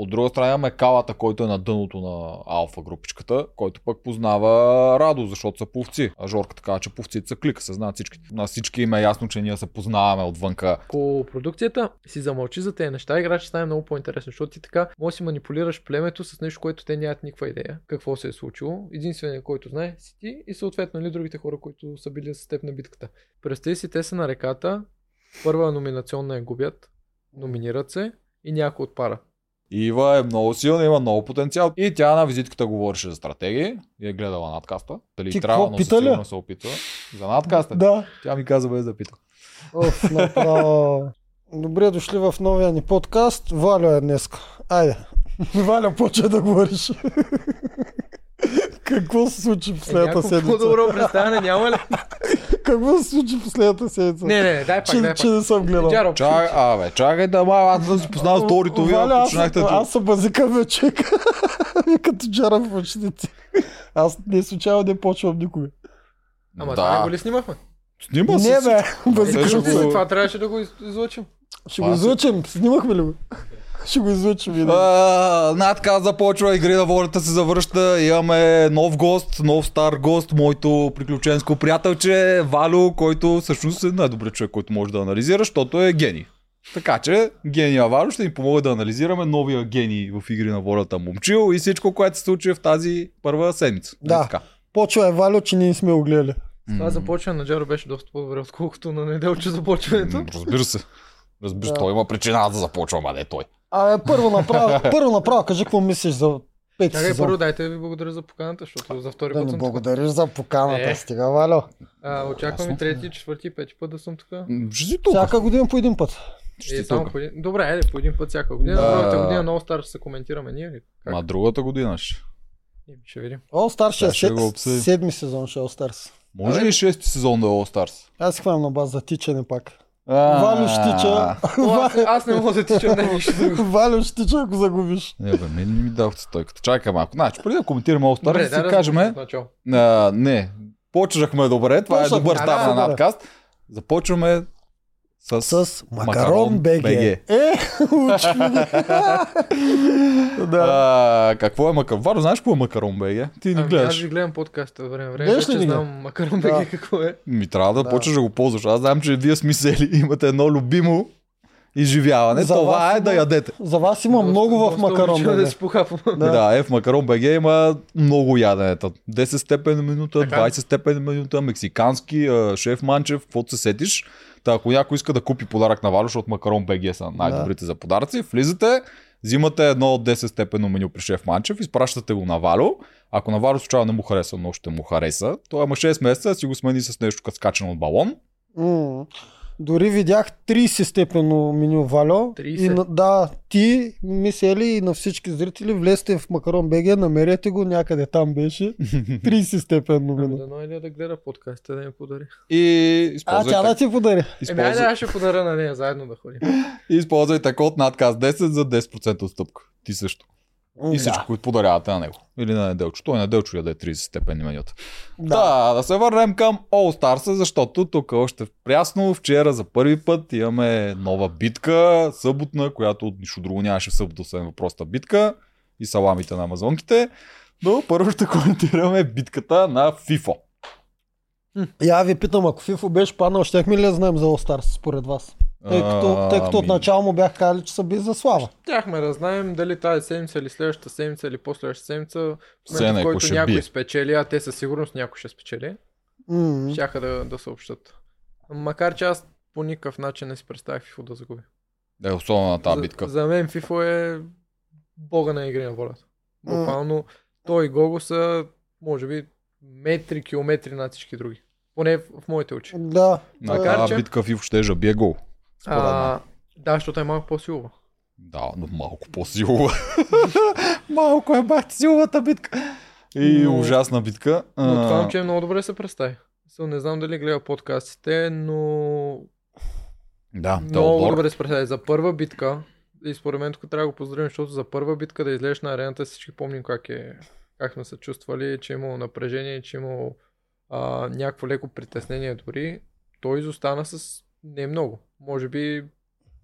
От друга страна имаме Калата, който е на дъното на алфа групичката, който пък познава Радо, защото са повци. А Жорка така, че повците са клика, се знаят всички. На всички им е ясно, че ние се познаваме отвънка. Ако продукцията си замълчи за тези неща, играч стане много по-интересно, защото ти така може да си манипулираш племето с нещо, което те нямат никаква идея какво се е случило. Единственият, който знае, си ти и съответно ли другите хора, които са били с теб на битката. Представи си, те са на реката, първа номинационна я губят, номинират се и някой Ива е много силна, има много потенциал. И тя на визитката говореше за стратегии и е гледала надкаста. Дали Ти трябва, но пита ли? сигурно се опитва. За надкаста. Да. Тя ми каза без да пита. Оф, направо. Добре дошли в новия ни подкаст. Валя е днеска. Айде. Валя, почва да говориш. Какво се случи Е, последната някакво седмица? по-добро представяне няма ли? Какво се случи последната седмица? Не, не, дай пак, че, дай че пак. не съм гледал. Джаро, Чакай, абе, чакай да ма, аз да си познавам сторито ви, ако аз, почнахте аз, съм базика вече. Като джара в очите. Аз не случайно не почвам никога. Ама това не да. го ли снимахме? Снима Не се. бе, базика Беше вече. го- Това трябваше да го из- излъчим. Ще го Това излъчим. Снимахме ли го? Ще го излъчим. и да. Надка започва, игри на волята се завръща, имаме нов гост, нов стар гост, моето приключенско приятелче, Валю, който всъщност е най-добрият човек, който може да анализира, защото е гений. Така че гения Валю ще ни помогне да анализираме новия гений в игри на волята Момчил и всичко, което се случи в тази първа седмица. Да. Така? Почва е Валю, че ние сме го гледали. Това започване на Джаро беше доста по-добре, отколкото на неделче започването. Разбира се. Разбира се, Да. той има причина да започва, а не той. Абе, първо направо, първо направо кажи какво мислиш за пети Чакай, сезон. първо дайте да ви благодаря за поканата, защото за втори Да път съм благодариш за поканата. Е. Стига, Валю. А, очаквам и Ясно. трети, четвърти, пети път да съм тук. М, Ще си тук. Всяка година по един път. Ще Е, си само тук. по един... Добре, айде по един път всяка година. Да. Другата година много стар ще се коментираме ние ли? Как? Ма другата година ще. Еми, Ще видим. О, Старс ще е Да, ще обсъдим. седми сезон, ще е All Stars. Може Абе. ли шести сезон да е All Stars? Аз хванам на база за тичане пак. А, Валю ще тича. Аз, не мога да тичам на нищо друго. Валю ще тича, ако загубиш. Не, бе, мен не ми дадохте стойката. Чакай малко. Значи, преди да коментираме All Stars, Добре, да си кажем... не, почнахме добре. Това е добър старт на надкаст. Започваме с... С Макарон Макарон БГ. БГ. Е, да. А, какво е макарон? Варо, знаеш какво е макарон БГ? Ти ни Ами, аз гледаш. ви гледам подкаста време време, Гледаш ли вече ни, знам Макарон Да. БГ какво е. Ми трябва да, Да. почнеш да го ползваш. Аз знам, че вие смисели имате едно любимо изживяване. За Това вас е да има- ядете. За вас има Доста- много в доста Макарон обичам да БГ. си похапвам. Да. да, е в Макарон БГ има много яденета. 10 степен на минута, Така. 20 степен на минута, мексикански, а, шеф Манчев, каквото се сетиш. Та, ако някой иска да купи подарък на Валю, защото Макарон БГ са най-добрите за подаръци, влизате, взимате едно от 10 степенно меню при шеф Манчев, изпращате го на Валю. Ако на Валю случайно не му хареса, но ще му хареса, то има 6 месеца, си го смени с нещо като скачано от балон. М. Дори видях 30 степенно меню Валю. 30? И на, да, ти, мисели и на всички зрители, влезте в Макарон БГ, намерете го, някъде там беше. 30 степенно Ами меню. дано или да гледа подкаста да ми подари. И А, използвайте, тя да ти подари. Еми, айде използвайте, аз ще подаря на нея заедно да ходим. използвайте код надказ 10 за 10% отстъпка. Ти също. И всичко, които подарявате на него. Или на Неделчо. Той Неделчо яде 30 степени менюта. Да. Да, да се върнем към All Stars, защото тук още прясно вчера за първи път имаме нова битка, съботна, която нищо друго нямаше в събота, освен въпросната битка и саламите на амазонките. Но първо ще коментираме битката на FIFO. Я ви питам, ако Фифо беше паднал, щехме ли да знаем за All Stars според вас? Тъй като, тъй като Ами, отначало му бях казали, че са би за слава. Тяхме да знаем дали тази седмица или следващата седмица или последващата седмица, в момента, в някой който ще някой бие. спечели, а те със сигурност някой ще спечели, М. щяха да, да съобщат. Макар че аз по никакъв начин не си представях FIFO да загуби. Е, особено на тази за, битка. за мен FIFO е бога на игри на волята. Буквално той и Гого са, може би, метри, километри над всички други. Поне в, в моите очи. Да. Макар, че- битка FIFO ще е бие гол. А, да, защото е малко по-силова. Да, но малко по-силова. малко е бах силовата битка. И Но- ужасна битка. Но това момче е много добре се представи. Не знам дали гледа подкастите, но Да, много Теодор. добре се представи. За първа битка, и според мен тук трябва да го поздравим, защото за първа битка да излезеш на арената, всички помним как е, как сме се чувствали, че е имало напрежение, че е имало а, някакво леко притеснение дори. Той изостана с не много. Може би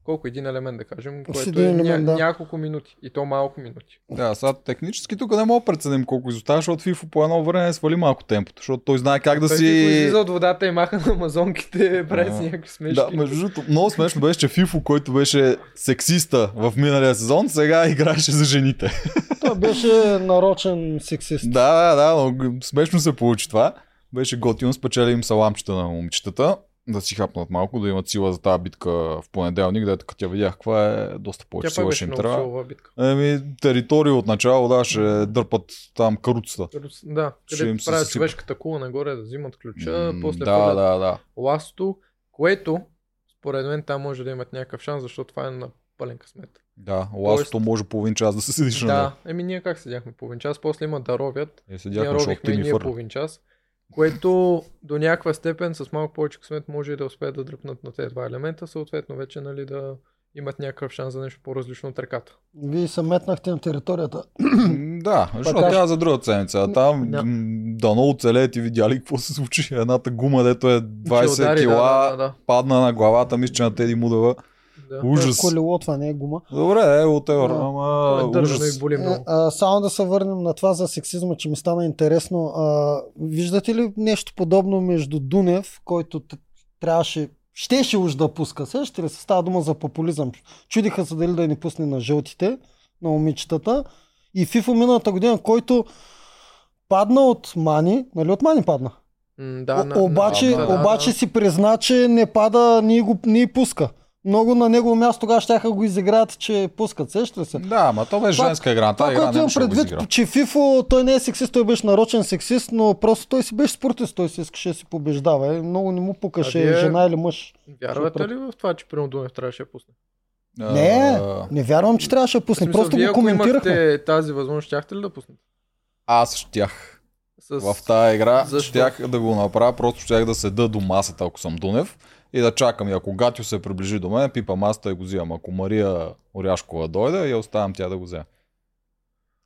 колко един елемент да кажем, което е елемент, ня, да. няколко минути. И то малко минути. Да, сега технически тук не мога да преценим колко изостава, защото FIFA по едно време свали малко темпото, защото той знае как да Той си... FIFA излиза от водата и маха на амазонките, прави си А, някакви смешки. Да, между другото, много смешно беше, че Фифо, който беше сексиста в миналия сезон, сега играеше за жените. Той беше нарочен сексист. да, да, да, но смешно се получи това. Беше готино, спечели им саламчета на момичетата, да си хапнат малко, да имат сила за тази битка в понеделник, дето като я видях, каква е доста Тя повече сила ще им трябва. Еми, територия от начало, да, ще дърпат там каруцата. С- Да, където им правят човешката кула нагоре да взимат ключа, М, после да, да, да. ластото, което според мен там може да имат някакъв шанс, защото това е на пълен късмет. Да, ластото може половин час да се седиш на него. Да, еми ние как седяхме половин час, после има да ровят, Е, ние седяхме, защото ровихме ние половин час, което до някаква степен с малко повече късмет може и да успеят да дръпнат на тези два елемента, съответно вече нали, да имат някакъв шанс за нещо по-различно от ръката. Вие се метнахте на територията. Да, защото Така. тя за друга седмица. А Там Да. дано оцелеят и видяли какво се случи. Едната гума, дето е 20 Че удари, кила, да, да, падна на главата, мисля, че на Теди Мудава. Да, да. Ужас. Колело, това не е гума. Добре, е, от евро, Да. ама е ужас. и боли Е, много. а, само да се върнем на това за сексизма, че ми стана интересно. А, виждате ли нещо подобно между Дунев, който трябваше, щеше уж да пуска, сещате ли се, става дума за популизъм. Чудиха се дали да ни пусне на жълтите, на момичетата. И Фифо миналата година, който падна от Мани, нали от Мани падна? М, Да, О, на- обаче, на- да, да, обаче да. си призна, че не пада, ни го ни пуска. Много на негово място тогава ще го изиграят, че пускат. Сещате се? Да, ама то беше женска игра. Това, игра което имам предвид, че Фифо, той не е сексист, той беше нарочен сексист, но просто той си беше спортист, той си искаше да си побеждава. Е, много не му пукаше вие- жена или мъж. Вярвате Ще ли в това, че Прино Дунев трябваше да пусне? Не, А, не вярвам, че трябваше да пусне. смисъл, Просто вие, го ако коментирахме. имахте тази възможност, щяхте ли да пуснете? Аз щях С... в тази игра, Защо? щях да го направя, просто щях да седа до масата, ако съм Дунев и да чакам. И ако Гатю се приближи до мен, пипам масата и го взимам. Ако Мария Оряшкова дойде, я оставям тя да го вземе.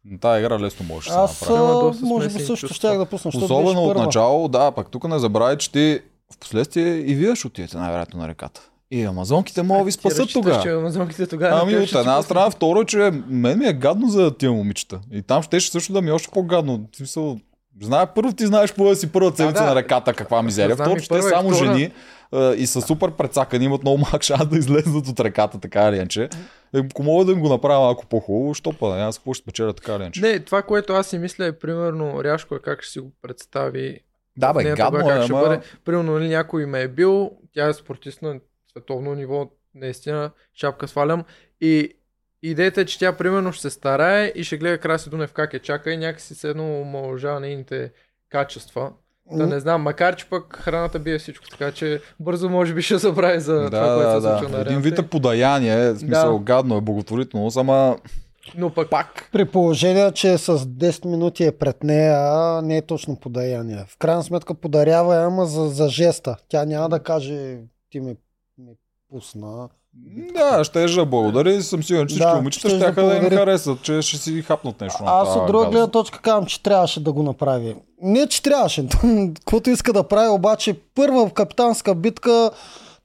На тази игра лесно можеш да се Аз направи. Може би също щях да пусна, Особено от начало, да, пък тук не забравяй, че ти в последствие и вие ще отидете най-вероятно на реката. И амазонките могат да ви спасат тогава. че амазонките тогава Ами от ще една страна, второ, че мен ми е гадно за тия момичета. И там щеше също да ми е още по-гадно. В смисъл, Знае, първо ти знаеш какво си първа седмица да. на реката, каква мизерия. Второ, че те само втора. жени а, и са супер прецакани, имат много малък шанс да излезнат от реката, така или иначе. Е, Ако мога да им го направя малко по-хубаво, що па, аз какво ще спечеля така или иначе. Не, това, което аз си мисля е примерно Ряшко е как ще си го представи. Да, бе, нея гадно е, как ще ама... бъде. Примерно нали, някой ме е бил, тя е спортист на световно ниво, наистина, шапка свалям. И идеята е, че тя примерно ще се старае и ще гледа Краси Дунев как е чака и някакси се едно омалжава нейните качества. Да не знам, макар че пък храната бие всичко, така че бързо може би ще забрави за Да, това, което да, се случва да. на Един вид е подаяние, в смисъл Да. гадно е, благотворително, ама Но пък пак. При положение, че с 10 минути е пред нея, а не е точно подаряние. В крайна сметка подарява я, ама за, за жеста. Тя няма да каже ти ме, ме пусна. Да, ще да благодаря и съм сигурен, че всички Да, момичета щеше ще да им харесат, че ще си хапнат нещо. на Аз от друга гледна точка казвам, че трябваше да го направи. Не, че трябваше. Каквото иска да прави, обаче първа капитанска битка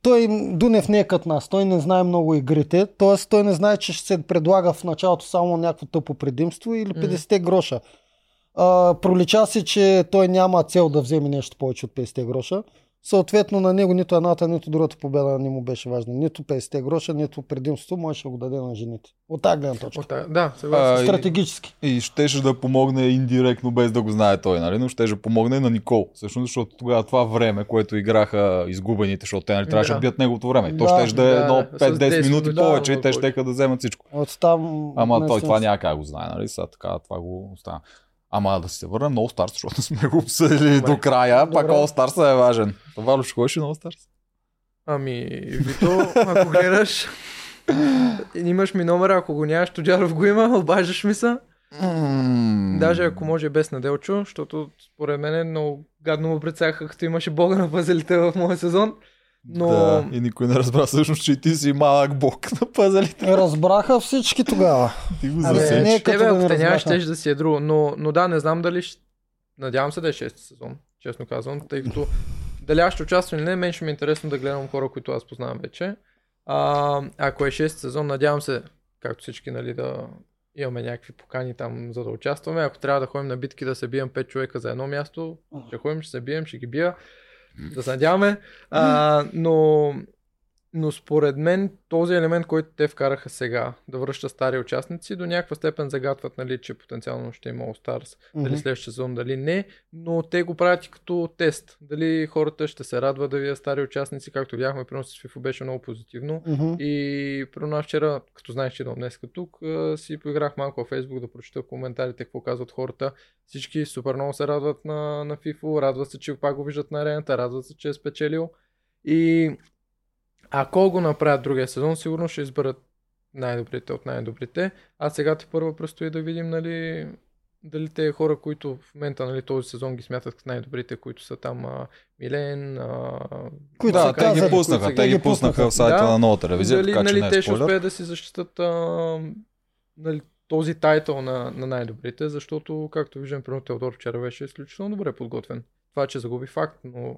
той Дунев не е като нас. Той не знае много игрите. Тоест той не знае, че ще се предлага в началото само някакво тъпо предимство или 50 гроша. А, пролича се, че той няма цел да вземе нещо повече от 50 гроша. Съответно на него нито едната, нито другата победа не му беше важна. Нито 50 гроша, нито предимството, може да го даде на жените. От тази гледна точка. От, да, съгласен. А, и- Стратегически. И щеше да помогне индиректно, без да го знае той, нали? но щеше да помогне на Никол. Всъщност, защото тогава това време, което играха изгубените, защото те нали, трябваше да Да. бият неговото време. И то Да, щеше да е да, едно да, с 5-10 10 минути минути повече и те ще да вземат всичко. От там. Ама той това няма как да го знае, нали? Сега така това го остава. Ама да си се върнем на All Stars, защото сме го обсъдили Добре. до края, пак Добре. All Stars е важен. Това ли ще ходиш на All Stars? Ами, Вито, ако гледаш, имаш ми номера, ако го нямаш, Тоджаров го има, обаждаш ми се. Даже ако може без Наделчо, защото според мен е много гадно му прецаха, като имаше бога на пазелите в моя сезон. Но Да, и никой не разбра всъщност, че и ти си малък бог на пазалите. Разбраха всички тогава. Ти го Абе, засечеш. не Тебе, като да ако те нямаш, да си е друго. Но, но да, не знам дали ще... Надявам се да е 6 сезон, честно казвам, тъй като дали аз ще участвам или не, мен ще ми е интересно да гледам хора, които аз познавам вече. А, ако е 6 сезон, надявам се, както всички, нали, да имаме някакви покани там, за да участваме. Ако трябва да ходим на битки да се бием 5 човека за едно място, ще ходим, ще се бием, ще ги бия. Да се надяваме. А, но но според мен този елемент, който те вкараха сега, да връща стари участници, до някаква степен загатват, нали, че потенциално ще има All Stars, mm-hmm. дали следващия сезон, дали не, но те го правят и като тест. Дали хората ще се радват да видят стари участници, както видяхме, при нас с FIFA беше много позитивно. Мгм. И при нас вчера, като знаеш, че идвам днес тук, си поиграх малко във Facebook да прочета коментарите, какво казват хората. Всички супер много се радват на, на FIFA, радват се, че пак го виждат на арената, радват се, че е спечелил. И ако го направят другия сезон, сигурно ще изберат най-добрите от най-добрите. А сега те първо предстои да видим, нали, дали те хора, които в момента нали, този сезон ги смятат като най-добрите, които са там а, Милен, а, Които Да, те ги пуснаха. Те ги пуснаха в сайта Да. на нова телевизия, дали така че нали, не е те ще успеят да си защитат а, нали, този тайтъл на, на най-добрите, защото, както виждам, примерно Теодор вчера беше изключително добре подготвен. Това, че загуби факт, но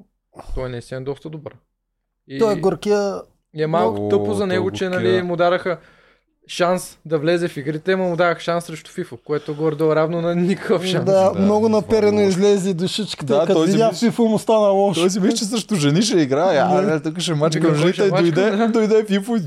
той е наистина доста добър. И, Той е горкия. и е малко Много тъпо за него, че нали, да. му дараха шанс да влезе в игрите, му давах шанс срещу FIFA, което горе-долу равно на никакъв шанс. Да, Да, много е наперено излезе душичката. Да, като видя мисли- FIFA му стана лошо. Той си мисли, че срещу жени ще играе. А, не, тук ще Какво жените. Дойде, да. дойде Фифо и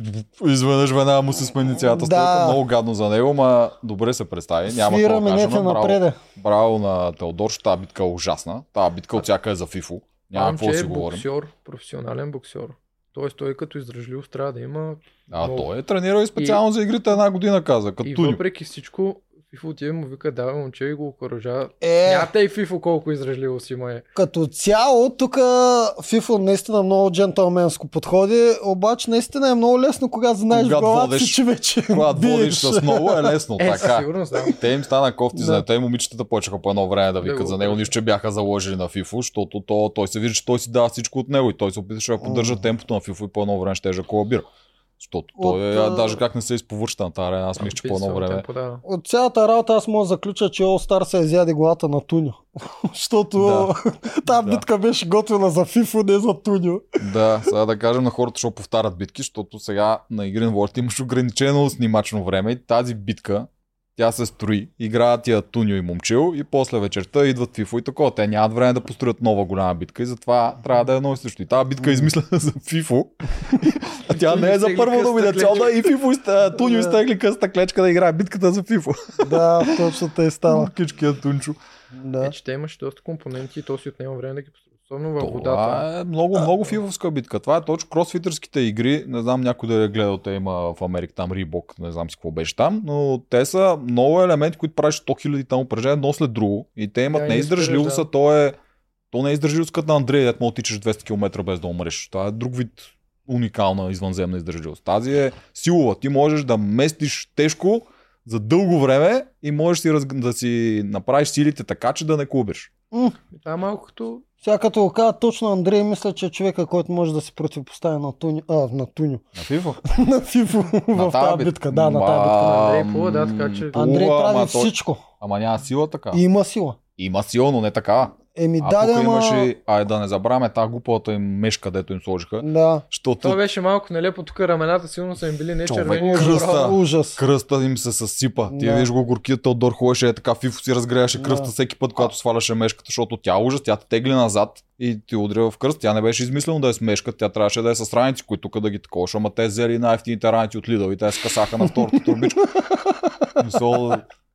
изведнъж веднага му се смени цялата Да. Много гадно за него, ма добре се представи. Няма Свира какво да кажем. Браво, браво на Теодор, тази битка е ужасна. Тази битка от всяка е за Фифо. Няма Знам, какво да е си говорим. боксер, професионален боксер. Тоест той като издръжливост трябва да има А много. той е тренирал и специално за игрите една година, каза. И Като Туню. въпреки всичко, Фифо отива и му вика, да, бе, момче и го окоръжа. Е, Смятай Фифо колко издръжливо си има е. като цяло, тук FIFA наистина много джентълменско подходи, обаче наистина е много лесно, когато знаеш в Когато главата си, водиш- че вече Когато биеш. водиш с много е лесно, Е, така. сигурност, да. Те им стана кофти Да. за те и момичетата почнаха по едно време да Да викат го за него, нищо, че бяха заложили на Фифо, защото то, той се вижда, че той си дава всичко от него и той се опитваше да поддържа темпото на Фифо и по едно време ще да колабира. Защото той е, От, даже как не се изповърша на тази арена, аз мисля, че по едно време. темпо, да. От цялата работа аз мога да заключа, че All Star се изяде главата на Туньо. Защото Да. тази Да. битка беше готвена за FIFA, не за Туньо. Да, сега да кажем на хората, защото повтарят битки, защото сега на игри на волята имаш ограничено снимачно време и тази битка тя се строи, играят тия Туньо и Момчил и после вечерта идват Фифо и такова. Те нямат време да построят нова голяма битка и затова трябва да е едно и също. И тази битка е измислена за Фифо. А тя не е за късата номинационна и Фифо изте- Туньо изтегли къста клечка да играе битката за Фифо. Да, точно тъй става. Кичкия Тунчо. Да. Е, че те имаше доста компоненти и то си отнема време да ги построят. Особено във водата. Това е много, много фифовска битка. Това е точно кросфитърските игри. Не знам някой да е гледал, те има в Америка там Рибок, не знам си какво беше там, но те са много елементи, които правиш 100 000 там упражнения едно след друго. И те имат Да, не и издържливост, изглежда. а то е то не е издържливост като на Андрей, дет мога да тичаш 200 км без да умреш. Това е друг вид уникална извънземна издържливост. Тази е силова. Ти можеш да местиш тежко за дълго време и можеш си, раз... да си направиш силите така, че да не клубиш. М, Това е малко като Сега като го каза точно Андрей, мисля, че е човека, който може да се противопостави на Туньо. А, на Туньо. На FIFA? на Фифо в тази битка. Да, на тази битка. Андрей Пула, да, така че- Андрей прави всичко. Ама няма сила така. И има сила. Има сила, но не така. Еми, А тук ама... имаше, ай да не забравяме тази глупавата им мешка, дето им сложиха. Да. Защото Това беше малко нелепо, тук рамената силно са им били не Човек, червени, кръста. Ужас. кръста им се съсипа. Ти Да. виж го горкият отдор ходеше е така, фифо си разгряваше кръста Да. всеки път, когато сваляше мешката, защото тя ужас, тя те тегли назад и ти удря в кръст. Тя не беше измислено да е с мешка, тя трябваше да е с раници, които тук да ги таковаш, ама те взели най-ефтините раници от Лидъл и те се касаха на втората турбичка. Мисъл,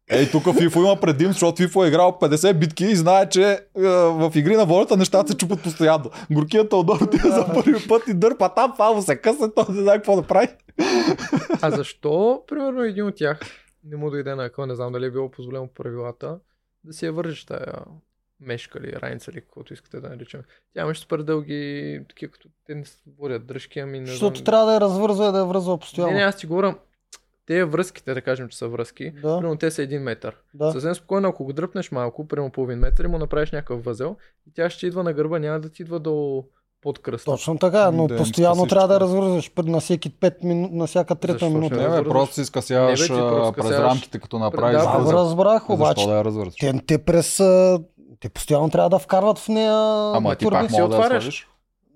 Ей, тук Фифо има предим, защото Фифо е играл 50 битки и знае, че е, в игри на волята нещата се чупат постоянно. Горкият Теодор отива за първи път и дърпа там, фаво се къса, той не знае какво да прави. А защо, примерно, един от тях не му дойде на акъл, не знам дали е било позволено по правилата, да си я вържеш тая мешка или раница или каквото искате да наричаме. Тя имаше супер дълги, такива като те не се водят дръжки, ами не Защото знам. трябва да я развързва и да я връзва Не, постоянно. не, аз ти говоря, те връзките, да кажем, че са връзки, Да. примерно те са един метър. Да. Съвсем спокойно, ако го дръпнеш малко, примерно половин метър и му направиш някакъв възел, и тя ще идва на гърба, няма да ти идва до под кръста. Точно така, но Да, постоянно трябва да развързваш пред- на всеки 5 минути, на всяка трета Защо минута. Не, бе, просто си просто през скъсяваш. рамките, като направиш Да, възел. разбрах, обаче. да я? Те, те през... Те постоянно трябва да вкарват в нея Ама ти пак си да отваряш.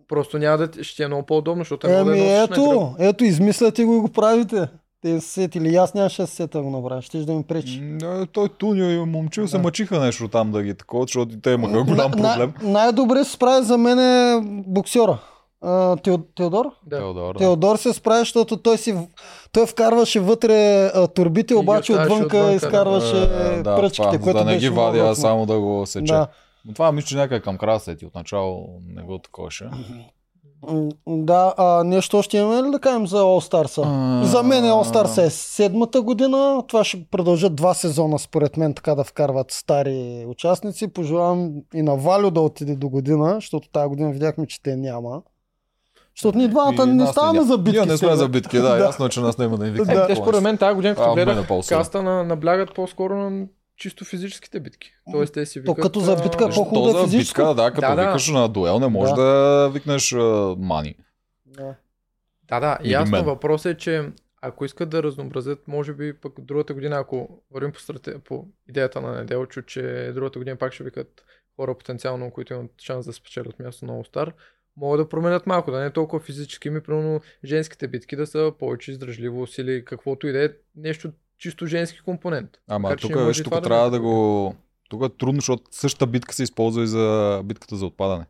Просто няма да ще е много по-удобно, защото е много да Еми гръб. ето, ето, измисляте го и го правите. Те са сетили, и аз нямаше да се сета да го направя, ще да ми пречи. М, е, Той Тунио и момчил се Да. мъчиха нещо там да ги такова, защото те имаха голям проблем. На, най-добре се справи за мен е боксера. А, Тео- Теодор? Да. Теодор, да. Теодор се справи, защото той, си, той вкарваше вътре а, турбите, обаче отвънка, отвънка, да. изкарваше Е, да, пръчките, това, което да не ги вади, а само да го сече. Да. Но това мисля, че някъде към края сети. Отначало не го таковаше. Да, а нещо още имаме ли да кажем за All Stars? А, За мен е All Stars е седмата година. Това ще продължат два сезона, според мен, така да вкарват стари участници. Пожелавам и на Валю да отиде до година, защото тази година видяхме, че те няма. Защото ние двамата не ставаме за битки. Ние не сме за битки, да. Ясно е, че нас няма да ни викат. Е, те според мен тази година, като гледах каста, на, наблягат по-скоро на чисто физическите битки. Тоест те си То викат... като за битка е Защо по-хубаво да за физическо? битка, да, като Да, да. викаш на дуел, не можеш Да. да, викнеш а, мани. Да. Да, да, Или ясно. Въпросът е, че ако искат да разнообразят, може би пък другата година, ако вървим по, страте... по идеята на Неделчо, че другата година пак ще викат хора потенциално, които имат шанс да спечелят място на All-Star, могат да променят малко, да не е толкова физически, ми примерно женските битки да са повече издръжливост или каквото и да е нещо чисто женски компонент. Ама тук и тук да трябва да го... Тук е трудно, защото същата битка се използва и за битката за отпадане.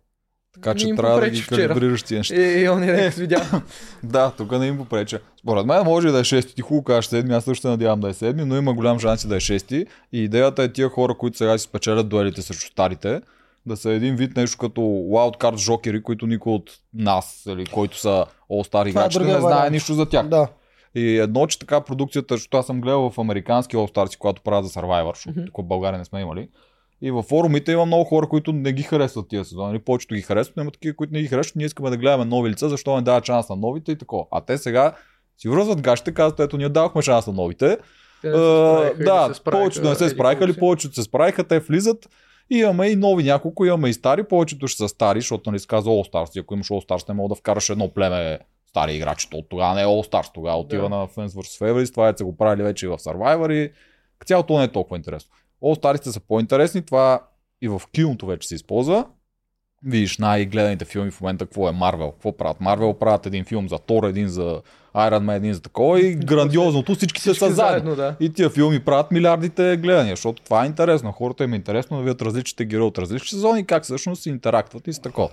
Така че трябва да ги калибрираш тия неща. Е, е, он е видя. Да, тук не им попреча. Според мен може да е шести. Ти хубаво кажеш седми, аз също се надявам да е седми, но има голям шанс да е шести. И идеята е тия хора, които сега си спечелят дуелите срещу старите, да са един вид нещо като wildcard жокери, които никой от нас, или който са All-Star е играчите, не знае нищо за тях. Да. И едно, че така продукцията, защото аз съм гледал в американски All Stars, когато правят за Survivor, защото Мгм. тук в България не сме имали. И във форумите има много хора, които не ги харесват тия сезони. Или повечето ги харесват, но има такива, които не ги харесват. Ние искаме да гледаме нови лица, защо не дават шанс на новите и такова. А те сега си връзват гащите, казват, ето ние давахме шанс на новите. Те не се да, се справиха, повечето не се справиха или повечето се справиха, те влизат. И имаме и нови няколко, имаме и стари, повечето ще са стари, защото нали се казва All Stars. Ако имаш All Stars, не мога да вкараш едно племе стари играчи. То тогава не е All Stars, тогава отива Да. на Fans vs. Favorites, това е са го правили вече и в Survivor и цялото не е толкова интересно. All Stars са по-интересни, това и в киното вече се използва. Виж най-гледаните филми в момента какво е Марвел. Какво правят? Марвел правят един филм за Тор, един за Iron Man, един за такова и грандиозното всички се Всички са заедно. да. И тия филми правят милиардите гледания, защото това е интересно. Хората им е интересно да видят различните герои от различни сезони как всъщност си интерактват и с такова.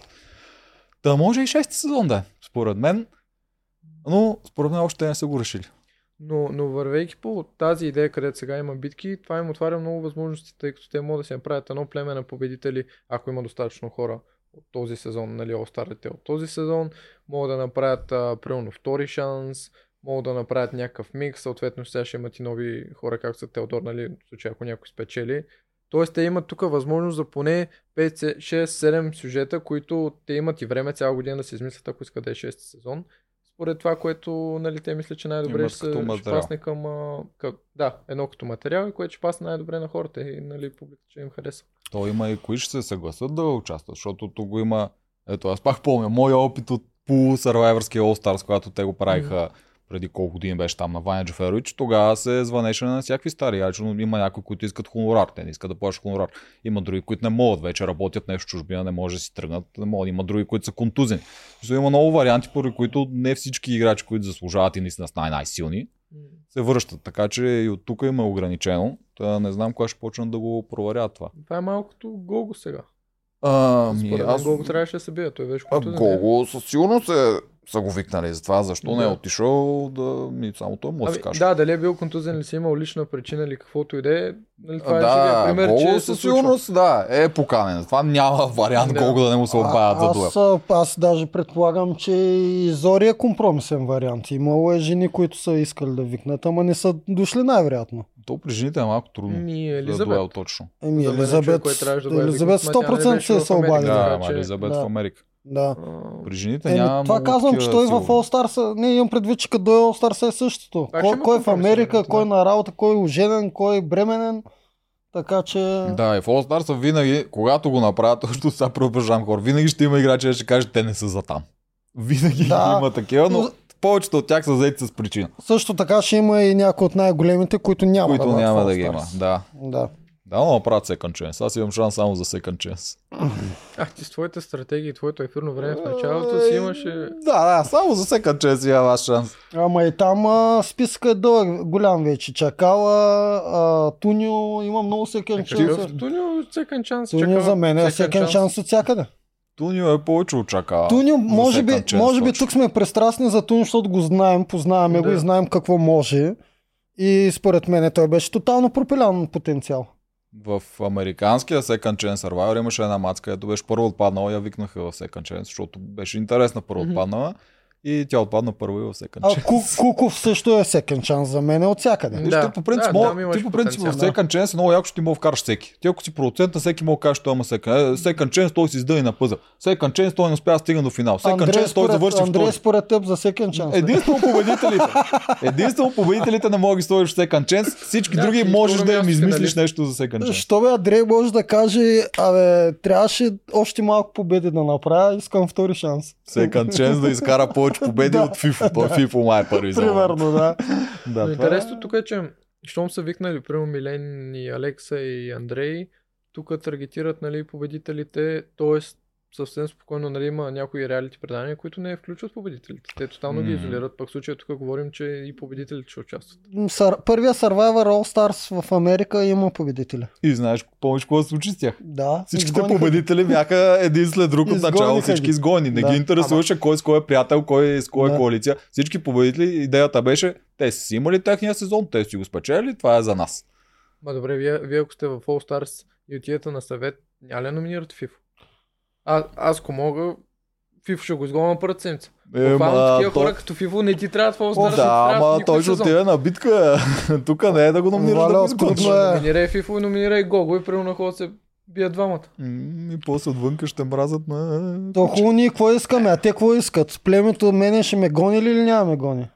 Та може и шести сезон да е, според мен. Но според мен още не са го решили. Но, но вървейки по тази идея, където сега има битки, това им отваря много възможности, тъй като те могат да си направят едно племе на победители, ако има достатъчно хора от този сезон, нали, остарите от този сезон, могат да направят, а, примерно, втори шанс, могат да направят някакъв микс, съответно сега ще имат и нови хора, както са Теодор, нали, в случай ако някой спечели. Тоест те имат тук възможност за поне 5, 6, 7 сюжета, които те имат и време цяла година да се измислят, ако искат да е 6 сезон. Според това, което нали, те мислят, че най-добре Имат ще, ще пасне към... А, как, да, едно като материал, което ще пасне най-добре на хората и нали, публиката ще им хареса. То има и кои ще се съгласат да участват, защото тук го има... Ето аз пак помня, моя опит от полусървайвърския All Stars, когато те го правиха преди колко години беше там на Ваня Джаферович, тогава се звънеше на всякакви стари играчи, но има някои, които искат хонорар, те не искат да плащат хонорар. Има други, които не могат вече, работят нещо в чужбина, не може да си тръгнат, не могат. Има други, които са контузени. Смисъл, Има много варианти, поради които не всички играчи, които заслужават и наистина са най- най-силни, се връщат. Така че и от тук има ограничено. Та не знам кога ще почнат да го проверят това. Това е малко като Гого сега. А, ми, Според аз... Гого трябваше да се бие. Той беше. Гого със сигурност е, са го викнали за това. Защо не е Да. отишъл да ми само той може да Ами, се каже. да, дали е бил контузен или си имал лична причина или каквото и да е. Нали, това е да, пример, че се със сигурност да, е поканен. Това няма вариант Да. Гого да не му се обаят за А- дуел. аз, даже предполагам, че и Зори е компромисен вариант. Имало е жени, които са искали да викнат, ама не са дошли най-вероятно. То при жените е малко трудно. Ми, За Елизабет. дуел точно. Еми, За мен е Елизабет, човек, да Елизабет викнат, ма тя не 100% беше ще в се Америка. обади. Да, Елизабет да. в Америка. Да. При жените Еми, няма това казвам, че той в. All Stars, не имам предвид, че като дойде All Stars е същото. Пак Кой, кой е в Америка, кой е на работа, кой е оженен, кой е бременен. Така че... Да, и в All Stars винаги, когато го направят, защото сега продължавам хора, винаги ще има играчи, ще кажат, те не са за там. Винаги Да. има такива, но повечето от тях са заети с причина, Също така ще има и някои от най-големите, които няма които да няма да ги има. Да. Да. Да, но направят second chance. Аз имам шанс само за second chance. Ах, ти с твоите стратегии, твоето ефирно време в началото си имаше... Да, да, само за second chance имам аз шанс. Ама и там а, списъка е дълъг, голям вече. Чакала, а, Тунио, има много секен Какъв шанс. Тунио, second chance. Тунио за мен е second секен chance. шанс от всякъде. Тунио е повече от чака. Тунио, може би, second chance може би тук сме пристрастни за Тунио, защото го знаем, познаваме го Да. и знаем какво може. И според мен той беше тотално пропилян потенциал. В американския Second Chance Survivor имаше една мацка, ето беше първо отпаднала, я викнаха в Second Chance, защото беше интересна първо отпаднала и тя отпадна първо и в Second А Chance. Ку, Куков също е секен шанс за мен от всякъде. Да. ти по принцип, Да, мога, ти по принцип в. Second Chance е много яко, че ти мога вкараш всеки. Ти ако си продуцент на всеки мога да кажеш, той има Second, е, second Chance, той си издъни на пъза. Second Chance, той не успя да стигне до финал. Second Андрей, Chance, той според, завърши Андрей, втори. според теб за секен шанс. е. Единствено победителите. Единствено победителите не мога да в Second Chance. Всички Да, други можеш да им измислиш финалист. нещо за Second Chance. Що бе, Андрей може да каже, абе, трябваше още малко победи да направя, искам втори шанс. Second Chance да изкара повече победи Да. от FIFO. Той FIFO май е първи за. Примерно, да. Да, Но това интересно тук е, че щом са викнали, примерно Милен и Алекса и Андрей, тук таргетират нали, победителите, т.е. съвсем спокойно нали, има някои реалити предания, които не включват победителите. Те тотално ги М. изолират, пък в случая тук говорим, че и победителите ще участват. Сър... Първия Survivor All Stars в Америка има победители. И знаеш, помниш какво се случи с тях? Да. Всичките изгониха ги. победители бяха един след друг от начало, всички ги. изгони. Не Да. ги интересуваше кой с кой е приятел, кой с кой е Да. коалиция. Всички победители, идеята беше, те са си имали техния сезон, те си го спечели, това е за нас. Ма добре, вие, вие ако сте в All Stars и отидете на съвет, няма ли да номинирате FIFO? А, аз ако мога, FIFO ще го изгоня на първата седмица. Е, Буквално ма, такива то- хора като FIFO не ти трябва Stars. Да, в ама той ще отиде на битка. Тук не е да го номинираш да го. Номинирай FIFO и номинирай Гого и примерно хора се бият двамата. И после отвънка ще мразят на... То хубаво ние какво искаме, а те какво искат? Племето мене ще ме гони ли или няма ме гони?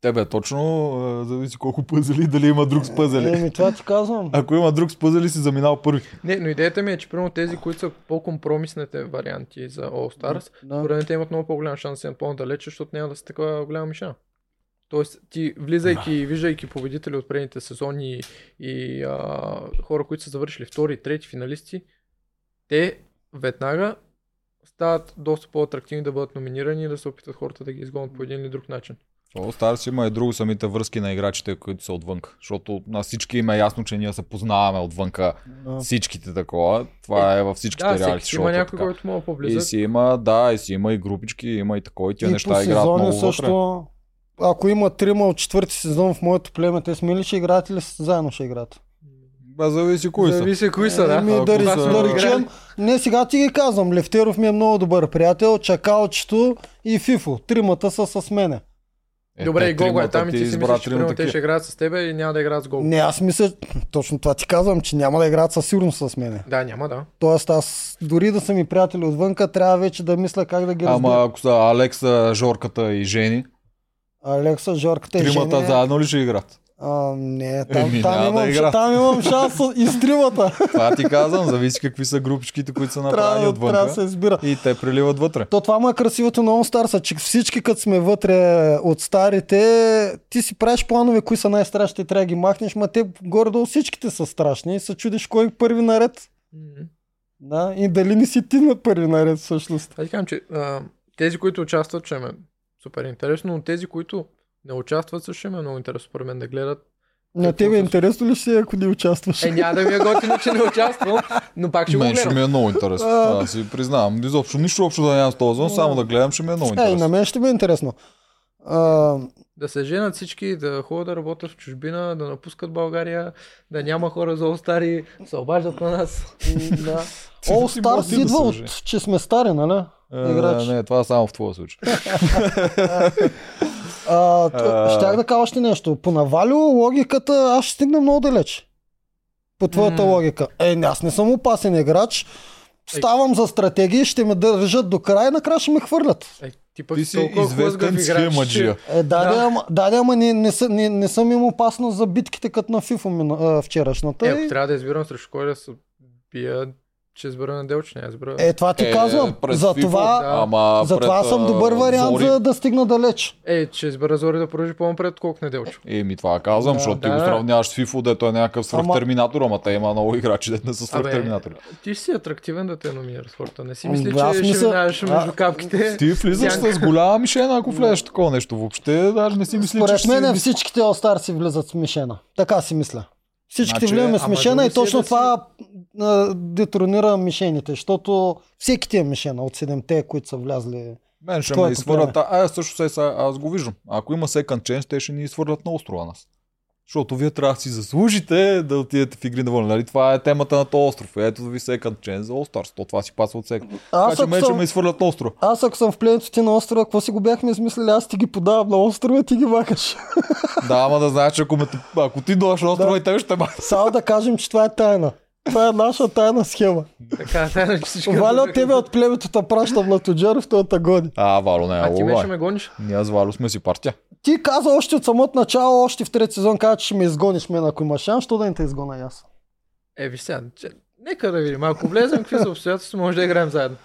Тебе точно а, зависи колко пъзели дали има друг с пъзели. Еми това ти казвам. Ако има друг с пъзели, си заминал първи. Не, но идеята ми е, че примерно тези, които са по-компромисните варианти за All Stars, Да. според мен те имат много по-голям шанс да се по-надалече, защото няма да са такава голяма мишена. Тоест, ти влизайки и виждайки победители от предните сезони и а, хора, които са завършили втори трети финалисти, те веднага стават доста по-атрактивни да бъдат номинирани и да се опитат хората да ги изгонят по един или друг начин. All Stars има и друго самите връзки на играчите, които са отвънка. Защото на всички им е ясно, че ние се познаваме отвънка. Да. Всичките такова. Това е във всичките Да, реалити си има някой, който мога И по-близък. си има, да, и си има и групички, има и такова, и тия И неща по играят сезони много също, вътре. ако има трима от четвърти сезон в моето племе, те сме ли ще играят или заедно ще играят? Бе, зависи кои са. Зависи кои са, да. Ако да, са- речем- да речем, не сега ти ги казвам, Левтеров ми е много добър приятел, Чакалчето и Фифо. Тримата са с мене. Е, Добре, те и Гого е там и ти си избра мислиш, че примерно те ще играят с тебе и няма да играят с Гого. Не, аз мисля, точно това ти казвам, че няма да играят със сигурност с мене. Да, няма да. Тоест аз, дори да са ми приятели отвънка, трябва вече да мисля как да ги Ама ако са Алекса, Жорката и Жени, Алекса, Жорката и тримата Жени. заедно ли ще играят? А, не, там, Еми, там, няма да имам, играят. там имам шанс и с тримата. Това ти казвам, зависи какви са групичките, които са направени трябва, отвънка. трябва да се избира. И те приливат вътре. То това му е красивото на Stars, че всички като сме вътре от старите, ти си правиш планове, кои са най-страшните, трябва да ги махнеш, ма те горе-долу всичките са страшни и се чудиш кой е първи наред. М. Да, и дали не си ти на първи наред всъщност. Аз казвам, че а, тези, които участват, ще ме супер интересно, но тези, които не участват, също ще ме е много интересно според мен да гледат. На тебе се- интересно ли ще е, ако не участваш? Е, няма да ми е готино, че не участвам, но пак ще го Мен ще гледам. ми е много интересно. Аз си признавам. Изобщо нищо общо да нямам с този зон, само да гледам ще ми е много Е, и на интересно. мен ще ми е интересно. А, Да се женят всички, да ходят да работят в чужбина, да напускат България, да няма хора за остари, се обаждат на нас. да. Да идва се от, че сме стари, нали? Е, играч. Не, това е само в твоя случай. А, щях да кажа още нещо. По Навалио логиката, аз ще стигна много далеч. По твоята М. логика. Е, не, аз не съм опасен играч. Ставам за стратегии, ще ме държат до края и накрая ще ме хвърлят. Е, ти пък Ти си известен схемаджия. Е, да, Да. ама, да, да, ама не, не, не, не съм им опасна за битките като на FIFA мина- а, вчерашната. Е, и- ако трябва да избирам срещу кой да се бия, Ще избера на Делчо, не избера. Е, това ти Е, казвам. пред За това, да. Ама за това пред, съм добър вариант Зори. за да стигна далеч. Е, че избера Зори да продължи по-напред, колко не Делчо. Еми това казвам, Да, защото ти да. го сравняваш с FIFA, дето е някакъв свръхтерминатор, ама те има много играчи, дето не са свръхтерминатори. ти си атрактивен да те номинира спорта. Не си мисли, да, аз че мисля- ще минаваш между капките. Ти влизаш с голяма мишена, ако влезеш такова нещо. Въобще даже не си мисли, че Според мен си... всичките All си влизат с мишена. Така си мисля. Всичките Значи, влизаме с мишена и си е точно да си- това а, детронира мишените, защото всеки ти е мишена от седемте, които са влязли. Мен ще ме Твоето изхвърлят. А, аз също се, аз го виждам. Ако има second chance, те ще ни изхвърлят на острова нас. Защото вие трябва да си заслужите да отидете в игри на воля. Нали? Това е темата на този остров. Ето ви second chance за All. То това си пасва от всеки. Така Аз че ако, мен ще съм, ме изхвърлят на острова. аз ако съм в пленето ти на острова, какво си го бяхме измислили? Аз ти ги подавам на острова, ти ги махаш. да, ама да знаеш, че ако, ме, ако ти дойдеш на острова Да. и те ще махат. Само да кажем, че това е тайна. Това е наша тайна схема. Така, тайна, че всички... Валя от тебе от племето те пращам на Тоджаров, той те гони. А, Вало не е А ти ме ще е. ме гониш? Ние с Вало сме си партия. Ти каза още от самото начало, още в трети сезон, каза, че ще ме изгониш мен, ако имаш шанс, що да не те изгона и аз. Е, виж сега, че... нека да видим. Ако влезем, какви са обстоятелства, може да играем заедно.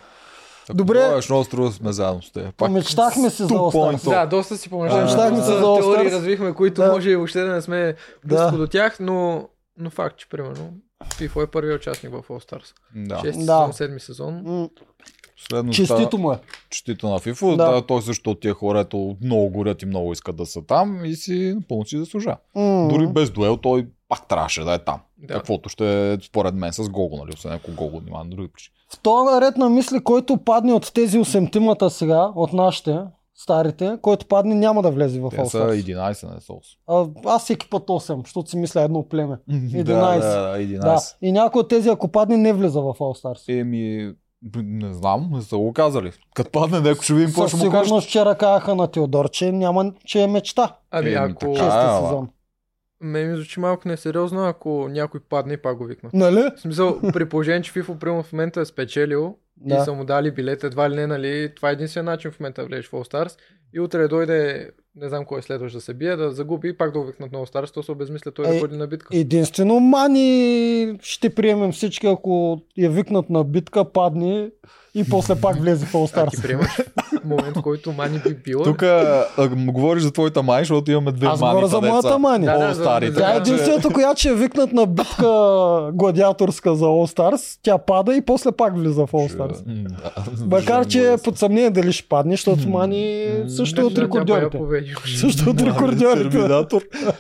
Ако Добре. дойдеш на острова сме заедно с теб. Помечтахме си за. Stars. Да, доста си помеждаме. А, Мечтахме да. за All теории развихме, които Да. може и въобще да не сме Да. близко до тях, но, но факт, че примерно FIFO е първият участник в All Stars. Да. Шести Да. сезон, седми сезон. М, Следно Честито му е. честито на FIFA. Да. Да. той също от тия хора, ето много горят и много искат да са там и си напълно си заслужава. М, Дори без дуел той пак трябваше да е там. Да. Каквото ще е според мен с Гого, нали? Освен ако Гого няма на други причини. В този ред на мисли, който падне от тези 8-тимата сега, от нашите, старите, който падне няма да влезе в Те All са Stars. 11, не са 8. А, аз всеки път 8, защото си мисля едно племе. да, 11. да, 11. Да. И някой от тези, ако падне, не влиза в All Stars. Еми, не знам, не са го казали. Като падне някой ще видим какво ще му кажат. сигурност вчера казаха на Теодор, че, няма, че е мечта. Ами ако... ама. сезон. Ме ми звучи малко несериозно, ако някой падне и пак го викнат. Нали? В смисъл, при положение, че FIFA примерно в момента е спечелил Да. и са му дали билет, едва ли не, нали, това е единствен начин в момента да влезеш в All Stars и утре дойде, не знам кой следваш да се бие, да загуби и пак да го викнат на All Stars, то се обезмисля той Е, да ходи на битка. Единствено Мани ще приемем всички, ако я викнат на битка, падне и после пак влезе в All А ти Stars. приемаш момент, в който Мани би бил. Тук говориш за твоята май, защото имаме две Аз мани. говоря за моята Мани. Да, да, Тя е единствената, която ще я викнат на битка гладиаторска за All Stars. Тя пада и после пак влиза в All Stars. Макар, че е под съмнение дали ще падне, защото Мани също е от рекордьорите. Също от рекордьорите.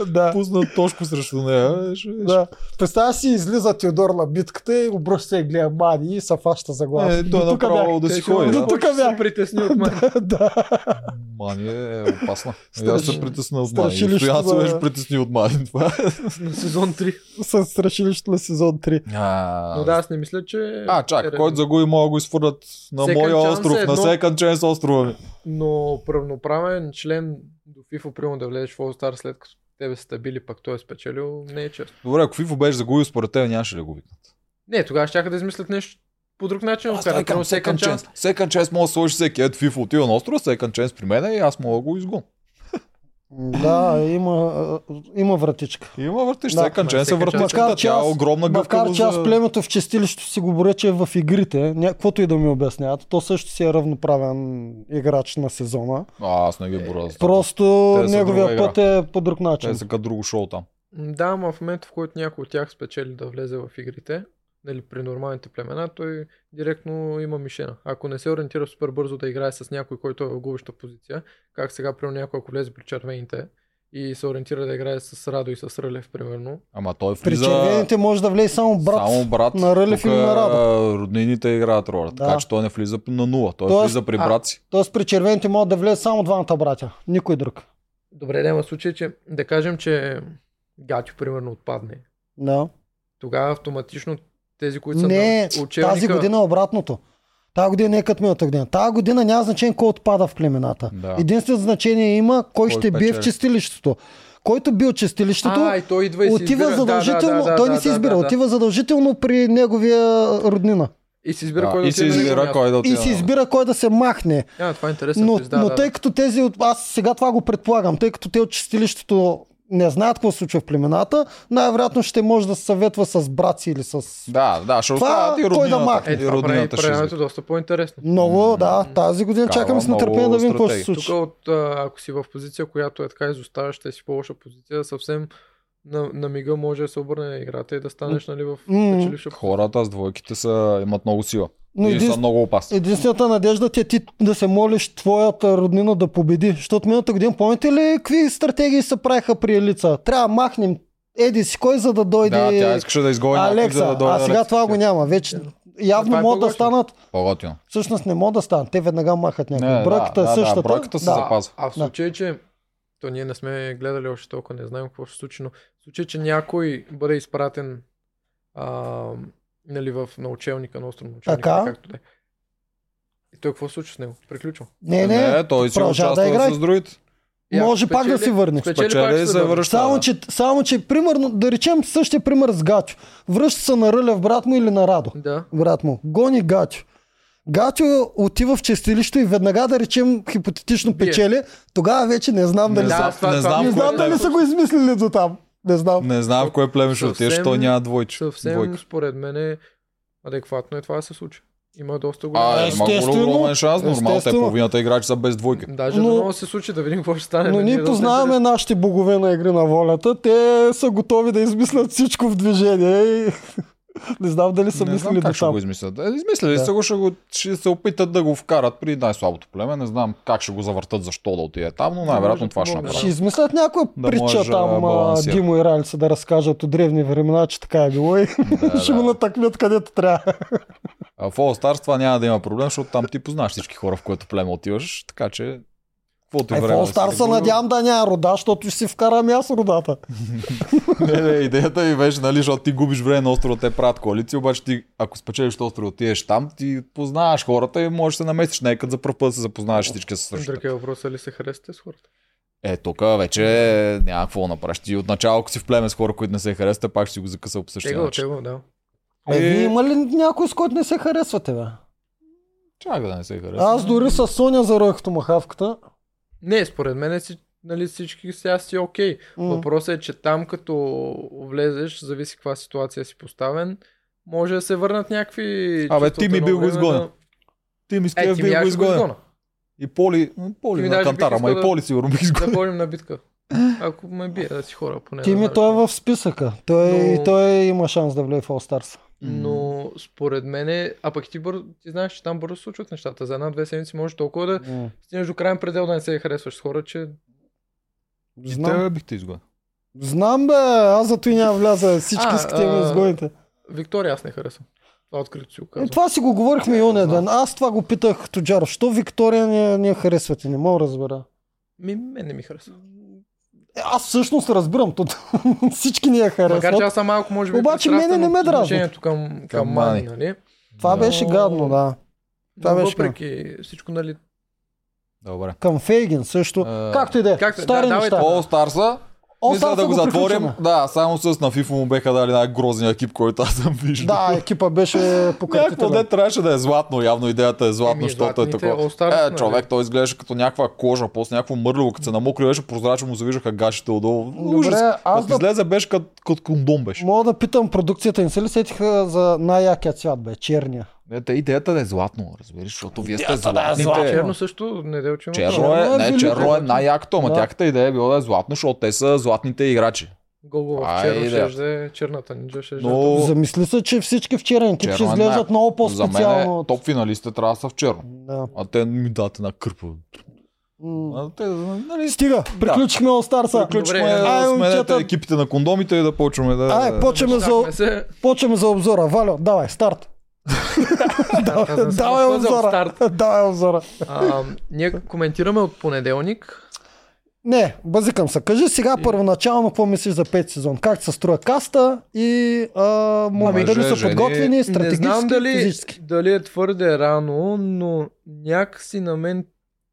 Да. Пусна точко срещу нея. Да. Представя си, излиза Теодор на битката и обръща се и гледа Мани и се фаща за глава. Е, той е направо да си ходи. До тук се бях. притесни от Мани. да. Мани е опасна. Страш- аз се притесна от Мани. Стоян се за- беше притесни от Мани. Това е. на сезон 3. С страшилището на сезон 3. А, Но да, аз не мисля, че... А, чак, е който загуби, мога да го изфърлят на моя остров, е на. Second Chance острова ми. Но правноправен член до FIFA, примерно да влезеш в All Star след като тебе са били, пък той е спечелил, не е често. Добре, ако FIFA беше загубил, според теб нямаше ли да го викнат? Не, тогава ще да измислят нещо по друг начин. Аз Аз това примерно викам second chance. Second Chance може да сложиш всеки. Ето FIFA отива на острова, Second Chance при мен и аз мога да го изгон. Да, има, има вратичка. Има въртиш, Да, Second ма, Chance е second вратичката, Макар, че тя е аз- огромна Макар, гъвкавост че аз племето в чистилището си го боря, че е в игрите, някаквото и да ми обясняват, то също си е равноправен играч на сезона. А, аз не ги боря. Просто Те неговия път е по друг начин. Те са като друго шоу там. Да, ама в момента, в който някой от тях спечели да влезе в игрите, нали, при нормалните племена, той директно има мишена. Ако не се ориентира супер бързо да играе с някой, който е в губеща позиция, как сега при някой, ако влезе при червените и се ориентира да играе с Радо и с Рълев, примерно, Ама той При влиза... червените може да влезе само брат. Само брат. на Рълев или на Радо. Роднините играят роля. Да. Така че той не влиза на нула. Той Тоест- влиза при брат си. Тоест при червените могат да влезе само двамата братя. Никой друг. Добре, да има случай, че да кажем, че Гатю примерно отпадне. Да. Тогава автоматично тези, които са Не, на учебника... тази година е обратното. Тази година не е като миналата година. Тази година няма значение кой отпада в племената. Да. Единствено значение има кой, Кой ще бие в чистилището. Който бил чистилището, А, и той идва и си отива избира. задължително. Да, да, да, той не си да, избира, да, да. отива задължително при неговия роднина. И си избира Да, кой да и се на избира кой да И отиде. си на- избира кой да се махне. А, това е интересен Но, да, но да, тъй да. като тези, аз сега това го предполагам, тъй като те от чистилището не знаят какво се случва в племената, най-вероятно ще може да се съветва с браци или с... Да, да, ще Това оставят и кой да роднината. махне? Е, и това прави ще доста по-интересно. Много, да, тази година Такава чакаме с нетърпение да видим какво ще се случи. Тук от, ако си в позиция, която е така изоставаща и си по-лоша позиция, съвсем на, на мига може да се обърне играта и да станеш нали, в печеливша позиция. Хората с двойките са, имат много сила. Но и един- са много опасни. Единствената надежда ти е ти да се молиш твоята роднина да победи. Защото миналата година, помните ли какви стратегии се правиха при Елица? Трябва да махнем еди си кой, за да дойде Да, тя искаше да изгони Алекса. за да дойде а сега Алекса. това го няма. Вече явно това е могат да станат. По-готино. Всъщност не могат да станат. Те веднага махат някой. Не, бройката да, е да, да, същата. бройката се да. запазва. А в случай, че то ние не сме гледали още толкова, не знаем какво ще случи, но в случай, че някой бъде изпратен а, нали, в научелника на остров научелника, Така. както да е. И той какво се случва с него? Приключва. Не, не, не, той си продължава да участва играе. с другите. Ако Може пак да спечели- се върне. Спечели, Спечели пак се връща. Само че, само, че, примерно, да речем същия пример с Гачо. Връща се на Рълев брат му или на Радо. Да. Брат му. Гони Гачо. Гачо отива в честилището и веднага да речем хипотетично Бие. печели, тогава вече не знам дали Да, са. това- не знам Не знам е- дали са го измислили до там. Не знам. Не знам в кое племе ще отидеш, той няма двойче. Съвсем Двойка. според мен е адекватно е това да се случи. Има доста голяма. А, има Естествено, огромен шанс, нормално, те половината играчи са без двойка. Даже Но- да се случи да видим какво ще стане. Но нали, ние да познаваме се нашите богове на игри на волята. Те са готови да измислят всичко в движение. Не знам дали са не мислили знам до там. го измислят. Е, измислили Да. са го, ще, го, ще се опитат да го вкарат при най-слабото племе. Не знам как ще го завъртат, защо да отиде там, но най-вероятно това ще направят. Ще измислят някоя Да притча там, а, балансира. Димо и Ралица да разкажат от древни времена, че така е било и Да, ще го да. натъкнат където трябва. А в All Stars това няма да има проблем, защото там ти познаваш всички хора, в което племе отиваш, така че каквото Е, в време си се надявам да няма рода, защото ще си вкарам аз родата. не, не, идеята ми беше, нали, защото ти губиш време на острова, те правят коалиция, обаче ти, ако спечелиш острова, отидеш там, ти познаваш хората и можеш да се наместиш. Не е за първ път да се запознаваш всички с същото. Друг е ли се харесате с хората? Е, тук вече няма какво да направиш. Ти отначало, ако си в племе с хора, които не се харесват, пак ще си го закъсал по същия начин. тегло, да. Е, И- вие има ли някой, с който не се харесвате, бе? Чак да не се харесва. Аз дори с Соня зароих томахавката. Не, според мен си, нали, всички сега си окей. М. Въпросът е, че там като влезеш, зависи каква ситуация си поставен, може да се върнат някакви... Абе, ти ми бил го изгонен. на- Ти ми Е, ти ми бил го ще го изгонен. И Поли, Поли Ти на кантара, ама и Поли сигурно бих изгонен. Да ходим на битка. Ако ме бие да си хора, поне. Ти ми знаеш. той е в списъка. Той, Но- той има шанс да влезе в All Stars. Но според мен, а пък ти, бързо, ти знаеш, че там бързо случват нещата. За една-две седмици може толкова да М. стигнеш до крайен предел да не се харесваш с хора, че И Знам. те бих те изгонен. Знам бе, аз зато и няма вляза. Всички А, искате ме изгоните. Виктория аз не харесвам. Това открито си го Е, това си го говорихме и знам. ден. Аз това го питах Тоджаров. Що Виктория не, не харесвате? Не мога да разбера. Ми, мен не ми харесва. Е, Аз всъщност разбирам. То, всички ни я Макар че харесват. аз съм малко, може би, Обаче мене не ме дразни. към, към, Към Мани, нали? Това Да. беше гадно, да. Това Но беше въпреки всичко, нали, Добре. Към Фейгин също. А, Както и да е. както- Стари да, неща. това. All Мисля да го го затворим. Да, само с на FIFA му беха дали най-грозния екип, който аз съм виждал. Да, екипа беше Някакво пократителен. де трябваше да е златно, явно идеята е златно, защото е такова. Е, нали? човек, той изглеждаше като някаква кожа, после някакво мърлево, като се намокри, беше прозрачно, му завиждаха гашите отдолу. Добре, Ужас. аз Като да- излезе беше като, като кондом беше. Мога да питам продукцията, не се ли сетиха за най-якия цвят, бе, черния? Не, те идеята да е златно, разбираш, защото вие сте Идеята да е златните. черно също не дел, че има. Черно е, е не, черно е най-якото, ама Да. тяхната идея е била да е златно, защото те са златните играчи. Гого в е черно ще да е черната нинджа ще е Но Замисли се, че всички в черен тип ще е изглеждат много за мен по-специално. от- топ финалистите трябва да са в черно. Да. А те ми дадат една кърпа. А те, нали, Стига, приключихме All Stars. Приключваме Добре, да сменете екипите на кондомите и да почваме да... Ай, почваме за, почваме за обзора. Валю, давай, старт. Не Давай обзора. Давай обзора. Ние коментираме от понеделник. Не, базикам се. Кажи сега И- първоначално какво мислиш за пет сезон. Как се строя каста и а, може Мъже, дали са жени. подготвени Не стратегически, знам дали, физически. дали е твърде рано, но някакси на мен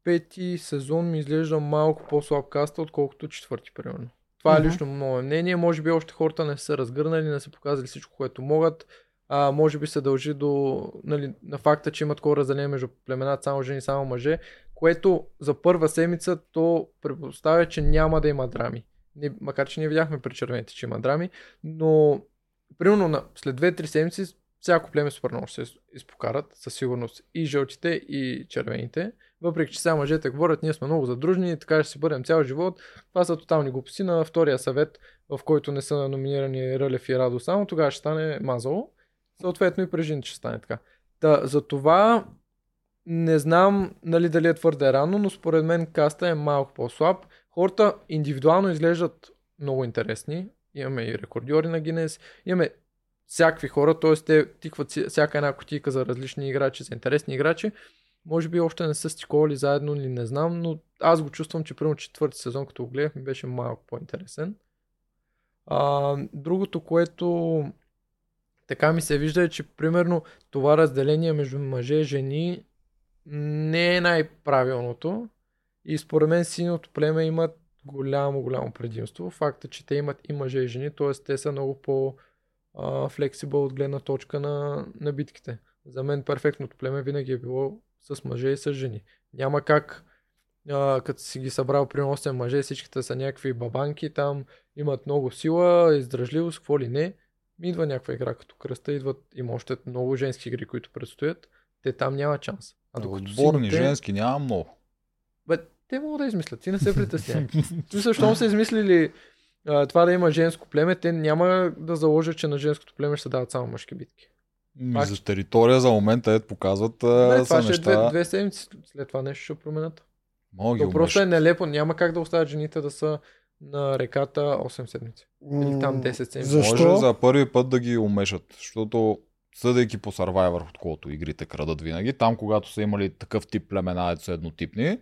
пети сезон ми изглежда малко по-слаб каста, отколкото четвърти, примерно. Това е лично мое мнение. Може би още хората не са се разгърнали, не са показали всичко, което могат. А, може би се дължи до, нали, на факта, че имат такова разделение между племената, само жени, само мъже, което за първа седмица то предпоставя, че няма да има драми. Не, макар, че не видяхме при червените, че има драми, но примерно на, след 2-3 седмици всяко племе супер много ще се изпокарат, със сигурност и жълтите, и червените. Въпреки, че сега мъжете говорят, ние сме много задружни, така ще си бъдем цял живот. Това са тотални глупости на втория съвет, в който не са номинирани Рълев и Радо само, тогава ще стане мазало. Съответно и при жените ще стане така. Та, за това не знам нали, дали е твърде рано, но според мен каста е малко по-слаб. Хората индивидуално изглеждат много интересни. Имаме и рекордьори на Гинес, имаме всякакви хора, т.е. те тикват всяка една котика за различни играчи, за интересни играчи. Може би още не са стиковали заедно или не знам, но аз го чувствам, че примерно четвърти сезон, като го гледах, ми беше малко по-интересен. А, другото, което така ми се вижда е, че примерно това разделение между мъже и жени не е най-правилното. И според мен синото племе имат голямо, голямо предимство. Факта, че те имат и мъже и жени, т.е. те са много по- флексибъл от гледна точка на, на битките. За мен перфектното племе винаги е било с мъже и с жени. Няма как, а, като си ги събрал при 8 мъже, всичките са някакви бабанки, там имат много сила, издръжливост, какво ли не. Идва някаква игра като кръста, идват, има още много женски игри, които предстоят. Те там няма шанс. А докато Отборни сините, женски няма много. Бе, те могат да измислят, ти не се притеснявай. Мисля, щом са измислили а, това да има женско племе, те няма да заложат, че на женското племе ще се дават само мъжки битки. Пак... За територия за момента е показват Не, това ще е неща... две, две седмици, след това нещо ще променят. Мога просто е нелепо, няма как да оставят жените да са на реката 8 седмици. Или там 10 седмици. Защо? Може за първи път да ги умешат, защото съдейки по Survivor, отколкото игрите крадат винаги, там когато са имали такъв тип племена, са еднотипни,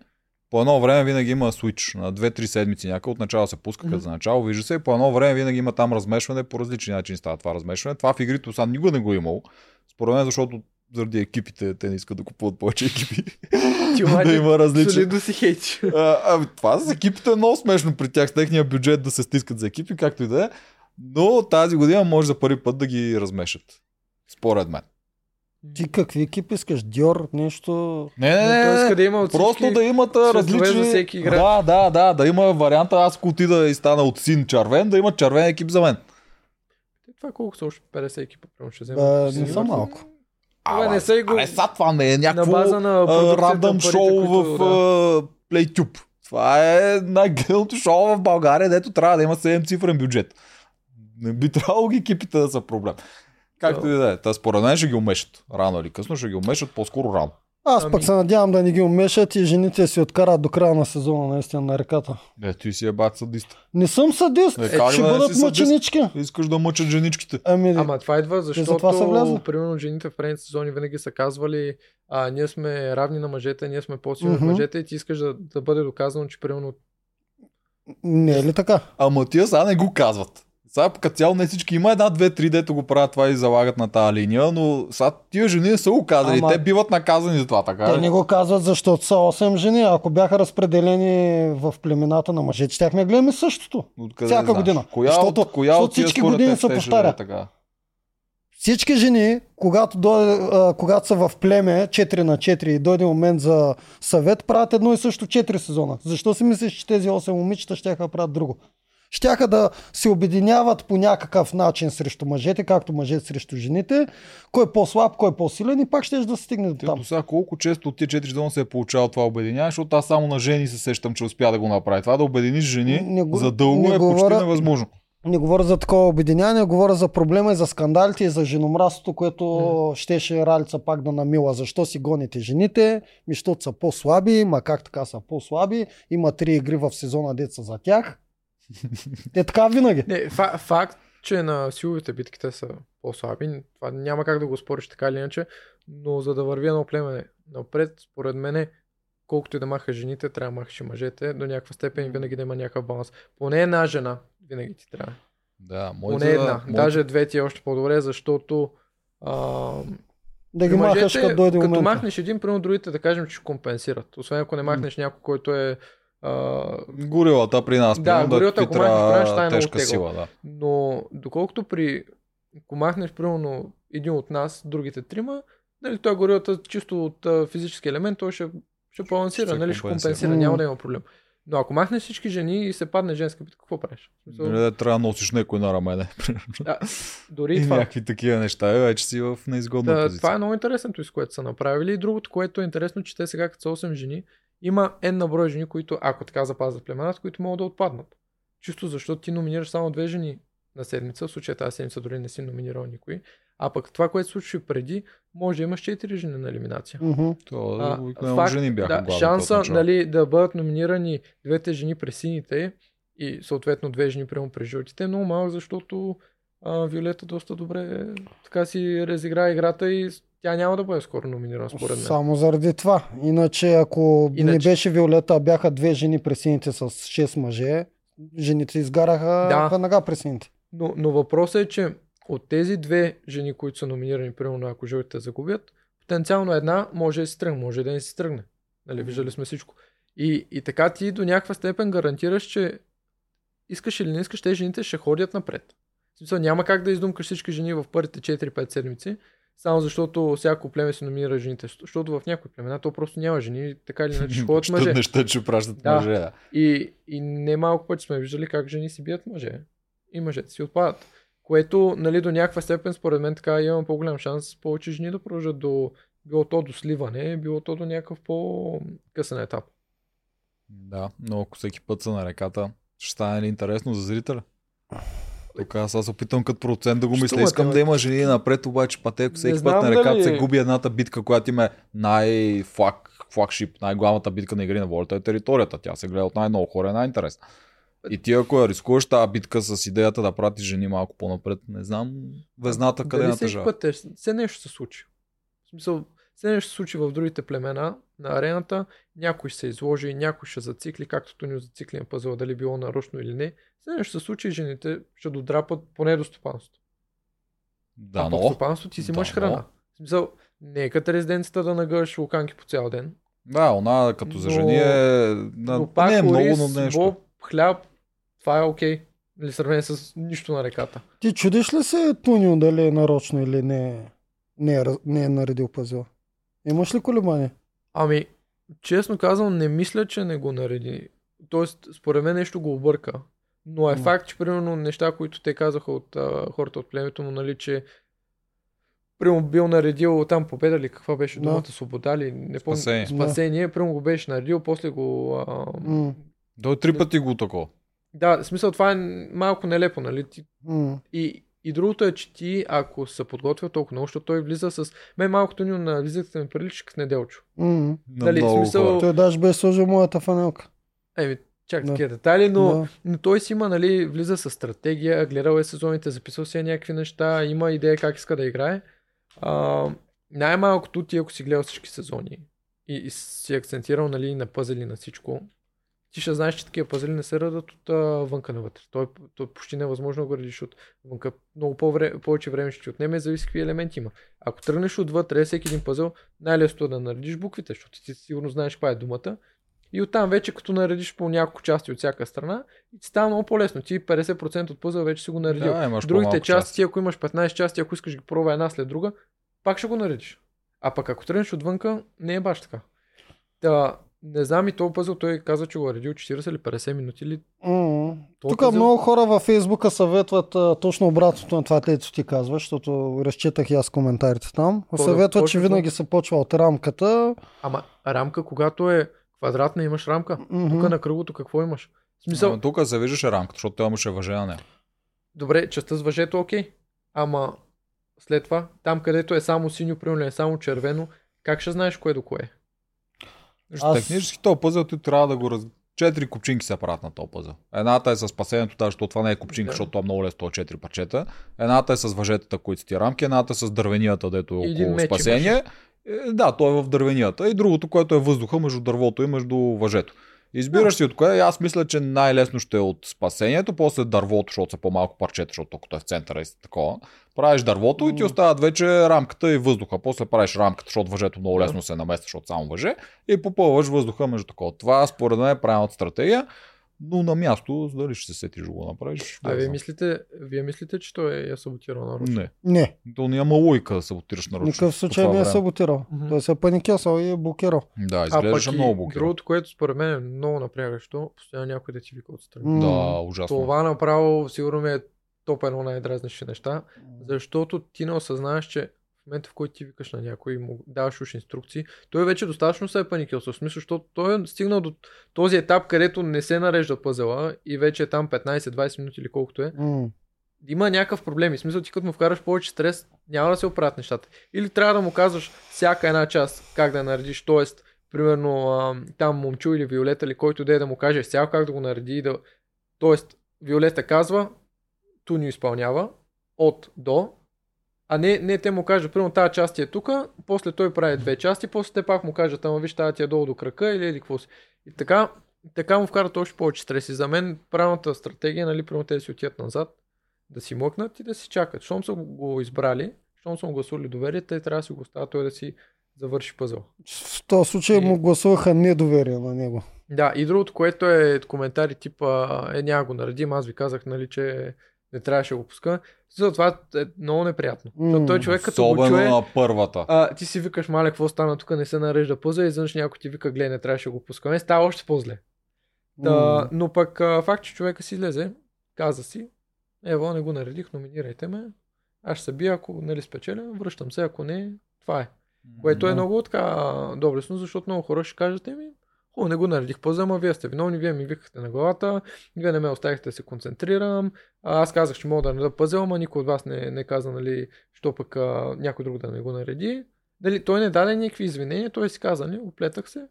по едно време винаги има свич на 2-3 седмици някъде. От начало се пуска mm-hmm. за начало, вижда се и по едно време винаги има там размешване, по различни начини става това размешване. Това в игрите сега никога не го имало. Според мен, защото заради екипите, те не искат да купуват повече екипи. Ти да има различни. да си хейти. А, а, това с екипите е много смешно при тях, с техния бюджет да се стискат за екипи, както и да е. Но тази година може за първи път да ги размешат. Според мен. Ти какви екип искаш? Диор, нещо? Не, не, не, не, иска да има от просто да имат различни... За всеки игра. Да, да, да, да има варианта, аз ако отида и стана от син червен, да има червен екип за мен. Това колко са още 50 екипа, прямо ще взема. не са малко. Абе, не са и го... са това не е някакво на база на рандъм шоу в да. PlayTube. Това е най-гълното шоу в България, дето трябва да има 7 цифрен бюджет. Не би трябвало екипите да са проблем. Както и да е. Та според мен ще ги умешат. Рано или късно ще ги умешат, по-скоро рано. Аз ами... пък се надявам да не ги умешат и жените си откарат до края на сезона наистина на реката. Е, ти си е бат садист. Не съм садист, е, е, ще да бъдат мъченички. Искаш да мъчат женичките. Ами, Ама това идва, защото това примерно жените в предните сезони винаги са казвали а, ние сме равни на мъжете, ние сме по-силни mm-hmm. мъжете и ти искаш да, да бъде доказано, че примерно не е ли така? Ама тия сега не го казват. Сега като цяло не всички има една, две, три, дето го правят това и залагат на тази линия, но сега тия жени не са го казали. Ама... Те биват наказани за това, така Те не го казват, защото са 8 жени. Ако бяха разпределени в племената на мъжете, щяхме гледаме същото. Откъде Всяка година. Коя, защото, от, коя защото всички години се повтаря. Е така? Всички жени, когато, дойде, когато са в племе 4 на 4 и дойде момент за съвет, правят едно и също 4 сезона. Защо си мислиш, че тези 8 момичета ще правят друго? Щяха да се обединяват по някакъв начин срещу мъжете, както мъжете срещу жените. Кой е по-слаб, кой е по-силен и пак ще да се стигне до там. До сега колко често от тия 4 сезона се е получавал това обединяване, защото аз само на жени се сещам, че успя да го направи. Това да обединиш жени не, не, за дълго не е говоря, почти невъзможно. Не говоря за такова обединяване, говоря за проблема и за скандалите и за женомрасото, което mm. щеше Ралица пак да намила. Защо си гоните жените? Ми, защото са по-слаби, ма как така са по-слаби? Има три игри в сезона деца за тях. Е така винаги. Не, фа- факт, че на силовите битките са по-слаби, това няма как да го спориш така или иначе, но за да върви едно племе напред, според мен, колкото и да маха жените, трябва да махаш и мъжете, до някаква степен винаги да има някакъв баланс. Поне една жена винаги ти трябва. Да, може Поне една. Моите... Даже две ти е още по-добре, защото а, да ги махаш като дойде Като момента. махнеш един, примерно другите да кажем, че ще компенсират. Освен ако не махнеш някой, който е горилата при нас. Да, горилата, ако махнеш ще стане тежка сила. Да. Но доколкото при... Ако махнеш примерно един от нас, другите трима, нали, той горилата чисто от а, физически елемент, той ще, ще балансира, ще нали, ще компенсира, mm. няма да има проблем. Но ако махнеш всички жени и се падне женска битка, какво правиш? Смисъл, Нали, трябва да носиш някой на рамене. да, дори И и това. някакви такива неща. е, Вече си в неизгодна Да, позиция. това е много интересното, с което са направили. И другото, което е интересно, че те сега като са 8 жени, има N на брой жени, които, ако така запазват племената, които могат да отпаднат. Чисто защото ти номинираш само две жени на седмица, в случая тази седмица дори не си номинирал никой. А пък това, което се случи преди, може да имаш 4 жени на елиминация. Мгм. То, А, факт, жени бяха да, шанса нали, да бъдат номинирани двете жени през сините и съответно две жени прямо през жълтите е много малък, защото а, Виолета доста добре така си разигра играта и тя няма да бъде скоро номинирана според мен. Само заради това. Иначе, ако не Иначе- беше Виолета, бяха две жени пресините с 6 мъже, жените изгараха Да. веднага пресините. Но, но въпросът е, че от тези две жени, които са номинирани, примерно ако жълтите загубят, потенциално една може да си тръгне, може да не си тръгне. Нали, виждали сме всичко. И, и така ти до някаква степен гарантираш, че искаш или не искаш, те жените ще ходят напред. В смисъл, няма как да издумкаш всички жени в първите 4-5 седмици, само защото всяко племе се номинира жените. Защото в някои племена то просто няма жени, така или иначе ходят мъже. не ще, че пращат Да. мъже. Да. И, и не малко пъти сме виждали как жени си бият мъже. И мъжете си отпадат. Което, нали, до някаква степен, според мен, така има по-голям шанс повече жени да продължат до било то до сливане, било то до някакъв по-късен етап. да, но ако всеки път са на реката, ще стане интересно за зрителя? Тук аз аз опитвам като процент да го мисля. Искам да има жени напред, обаче пък те, ако всеки път на реката дали- се губи едната битка, която има най-флаг, флагшип, най-главната битка на игри на волята е територията. Тя се гледа от най-много хора, е най-интересна. И ти ако я рискуваш тази битка с идеята да пратиш жени малко по-напред, не знам везната къде Дали всеки натъжава. път е, все нещо се случи. В смисъл, все нещо се случи в другите племена на арената, някой ще се изложи, някой ще зацикли, както Тонио зацикли на пъзела, дали било нарочно или не. Все нещо се случи и жените ще додрапат поне до стопанството. Да, а пък но... стопанство ти си Да, имаш но- храна. Смисъл, не е като резиденцията да нагъваш луканки по цял ден. Да, она като за Но- жени е... Да, но пак не е много, но нещо. боб, хляб, това е окей. Или сравнение с нищо на реката. Ти чудиш ли се, Тунио, дали е нарочно или не, не, е, не е наредил пазил? Имаш ли колебание? Ами, честно казвам, не мисля, че не го нареди. Тоест, според мен нещо го обърка. Но е факт, че примерно неща, които те казаха от а, хората от племето му, нали, че Примерно бил наредил там победа ли, каква беше Да. думата, свобода ли, не помня. Спасение. Спасение, примерно го беше наредил, после го... А, М, Той три пъти го такова. Да, в смисъл това е малко нелепо, нали? Ти, м. и, и другото е, че ти, ако се подготвил толкова много, защото той влиза с... Мен малкото ни на визитата ми прилича като неделчо. На Дали, в много смисъл- хора. Той даже бе сложил моята фанелка. Еми, чак Да. такива детайли, но, Да. но той си има, нали, влиза с стратегия, гледал е сезоните, записал си е някакви неща, има идея как иска да играе. А, най-малкото ти, ако си гледал всички сезони и, и си акцентирал, нали, на пъзели на всичко, ти ще знаеш, че такива пъзели не се радат от а, вънка навътре. Той, той почти невъзможно да го радиш от вънка. Много по-вре, повече време ще ти отнеме, зависи какви елементи има. Ако тръгнеш отвътре, всеки един пъзел, най-лесно е да наредиш буквите, защото ти сигурно знаеш каква е думата. И оттам вече като наредиш по няколко части от всяка страна, и ти става много по-лесно. Ти 50% от пъзел вече си го наредил. Да, Другите по-малко части, ако имаш 15 части, ако искаш ги пробва една след друга, пак ще го наредиш. А пък ако тръгнеш отвънка, не е баш така. Та, не знам и този пъзел, той каза, че го е редил 40 или 50 минути или. Този Тук пъзел- много хора във Фейсбука съветват а, точно обратното на това, което ти казваш, защото разчитах и аз коментарите там. Да- Съветват, че точно винаги се почва от рамката. Ама рамка, когато е квадратна, имаш рамка. Мгм. Тук на кръгото какво имаш? В смисъл, Ама Тук се виждаше рамката, защото той имаше въже на нея. добре, частта с въжето окей. Ама след това, там където е само синьо, примерно е само червено, как ще знаеш кое до кое? Аз... Аз- Технически този пъзел ти трябва да го раз... Четири купчинки се правят на този пъзел. Едната е с спасението, даже защото това не е купчинка, Да. защото това е много лесно, това е четири парчета. Едната е с въжетата, които са ти рамки, едната е с дървенията, дето е около меч спасение. Е, Да, той е в дървенията. И другото, което е въздуха между дървото и между въжето. Избираш си от кое. Аз мисля, че най-лесно ще е от спасението, после дървото, защото са по-малко парчета, защото толкова е в центъра и такова. Правиш дървото и ти остават вече рамката и въздуха. После правиш рамката, защото въжето много лесно се намества, защото само въже. И попълваш въздуха между такова. Това според мен е правилната стратегия. но на място, дали ще се сетиш да го направиш. А да вие знам. мислите, вие мислите, че той е я саботирал нарочно? Не, Не, то няма логика да саботираш в нарочно. никакъв случай не е саботирал. Мгм. Той се е паникесал и е блокирал. Да, А изглеждаше пък много и блокиран. другото, което според мен е много напрягащо, постоянно някой да ти вика отстрани. М. Да, ужасно. Това направо сигурно ми е топ едно най-дразнещи неща, защото ти не осъзнаваш, че в момента в който ти викаш на някой и му даваш уж инструкции, той вече достатъчно се е паникил. В смисъл, защото той е стигнал до този етап, където не се нарежда пъзела и вече е там 15-20 минути или колкото е. М. Има някакъв проблем. И смисъл, ти като му вкараш повече стрес, няма да се оправят нещата. Или трябва да му казваш всяка една част как да я наредиш, т.е. примерно там момчу или Виолета или който да е да му каже всяко как да го нареди и да... Тоест, Виолета казва, Тунио изпълнява от до, а не, не те му кажат, примерно тази част е тук, после той прави две части, после те пак му кажат, ама виж тази ти е долу до крака или, или какво си. И така, така му вкарат още повече стрес. И за мен правилната стратегия, нали, примерно те да си отидат назад, да си мъкнат и да си чакат. Щом са го избрали, щом са му гласували доверие, те трябва да си го оставят той да си завърши пъзъл. В този случай И- му гласуваха недоверие на него. Да, и другото, което е коментари типа, е няма го наредим, аз ви казах, нали, че не трябваше да го пуска. За това е много неприятно. М. Защото той човек като го Особено чуе, на първата. а, ти си викаш, мале, какво стана тук, не се нарежда пъза и изведнъж някой ти вика, гледай, не трябваше да го пускаме, става още по-зле. Да, М. но пък а, факт, че човека си излезе, каза си, ево, не го наредих, номинирайте ме, аз ще се бия, ако нали спечеля, връщам се, ако не, това е. Което е много така доблесно, защото много хора ще кажат ми, хубаво, не го наредих пъза, ама вие сте виновни, вие ми викахте на главата, вие не ме оставихте да се концентрирам, а, аз казах, че мога да нареда пъзел, ама никой от вас не, не каза, нали, що пък а, някой друг да не го нареди. Дали, той не даде никакви извинения, той си каза, нали, оплетах се,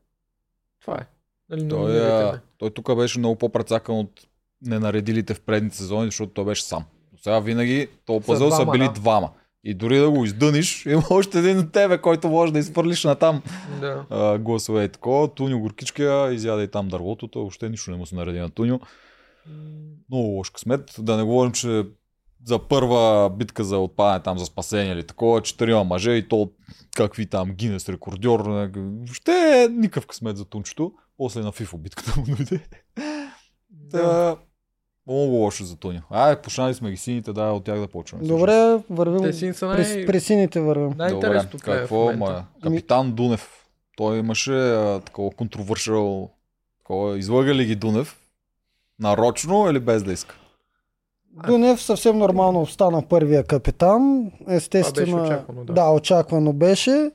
това е. Нали, Той, номинирайте а, той тук беше много по-прецакан от ненаредилите в предните сезони, защото той беше сам. Сега винаги то Са пъзъл са били двама. И дори да го издъниш, има още един от тебе, който може да изпърлиш на там Да. а, гласове и такова. Туньо Горкичкия изяда и там дървото, той въобще нищо не му се нареди на Туньо. М, Много лош късмет. Да не говорим, че за първа битка за отпадане там за спасение или такова, четирима мъже и то какви там Гинес рекордьор. Въобще никакъв късмет за Тунчето. После на FIFA битката му дойде. Да. Много лошо за Тони. Ай, почнали сме ги сините, да, от тях да почваме. Добре, вървим. Те си са най... През, през сините вървим. Добре, е какво, момента. ма, капитан Дунев. Той имаше а, такова контровършал, такова, излага ли ги Дунев? Нарочно или без да иска? Дунев съвсем нормално стана първия капитан. Естествено. Очаквано, да. да, очаквано беше.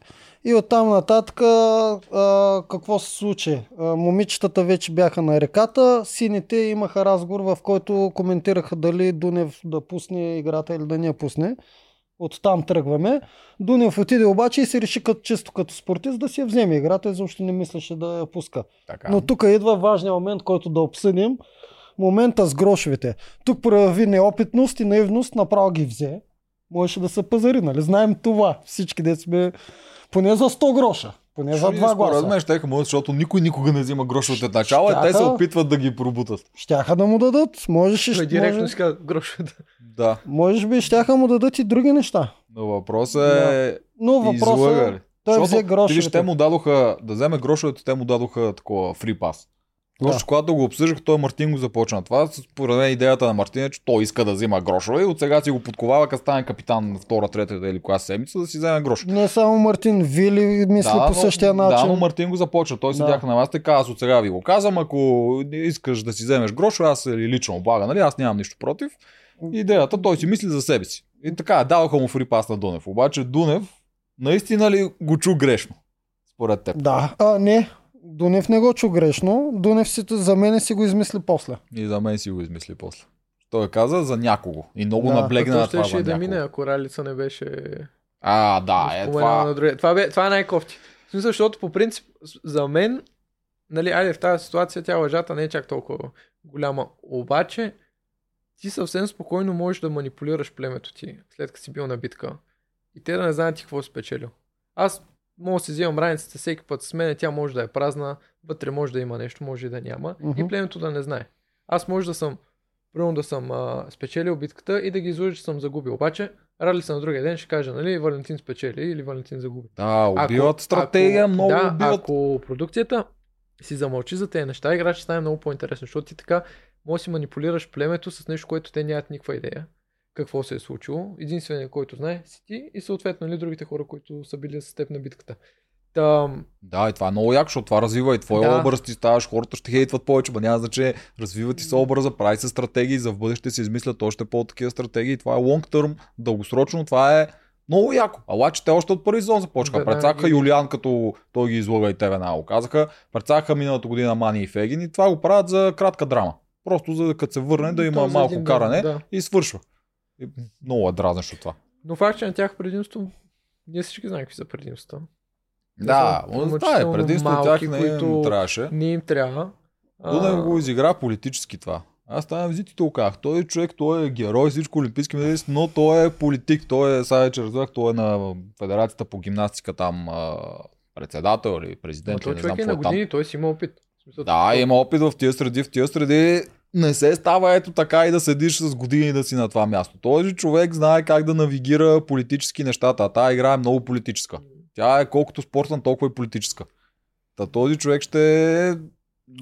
И оттам нататък а, какво се случи? А, момичетата вече бяха на реката, сините имаха разговор, в който коментираха дали Дунев да пусне играта или да не я пусне. Оттам тръгваме. Дунев отиде обаче и се реши като, чисто като спортист да си я вземе играта и защо не мислеше да я пуска. Така. Но тук идва важният момент, който да обсъдим. Момента с грошовете. Тук прояви неопитност и наивност, направо ги взе. Можеше да се пазари, нали? Знаем това. Всички де сме поне за 100 гроша. Поне за Според 2 гласа. мен ще му, защото никой никога не взима грошовете от начало, и те се Щяха. опитват да ги пробутат. Щяха да му дадат. Можеше, Той директно може, каза грошовете. Да. може би щяха му дадат и други неща. Но въпросът е Но въпросът излъга е, той взе ти Виж, грошовете. те му дадоха, да вземе грошовете, те му дадоха такова фри пас. Да. Точно когато го обсъждах, той Мартин го започна. Това според мен идеята на Мартин е, че той иска да взима грошове и от сега си го подковава, като стане капитан на втора, трета или коя седмица, да си вземе грошове. Не само Мартин Вили мисли по но- същия Да, начин. но Мартин го започва. Той Да. седяха на масата и каза, аз от сега ви го казвам, ако искаш да си вземеш грошове, аз или лично облага, нали? Аз нямам нищо против. Идеята, той си мисли за себе си. И така, даваха му фри пас на Дунев. Обаче Дунев наистина ли го чу грешно? Според теб. Да, а, не. Дунев не го чу грешно. Дунев си, за мен си го измисли после. И за мен си го измисли после. Той каза за някого. И много Да, наблегна на това ще за и да мине, ако Ралица не беше А, да, е това. на. Това, бе, това е най-кофти. В смисъл, защото по принцип за мен, нали, айде в тази ситуация тя лъжата не е чак толкова голяма. Обаче, ти съвсем спокойно можеш да манипулираш племето ти, след като си бил на битка. И те да не знаят ти какво си спечелил. Аз мога да си взимам раницата всеки път с мен, тя може да е празна, вътре може да има нещо, може и да няма. Мгм. И племето да не знае. Аз може да съм, примерно да съм а, спечелил битката и да ги излъжа, че съм загубил. Обаче, рали се на другия ден ще кажа, нали, Валентин спечели или Валентин загуби. Да, убиват стратегия, ако, много да, убиват. ако продукцията си замълчи за тези неща, играчът стане много по-интересно, защото ти така може да си манипулираш племето с нещо, което те нямат никаква идея какво се е случило. Единственият, който знае, си ти и съответно нали, другите хора, които са били с теб на битката. Та, Да, и това е много яко, защото това развива и твоя Да. образ, ти ставаш, хората ще хейтват повече, ба няма значение, развива ти се образа, прави се стратегии, за в бъдеще си измислят още по-такива стратегии, това е long term, дългосрочно, това е много яко. Ала, че те още от първи сезон започнаха. Веднага Прецакаха ги- Юлиан, като той ги излага и тебе на казаха. Прецакаха миналата година Мани и Фегин и това го правят за кратка драма. Просто за да като се върне да има малко един каране Да. и свършва. Много е дразнещо това. Но факт, че на тях предимство, ние всички знаем какви са предимствата. Да, но това е предимство малки, тях не им трябваше. Не им трябва. Дунев го изигра политически това. Аз там визитите го казах. Той е човек, той е герой, всичко олимпийски медалист, но той е политик. Той е, сега вече разбрах, той е на Федерацията по гимнастика там председател или Но президент. той или не знам човек е на там. години, той си има опит. Да, има опит в тия среди. В тия среди не се става ето така и да седиш с години да си на това място. Този човек знае как да навигира политически нещата. А тази игра е много политическа. Тя е колкото спортна, толкова и политическа. Та този човек ще е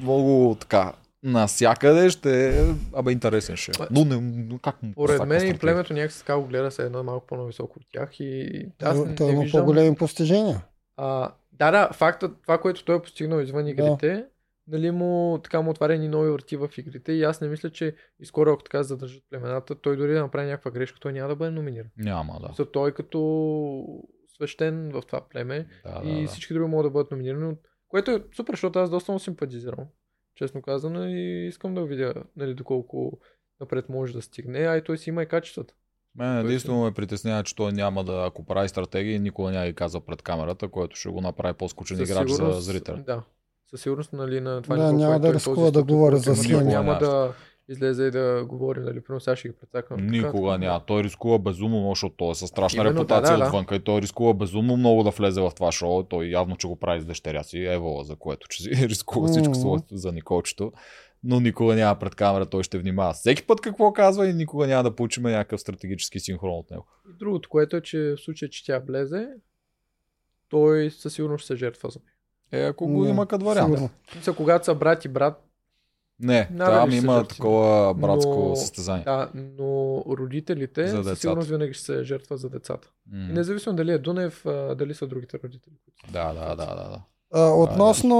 много така насякъде ще е, абе интересен ще е. Но не, но как му Поред мен и племето някакси така го гледа се едно малко по-нависоко от тях и аз Той, не, той не има виждам... по-големи постижения. А, да, да, фактът, това, което той е постигнал извън игрите, нали му, така му отваря ни нови врати в игрите и аз не мисля, че и скоро ако така задържат племената, той дори да направи някаква грешка, той няма да бъде номиниран. Няма, да. Да. Той е като свещен в това племе да, да, и да. всички други могат да бъдат номинирани, което е супер, защото аз доста му симпатизирам, честно казано, и искам да видя нали, доколко напред може да стигне, а и той си има и качествата. Мен единствено ме притеснява, че той няма да, ако прави стратегии, никога няма да ги казва пред камерата, което ще го направи по-скучен играч за зрител. Да. Със сигурност, нали, на това Да, ниво, няма да е рискува да който за схеми. Няма да излезе и да говори, нали, примерно сега ще ги прецакам. така, Никога така. няма. Той рискува безумно много, защото той е със страшна Именно, репутация да, да. отвънка и той рискува безумно много да влезе в това шоу. Той явно, че го прави с дъщеря си, Евола, за което че си рискува всичко свое за Николчето. Но никога няма пред камера, той ще внимава. Всеки път какво казва и никога няма да получим някакъв стратегически синхрон от него. И другото, което е, че в случай, че тя влезе, той със сигурност ще се жертва за нея. Е, ако го Не, има като вариант. сигурно. Мисля, когато са брат и брат, Не, там има жертви. такова братско Но- състезание. да, но родителите За със сигурност винаги ще се жертват за децата. М. И независимо дали е Дунев, а, дали са другите родители. Да, да, да, да. да. А, относно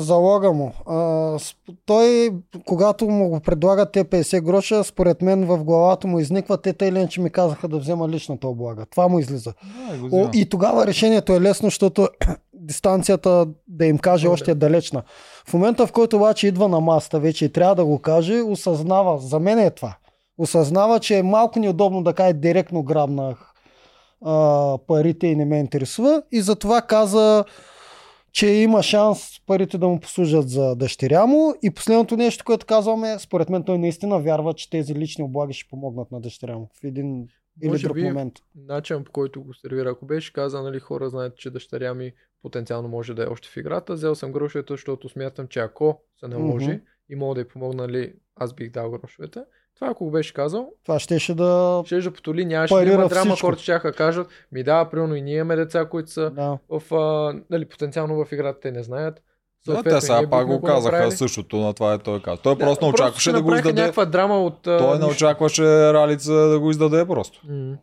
залога му, а, той, когато му го предлагат те 50 гроша, според мен в главата му изниква, те тъй ли, че ми казаха да взема личната облага. Това му излиза. Да, О, и тогава решението е лесно, защото дистанцията, да им каже, още е далечна. В момента, в който обаче идва на масата вече и трябва да го каже, осъзнава, за мен е това. Осъзнава, че е малко неудобно да каже директно грабнах а, парите и не ме интересува. И затова каза, че има шанс парите да му послужат за дъщеря му. И последното нещо, което казваме, според мен той наистина вярва, че тези лични облаги ще помогнат на дъщеря му в един или Може друг би- момент. Начинът по който го сервира, ако беше казал, нали, хора знаят, че дъщеря ми потенциално може да е още в играта, взел съм грошовете, защото смятам, че ако се наложи Мгм. и мога да й помогна, нали, аз бих дал грошовете. Това ако го беше казал, Това щеше да... ще да потоли, нямаше да има драма, всичко. хората ще кажат, ми да, примерно и ние имаме деца, които са Да. в, а, нали, потенциално в играта, те не знаят. Да, те сега пак го казаха направили. същото на това е той каза. Той просто не Да, очакваше да го издаде. някаква драма от... Той не очакваше Ралица да го издаде просто. М.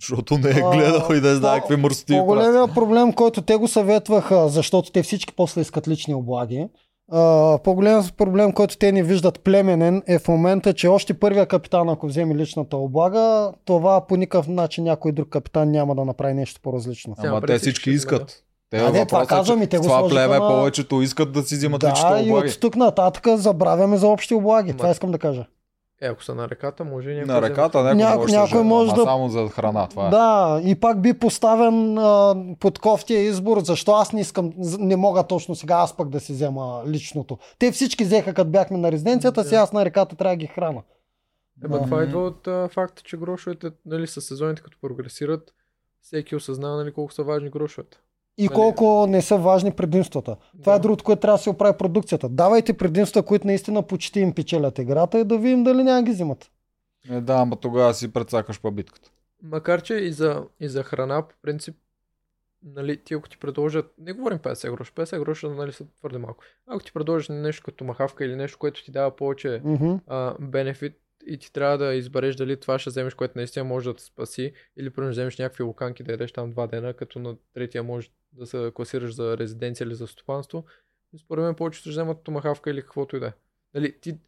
Защото не е А, гледал и да знае по- какви мърсоти прави. По-големия проблем, който те го съветваха, защото те всички после искат лични облаги, а, по-големият проблем, който те не виждат племенен е в момента, че още първия капитан, ако вземе личната облага, това по никакъв начин някой друг капитан няма да направи нещо по-различно. Ама те всички ще искат. Те А, не, това е, казвам и те го това племе на- повечето искат да си взимат личните Да, и облаги. от тук нататък забравяме за общи облаги. Ама- Това искам да кажа. Е, ако са на реката, може някой На реката някой, Няко- може, някой да, може да- само за храна. Това е. Да, и пак би поставен а, под кофтия избор, защо аз не искам, не мога точно сега аз пък да си взема личното. Те всички взеха, като бяхме на резиденцията, Да. сега аз на реката трябва да ги храна. Ема Да. това идва от а, факта, че грошовете, нали, с сезоните като прогресират, всеки осъзнава, нали, колко са важни грошовете. И Нали? колко не са важни предимствата. Това Да. е другото, което трябва да се оправи продукцията. Давайте предимства, които наистина почти им печелят играта и да видим дали няма ги взимат. Е, да, ама тогава си прецакаш по битката. Макар, че и за, и за храна, по принцип, нали, ти ако ти предложат, не говорим 50 гроша, 50 гроша нали, са твърде малко. Ако ти предложат нещо като махавка или нещо, което ти дава повече Мгм. а, бенефит и ти трябва да избереш дали това ще вземеш, което наистина може да те спаси, или примерно вземеш някакви луканки да ядеш там два дена, като на третия може да се класираш за резиденция или за стопанство. И според мен повечето ще вземат томахавка или каквото и да е. Нали, ти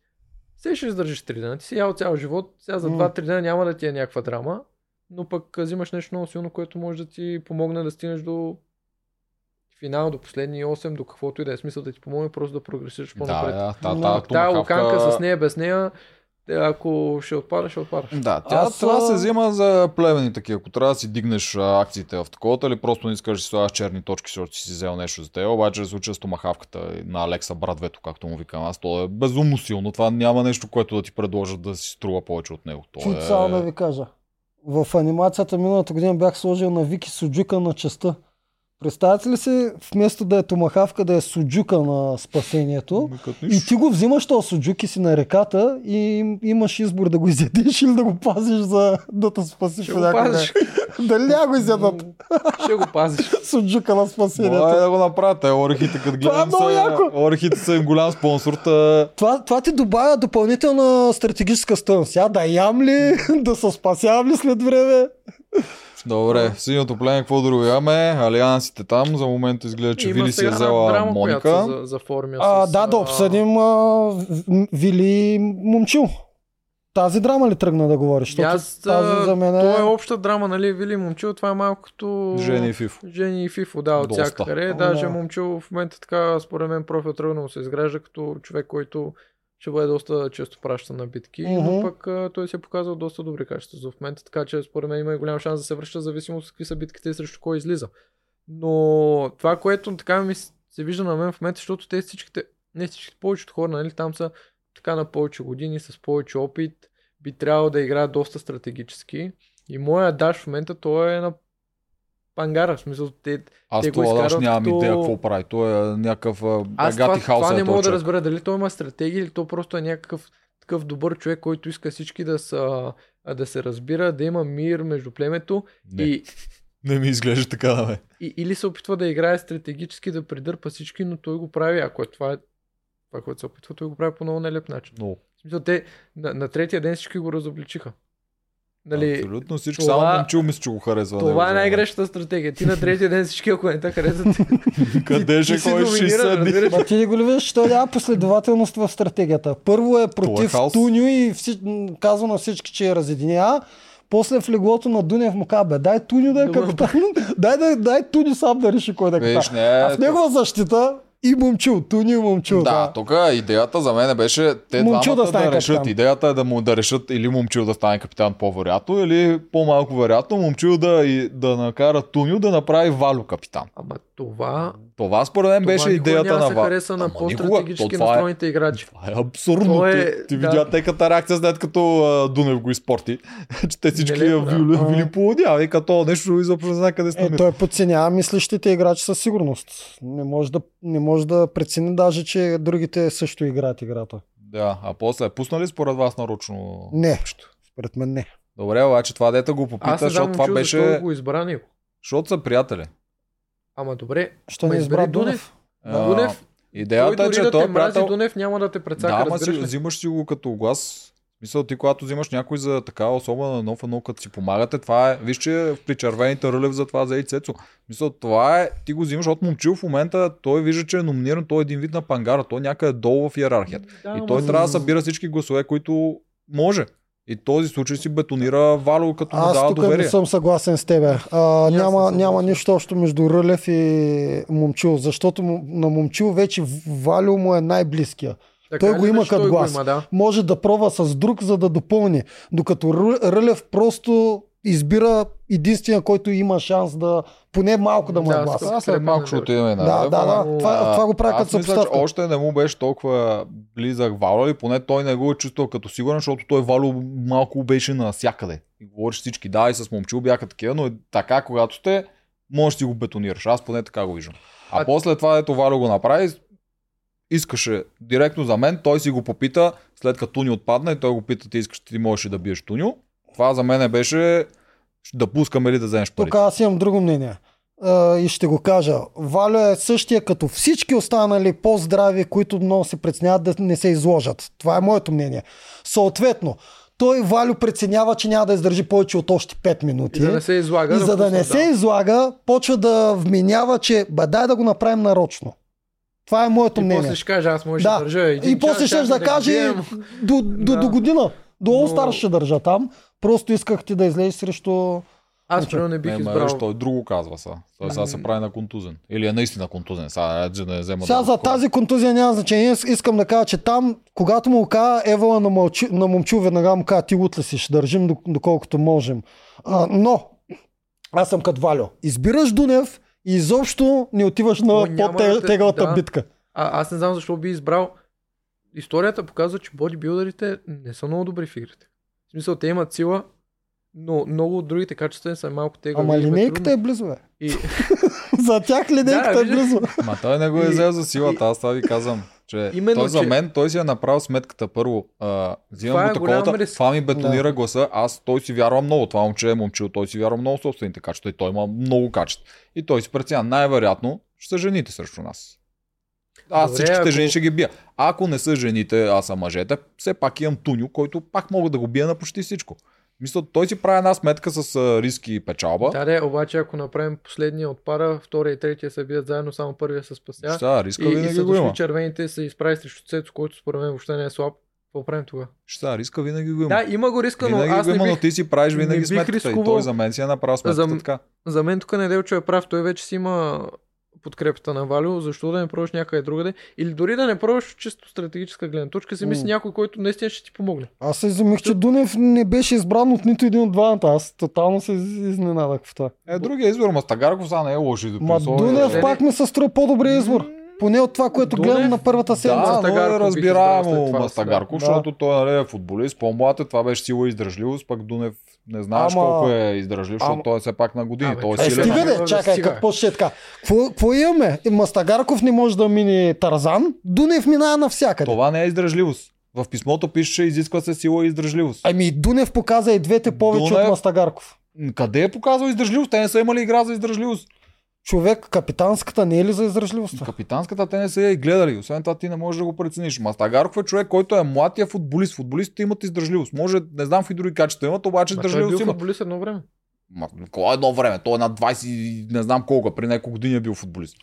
все ще издържиш 3 дена, ти си ял цял живот, сега за М. 2-3 дена няма да ти е някаква драма, но пък взимаш нещо много силно, което може да ти помогне да стигнеш до финал, до последни 8, до каквото и да е смисъл да ти помогне просто да прогресираш Да, по-напред. да, та, Но та, Тая луканка с нея, без нея, ако ще отпадаш, ще отпадаш. Да, тя, Аз, това а, се взима за племени такива. Ако трябва да си дигнеш акциите в такова, или просто не искаш да си слагаш черни точки, защото си си взел нещо за теб. Обаче в случая с томахавката на Алекса Брадвето, както му викам аз, то е безумно силно. Това няма нещо, което да ти предложат да си струва повече от него. То Чуй е... само да ви кажа. В анимацията миналата година бях сложил на Вики Суджука на частта. Представете ли си, вместо да е томахавка, да е суджука на спасението? Ами, И ти го взимаш то суджуки си на реката и имаш избор да го изядеш или да го пазиш за да те спаси Ще го пазиш. Дали го изядат Ще го пазиш. суджука на Мога спасението? е да го направят. Те орехите, като е гледам, са, яко. орехите са им голям спонсор. Та... Това, това ти добавя допълнителна стратегическа стойност. Сега да ям ли, да се спасявам ли след време? Добре, в синьото племе, какво друго имаме? Алиансите там, за момента изглежда, че Има Вили си е взела драма, Моника. за, заформя А, с, да, да обсъдим а, Вили Момчил. Тази драма ли тръгна да говориш? Защото Аз, тази за мен е... Това е обща драма, нали, Вили Момчил, това е малко като... Жени и Фифо. Жени и Фифо, да, от всякъде. Даже да. Момчил в момента така, според мен, профил тръгна му се изгражда като човек, който ще бъде доста често пращан на битки, Мгм. но пък а, той се е показал доста добри качества в момента, така че според мен има и голям шанс да се връща, в зависимост от какви са битките и срещу кой излиза. Но това, което така ми се вижда на мен в момента, защото те всичките, не всичките, повечето хора, нали, там са така на повече години, с повече опит, би трябвало да играят доста стратегически. И моя даш в момента той е на пангара, в смисъл, те, Аз Те го това даже нямам като- идея какво прави. Той е някакъв Аз това, хаус. това не е мога този да разбера дали той има стратегия или то просто е някакъв такъв добър човек, който иска всички да, са, да се разбира, да има мир между племето Не, и, не ми изглежда така мен. и, или се опитва да играе стратегически, да придърпа всички, но той го прави, ако е това, е, това което се опитва, той го прави по много нелеп начин. Но, В смисъл, те на, на третия ден всички го разобличиха. Нали, абсолютно всички. това- Само момчил мисля, че го харесва. това е него, най-грешната стратегия. Ти на третия ден всички, ако не те харесат, Къде ще си ходиш и доминиран, седни? разбираш? Ма ти не го ли виждаш, че той няма последователност в стратегията. Първо е против хаос. Туню и всич... казва на всички, че я разединява. После в леглото на Дунев му казва, бе, дай Туню да е капитан. дай, дай, дай Туню сам да реши кой да е капитан. не, А в негова защита и момчил, Туню и момчил. Да, тук идеята за мен беше те двамата да стане да решат. капитан. Идеята е да му да решат или момчил да стане капитан по-вероятно, или по-малко вероятно момчил да, и, да накара Туню да направи Валю капитан. Ама това, Това според мен това беше идеята няма на се Валю. хареса на по-стратегически никога. То това е- настроените играчи. Това е абсурдно. То е- ти ти да. видя техната реакция след като а, Дунев го изпорти, че те всички Нелепо, да. вили, вили полудява и като нещо изобщо не знае къде се Е, той подценява мислещите играчи със сигурност. Не може да, не може да прецени даже, че другите също играят играта. Да, а после е пуснали според вас нарочно? Не, според мен не. Добре, обаче това дете го попита, Аз защото това беше... защо го избра него. Защото са приятели. Ама добре, Що не избра Дунев? А, Дунев, Идеята той е, че да той те е мрази приятел... Дунев, няма да те Да, прецака, ама разбираш си, ли? взимаш си го като глас. Смисъл, ти когато взимаш някой за такава особа на нов едно, като си помагате, това е, виж, че при червените рълев за това за и Цецо. Мисъл, това е, ти го взимаш от момчил в момента, той вижда, че е номиниран, той е един вид на пангара, той някъде долу в иерархията. Да, и той за- трябва да събира всички гласове, които може. И този случай си бетонира Вало, като му Аз дава тук доверие. не съм съгласен с тебе. А, няма, няма нищо общо между Рълев и Момчил, защото на Момчил вече Валю му е най-близкия. Така той го има иначе като глас. Има, да. Може да пробва с друг, за да допълни. Докато Ръ- Рълев просто избира единствения, който има шанс да поне малко да му е Да, глас. скъпи. Аз след малко ще отидем на Да, да, ама- да. Това, А, това го прави като мисля, че съпоставка. още не му беше толкова близък Вало, или поне той не го е чувствал като сигурен, защото той Вало малко беше навсякъде. И говориш всички, да, и с момчил бяха такива, но така, когато сте, можеш да си го бетонираш. Аз поне така го виждам. А, А- после това, ето Вало го направи, искаше директно за мен, той си го попита, след като Туни отпадна и той го пита, ти искаш, ти можеш ли да биеш Туню. Това за мен беше да пускаме ли да вземеш пари. Тук аз имам друго мнение. и ще го кажа. Валю е същия като всички останали по-здрави, които много се преценяват да не се изложат. Това е моето мнение. Съответно, той Валю преценява, че няма да издържи повече от още 5 минути. И да не се излага. И за да не пусне, се излага, почва да вменява, че ба дай да го направим нарочно. Това е моето И мнение. после ще каже, аз може Да. да държа един И после ще да каже до, до, Да. до година. До All Но- Star ще държа там. Просто исках ти да излезеш срещу... Аз примерно не бих Не, избрал. виж, той друго казва са. Той сега се прави на контузен. Или е наистина контузен. Сега да не взема Сега да за тази контузия няма значение. Ис- Искам да кажа, че там, когато му каза Евала на, мълчу, на момчу, веднага му каза, ти утре си, ще държим док- доколкото можем. А, но, аз съм като Валю. Избираш Дунев и изобщо не отиваш на да по-тегалата да. битка. А, аз не знам защо би избрал. Историята показва, че бодибилдерите не са много добри в игрите. В смисъл, те имат сила, но много от другите качества са малко тегави. Ама е линейката е близо, бе. И... За тях линейката Да, е близо. Ма той не го е взел за силата, аз това ви казвам. Че Именно, той за мен, той си е направил сметката първо. А, взимам Това го е риск. това ми бетонира гласа, аз той си вярва много, това момче е момчил, той си вярва много собствените качества и той има много качества. И той си преценя, най-вероятно ще са жените срещу нас. Аз Добре, всичките ако- жени ще ги бия. Ако не са жените, аз съм мъжете, все пак имам Туню, който пак мога да го бия на почти всичко. Мисля, той си прави една сметка с а, риски и печалба. Да, да, обаче ако направим последния от пара, втория и третия се бият заедно, само първия се спася. Ще, риска И, и винаги са го има. червените се изправи срещу Цецо, който според мен въобще не е слаб. Какво правим тогава? Ще, риска винаги го има. Да, има го риска, но винаги аз го не има, но бих... ти си правиш не винаги сметката. И рискувал. той за мен си е направил сметката За- така. За мен тук Неделчо е прав, той вече си има подкрепата на Валю, защо да не пробваш някъде другаде? Или дори да не пробваш чисто стратегическа гледна точка, си мисли някой, който наистина ще ти помогне. Аз се изумих, че Дунев не беше избран от нито един от двамата. Аз тотално се из- изненадах в това. Е, другия избор, Мастагарков сега не е лош и Ма дописал. Дунев е- пак ми се струва по-добрия избор. Поне от това, което Дунев? гледам на първата седмица. Да, но е разбираемо Мастагарков, сега. защото той нали, е футболист, по-млад е, това беше сила и издръжливост, пък Дунев не знаеш Ама- колко е издръжлив, защото Ама- той е все пак на години. Абе, той е Е, силен. стига де, чакай, стига. какво ще е така? Какво- имаме? Мастагарков не може да мине Тарзан, Дунев минава навсякъде. Това не е издръжливост. В писмото пише, че изисква се сила и издръжливост. Ами Дунев показа и двете повече Дунев- от Мастагарков. Къде е показал издръжливост? Те не са имали игра за издръжливост. Човек, капитанската не е ли за издръжливостта? Капитанската те не са я и гледали. Освен това ти не можеш да го прецениш. Мастагарков е човек, който е млад и е футболист. Футболистите имат издръжливост. Може, не знам какви други качества имат, обаче той е издръжливост бил има. футболист едно време. Ма, кога едно време? Той е на 20, и не знам колко, при няколко години е бил футболист.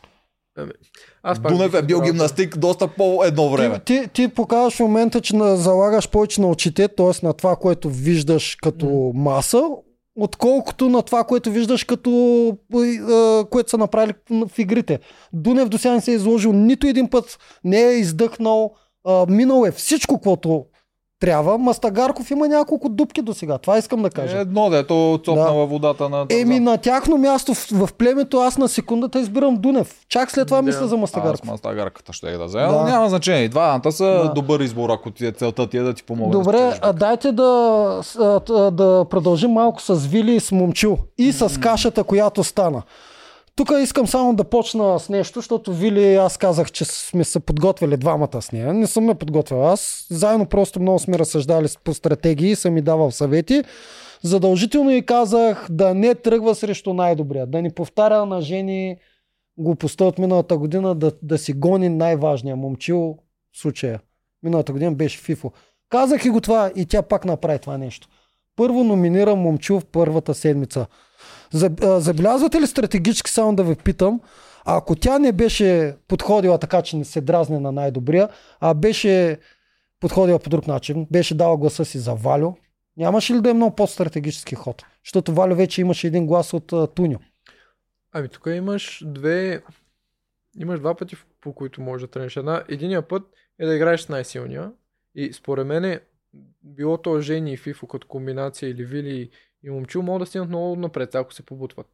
Аз пак Дунев е бил гимнастик доста по едно време. Ти, ти, ти показваш в момента, че на, залагаш повече на очите, т.е. на това, което виждаш като маса, отколкото на това, което виждаш като е, което са направили в игрите. Дунев до сега не се е изложил нито един път, не е издъхнал, минал е всичко, което трябва. Мастагарков има няколко дупки до сега. Това искам да кажа. Е, Едно, дето цопнала водата на. Еми на тяхно място в, в племето аз на секундата избирам Дунев. Чак след това Да. мисля за Аз Мастагарков. Мастагарката ще я да взема, Да. но няма значение. И двамата са Да. добър избор, ако ти е целта ти е да ти помогне. Добре, а дайте да, да продължим малко с Вили и с Момчил и с кашата, която стана. Тук искам само да почна с нещо, защото Вили, аз казах, че сме се подготвили двамата с нея. Не съм ме подготвил аз. Заедно просто много сме разсъждали по стратегии и съм ми давал съвети. Задължително и казах да не тръгва срещу най-добрия, да ни повтаря на жени глупостта от миналата година, да, да си гони най-важния момчил случая. Миналата година беше Фифо. Казах и го това и тя пак направи това нещо. Първо номинира момчил в първата седмица. Забелязвате ли стратегически, само да ви питам, ако тя не беше подходила така, че не се дразне на най-добрия, а беше подходила по друг начин, беше дала гласа си за Валю, нямаше ли да е много по-стратегически ход? Защото Валю вече имаше един глас от а, Туньо. Ами тук имаш две... Имаш два пъти, по които можеш да тренеш. Една, единия път е да играеш с най-силния. И според мен е, било то Жени и Фифо като комбинация или Вили и Момчил, могат да стигнат много напред, ако се побутват.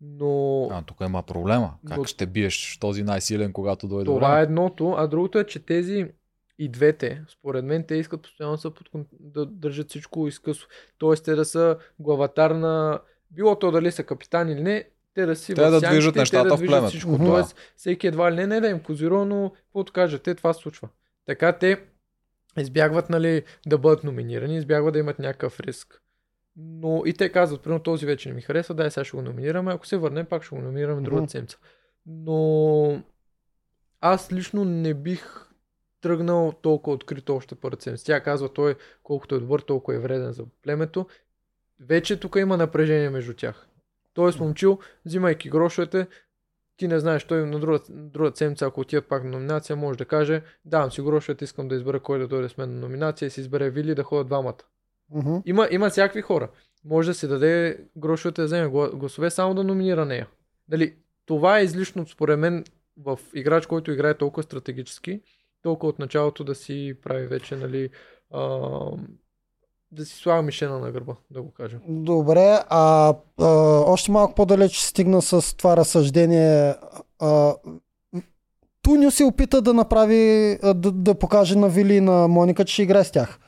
Но А, тук има проблема. Как Но- ще биеш този най-силен, когато дойде това време? е едното, а другото е, че тези и двете, според мен, те искат постоянно да са под, да държат всичко изкъсо. Тоест, те да са главатар на... Било то дали са капитан или не, те да си Те да движат те нещата да в племето. Всичко. Мгм. Тоест, всеки едва ли не, не да им козирува, но каквото кажат, те това се случва. Така те избягват нали, да бъдат номинирани, избягват да имат някакъв риск. Но и те казват, примерно този вече не ми харесва, дай сега ще го номинираме, ако се върнем, пак ще го номинираме другата седмица. Но аз лично не бих тръгнал толкова открито още първата седмица. Тя казва, той колкото е добър, толкова е вреден за племето. Вече тук има напрежение между тях. Тоест, момчил, взимайки грошовете, ти не знаеш, той на друга, друга седмица, ако отидат пак на номинация, може да каже, давам си грошовете, искам да избера кой да дойде с мен на номинация и си избере Вили да ходят двамата. Мгм. Има, има всякакви хора. Може да си даде грошовете да вземе гла- гласове, само да номинира нея. Дали, това е излишно според мен в играч, който играе толкова стратегически, толкова от началото да си прави вече, нали, а, да си слага мишена на гърба, да го кажем. Добре, а, а още малко по-далеч стигна с това разсъждение. А, Туньо се опита да направи, да, да покаже на Вили и на Моника, че ще играе с тях.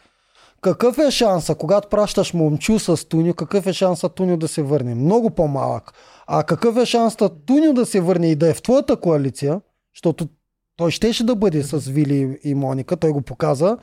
Какъв е шанса, когато пращаш момчу с Туньо, какъв е шанса Туньо да се върне? Много по-малък. А какъв е шанса Туньо да се върне и да е в твоята коалиция, защото той щеше да бъде с Вили и Моника, той го показа,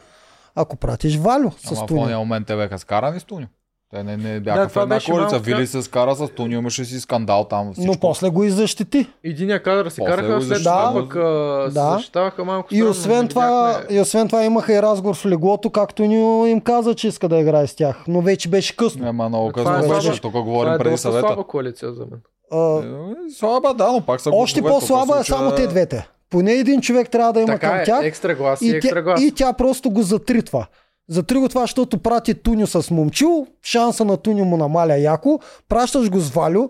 ако пратиш Валю с Ама в този момент те бяха скарани с Туньо. Те не, не бяха Да, в това една беше коалиция. малко Вили се скара с Туньо, имаше си скандал там. Всичко. Но после го и защити. Единия кадър се После караха, след това пък а, се Да. защитаваха малко И странно, освен, не това, видяхме- и освен това имаха и разговор в леглото, както ни им каза, че иска да играе с тях. Но вече беше късно. Няма много Това късно е беше. слаба- Тук Това говорим е преди съвета. слаба коалиция за мен. А, Е, Слаба, да, но пак са още по-слаба е само те двете. Поне един човек трябва да има Така към е, тях. екстра глас и, и, екстра тя, глас. и тя просто го затри това. Затри го това, защото прати Туньо с момчил, шанса на Туньо му намаля яко, пращаш го с Валю.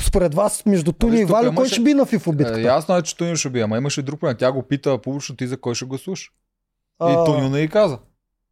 Според вас, между Туньо Виж, и Валю, кой имаше- ще би на фифо Е, битката? ясно е, че Туньо ще бие, ама имаше друг проблем. Тя го пита публично ти за кой ще гласуваш. И А, Туньо не й каза.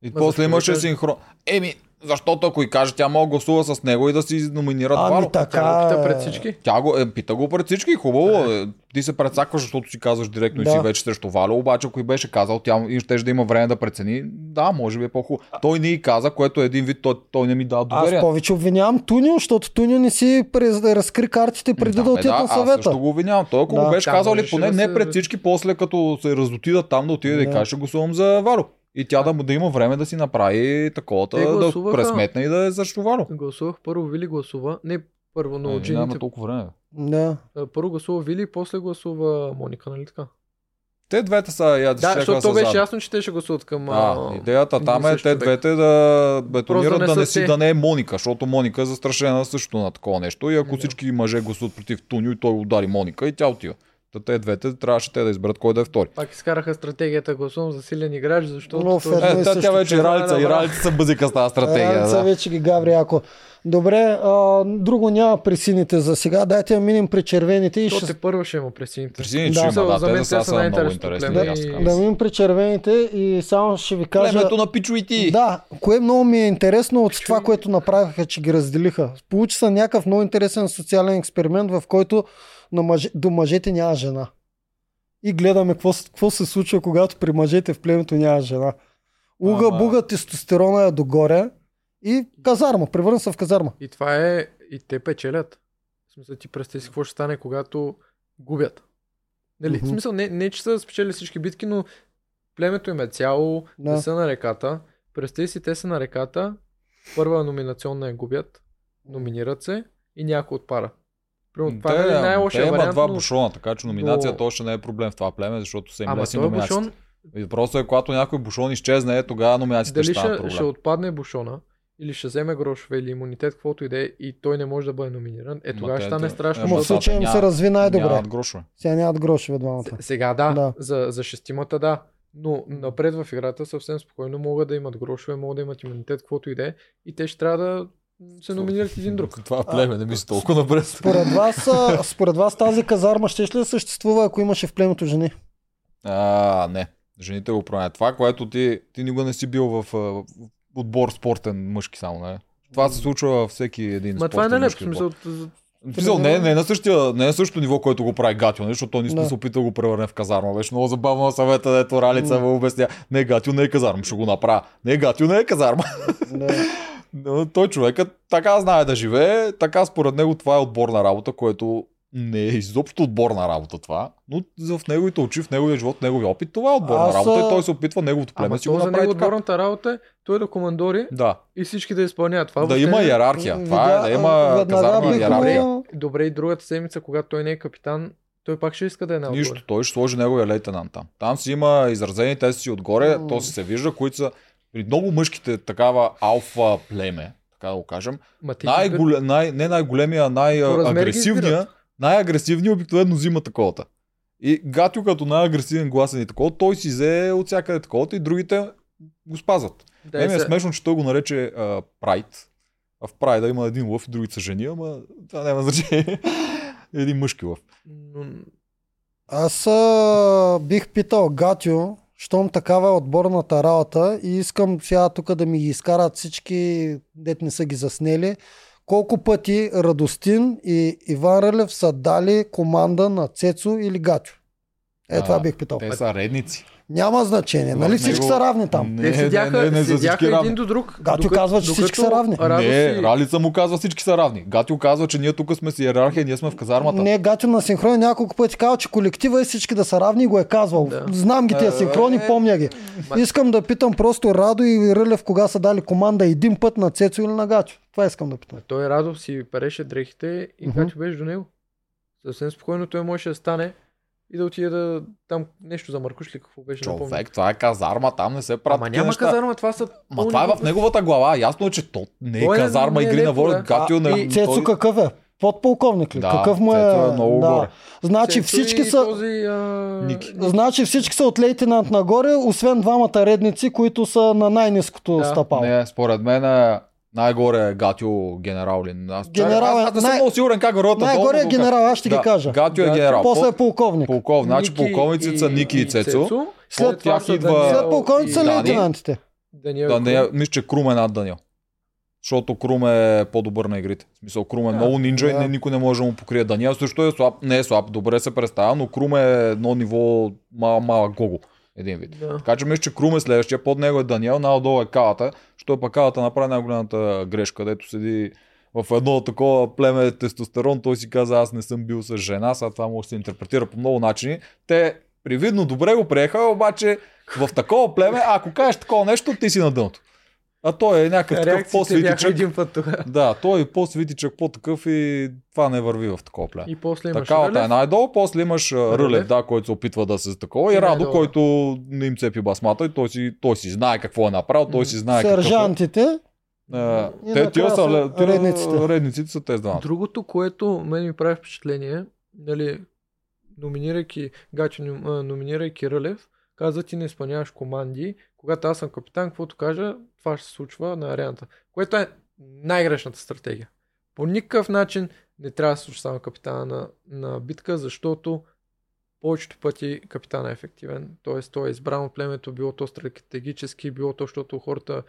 И Ма после имаше синхрон. Еми, защото ако й каже, тя мога да гласува с него и да си номинират Ами Вало. така. Тя го пита е. пред всички. Тя го, е, пита го пред всички, хубаво. Е. Ти се прецакваш, защото си казваш директно и Да. си вече срещу Валю, обаче ако й беше казал, тя и ще да има време да прецени, да, може би е по-хубаво. Той не й каза, което е един вид, той, той не ми дава Аз доверие. повече обвинявам Туньо, защото Туньо не си през, разкри картите преди да, бе, отидат на Аз съвета. също го обвинявам. Той ако Да. го беше казал ли поне да не се- пред всички, после като се разотидат там да отиде да, Да. да каже, гласувам за Валю. И тя да, му- да има време да си направи такова, да пресметне и да е Валю. Гласувах първо Вили гласува. Не първо, но Е, жените. толкова време. Да. а, Първо гласува Вили, после гласува Моника, нали така? Те двете са я Да, защото то беше заедно. ясно, че те ще гласуват към... Да, а, идеята там е те човек. двете да бетонират да не да не са си те. да не е Моника, защото Моника е застрашена също на такова нещо. И ако Да. всички мъже гласуват против Туньо и той удари Моника и тя отива. Та те двете трябваше те да изберат кой да е втори. Пак изкараха стратегията, гласувам за силен играч, защото... Но едно Е, и та, също тя вече и това е ралица, и добра. ралица са бъзика с тази стратегия. Раница Да. вече ги гаври яко. Добре, а, друго няма при сините за сега. Дайте да минем при червените и То ще... те първо ще има пресините. Пресините Да. ще има, да, За мен да те са, са са много интересни. племе и и-. Да минем при червените и само ще ви кажа... Племето на пичуити. Да, кое много ми е интересно от това, което направиха, че ги разделиха. Получи се някакъв много интересен социален експеримент, в който на мъже, до мъжете няма жена. И гледаме какво, какво се случва, когато при мъжете в племето няма жена. Уга, Ама- буга, тестостерона е догоре и казарма, превърна се в казарма. И това е... И те печелят. В смисъл ти представи си какво ще стане, когато губят. Нали? Мгм. В смисъл не, не, че са спечели всички битки, но племето им е цяло, Да. не са на реката. Представи си, те са на реката, първа номинационна я губят, номинират се и някой отпара. Примерно, това Те, е нали, те най-лошия имат вариант, два но... бусона, така че номинацията но- още не е проблем в това племе, защото са им Ама лесни той номинациите. бушон, И въпросът е, когато някой бушон изчезне, е, тогава номинациите дали ще ще, проблем. ще отпадне бушона, или ще вземе грошове или имунитет, каквото и да е, и той не може да бъде номиниран, е тогава те- ще стане те- страшно. Ама в случая им се разви най-добре. Нямат грошове. Сега нямат грошове двамата. Сега да, Да. За, за шестимата да. Но напред в играта съвсем спокойно могат да имат грошове, могат да имат имунитет, каквото и да е. И те ще трябва да се номинират един друг. Това племе не мисля толкова напред. Според вас, според вас тази казарма ще ли да съществува, ако имаше в племето жени? А, не. Жените го променят. Това, което ти, ти никога не си бил в, в отбор спортен мъжки само, не? Това се случва във всеки един Ма спортен това е нелеп, в мъжки смисъл. Смисъл, не, не, е на същия, не е на същото ниво, което го прави Гатио, защото той не да. се опита да го превърне в казарма. Беше много забавно на съвета, дето Ралица му обясня. Не, Гатио не е казарма, ще го направя. Не, Гатио не е казарма. Да. Но той човекът така знае да живее, така според него това е отборна работа, което не е изобщо отборна работа това, но в неговите очи, в неговия живот, в неговия опит, това е отборна Аз, работа и той се опитва неговото племе Ама си го направи него така. отборната работа е той да командори Да, и всички да изпълняват това. да въобще има не- иерархия. Това е да има казарма иерархия. Добре, и другата седмица, когато той не е капитан, той пак ще иска да е на Нищо, той ще сложи неговия лейтенант там. Там си има изразени, те си отгоре, то си се вижда, които са при много мъжките такава алфа племе, така да го кажем. Те Най- не най-големия, най-агресивния, най-агресивния обикновено взима таковата. И Гатю като най-агресивен гласен и такова, той си взе от всякъде таковата и другите го спазват. Да, Да, е, Мен ми е се- смешно, че той го нарече а, Прайд. А в Прайда има един лъв и другите са жени, ама това няма значение. един мъжки лъв. Аз а, бих питал Гатю, щом такава е отборната работа и искам сега тук да ми ги изкарат всички, дет не са ги заснели, колко пъти Радостин и Иван Рълев са дали команда на Цецо или Гатю? Е, А, това бих питал. Те са редници. Няма значение, нали В всички него- са равни там? Те седяха, не, не, за седяха един равни. до друг. Гатю докато- казва, че всички са равни. Не, си- Ралица му казва всички са равни. Гатио казва, че ние тук сме с иерархия, ние сме в казармата. Не, Гатю на синхрони няколко пъти казва, че колектива и всички да са равни и го е казвал. Да. Знам ги тия Е, синхрони, е, помня ги. Искам да питам просто Радо и Рълев кога са дали команда един път на Цецо или на Гатю. Това искам да питам. Той Радо си переше дрехите и Мгм. Гатю беше до него. Съвсем спокойно той можеше да стане и да отиде да там нещо за Маркуш ли какво беше напомня. Човек, това е казарма, там не се правят Ама няма неща. казарма, това са... Ма това е в неговата глава. Ясно е, че то не е Той е- казарма, не е игри на леко, воля. да. Гатио не И Цецо той- какъв е? Подполковник ли? Да, какъв му е? Е много да. горе. Значи Цецо всички са... Този, а... Ники. Значи всички са от лейтенант нагоре, освен двамата редници, които са на най-низкото Да. стъпало. Не, според мен е най-горе е Гатио генерал ли? Аз, Генерал е- аз, аз не съм най- много сигурен как върват Най-горе е генерал, аз ще ги кажа. Гатио е генерал. После е По- полковник. Полков, значи Ники полковниците са Ники и Цецо. След тях идва- След полковник са и- лейтенантите. Даниел Да, мисля, че Крум е над Даниел. Защото Крум е по-добър на игрите. В смисъл, Крум е Да. много нинджа и Да. не, никой не може да му покрие. Даниел също е слаб. Не е слаб, добре се представя, но Крум е едно ниво мал, малък гого. Един вид. Да. Така че мисля, че Крум е следващия, под него е Даниел, най-долу е Калата, що е пък Калата направи най-голямата грешка, където седи в едно такова племе тестостерон, той си каза, аз не съм бил с жена, сега това може да се интерпретира по много начини. Те привидно добре го приеха, обаче в такова племе, ако кажеш такова нещо, ти си на дъното. А той е някакъв такъв по-свитичък. един път тогава. Да, той е по-свитичък, по-такъв и това не върви в такова племе. И после имаш Такавата е най-долу, после имаш Рълев. Рълев, да, който се опитва да се такова, и И Радо, който не им цепи басмата и той си, той си знае какво е направил, той си знае какъв е. Сержантите. А, И те, тия са, тия редниците. редниците са те двамата. Другото, което мен ми прави впечатление, нали, номинирайки а, номинирайки Рълев, каза ти не изпълняваш команди. Когато аз съм капитан, каквото кажа, това ще се случва на арената. Което е най-грешната стратегия. По никакъв начин не трябва да се случва само капитана на, на битка, защото повечето пъти капитана е ефективен. Тоест, той е избран от племето, било то стратегически, било то, защото хората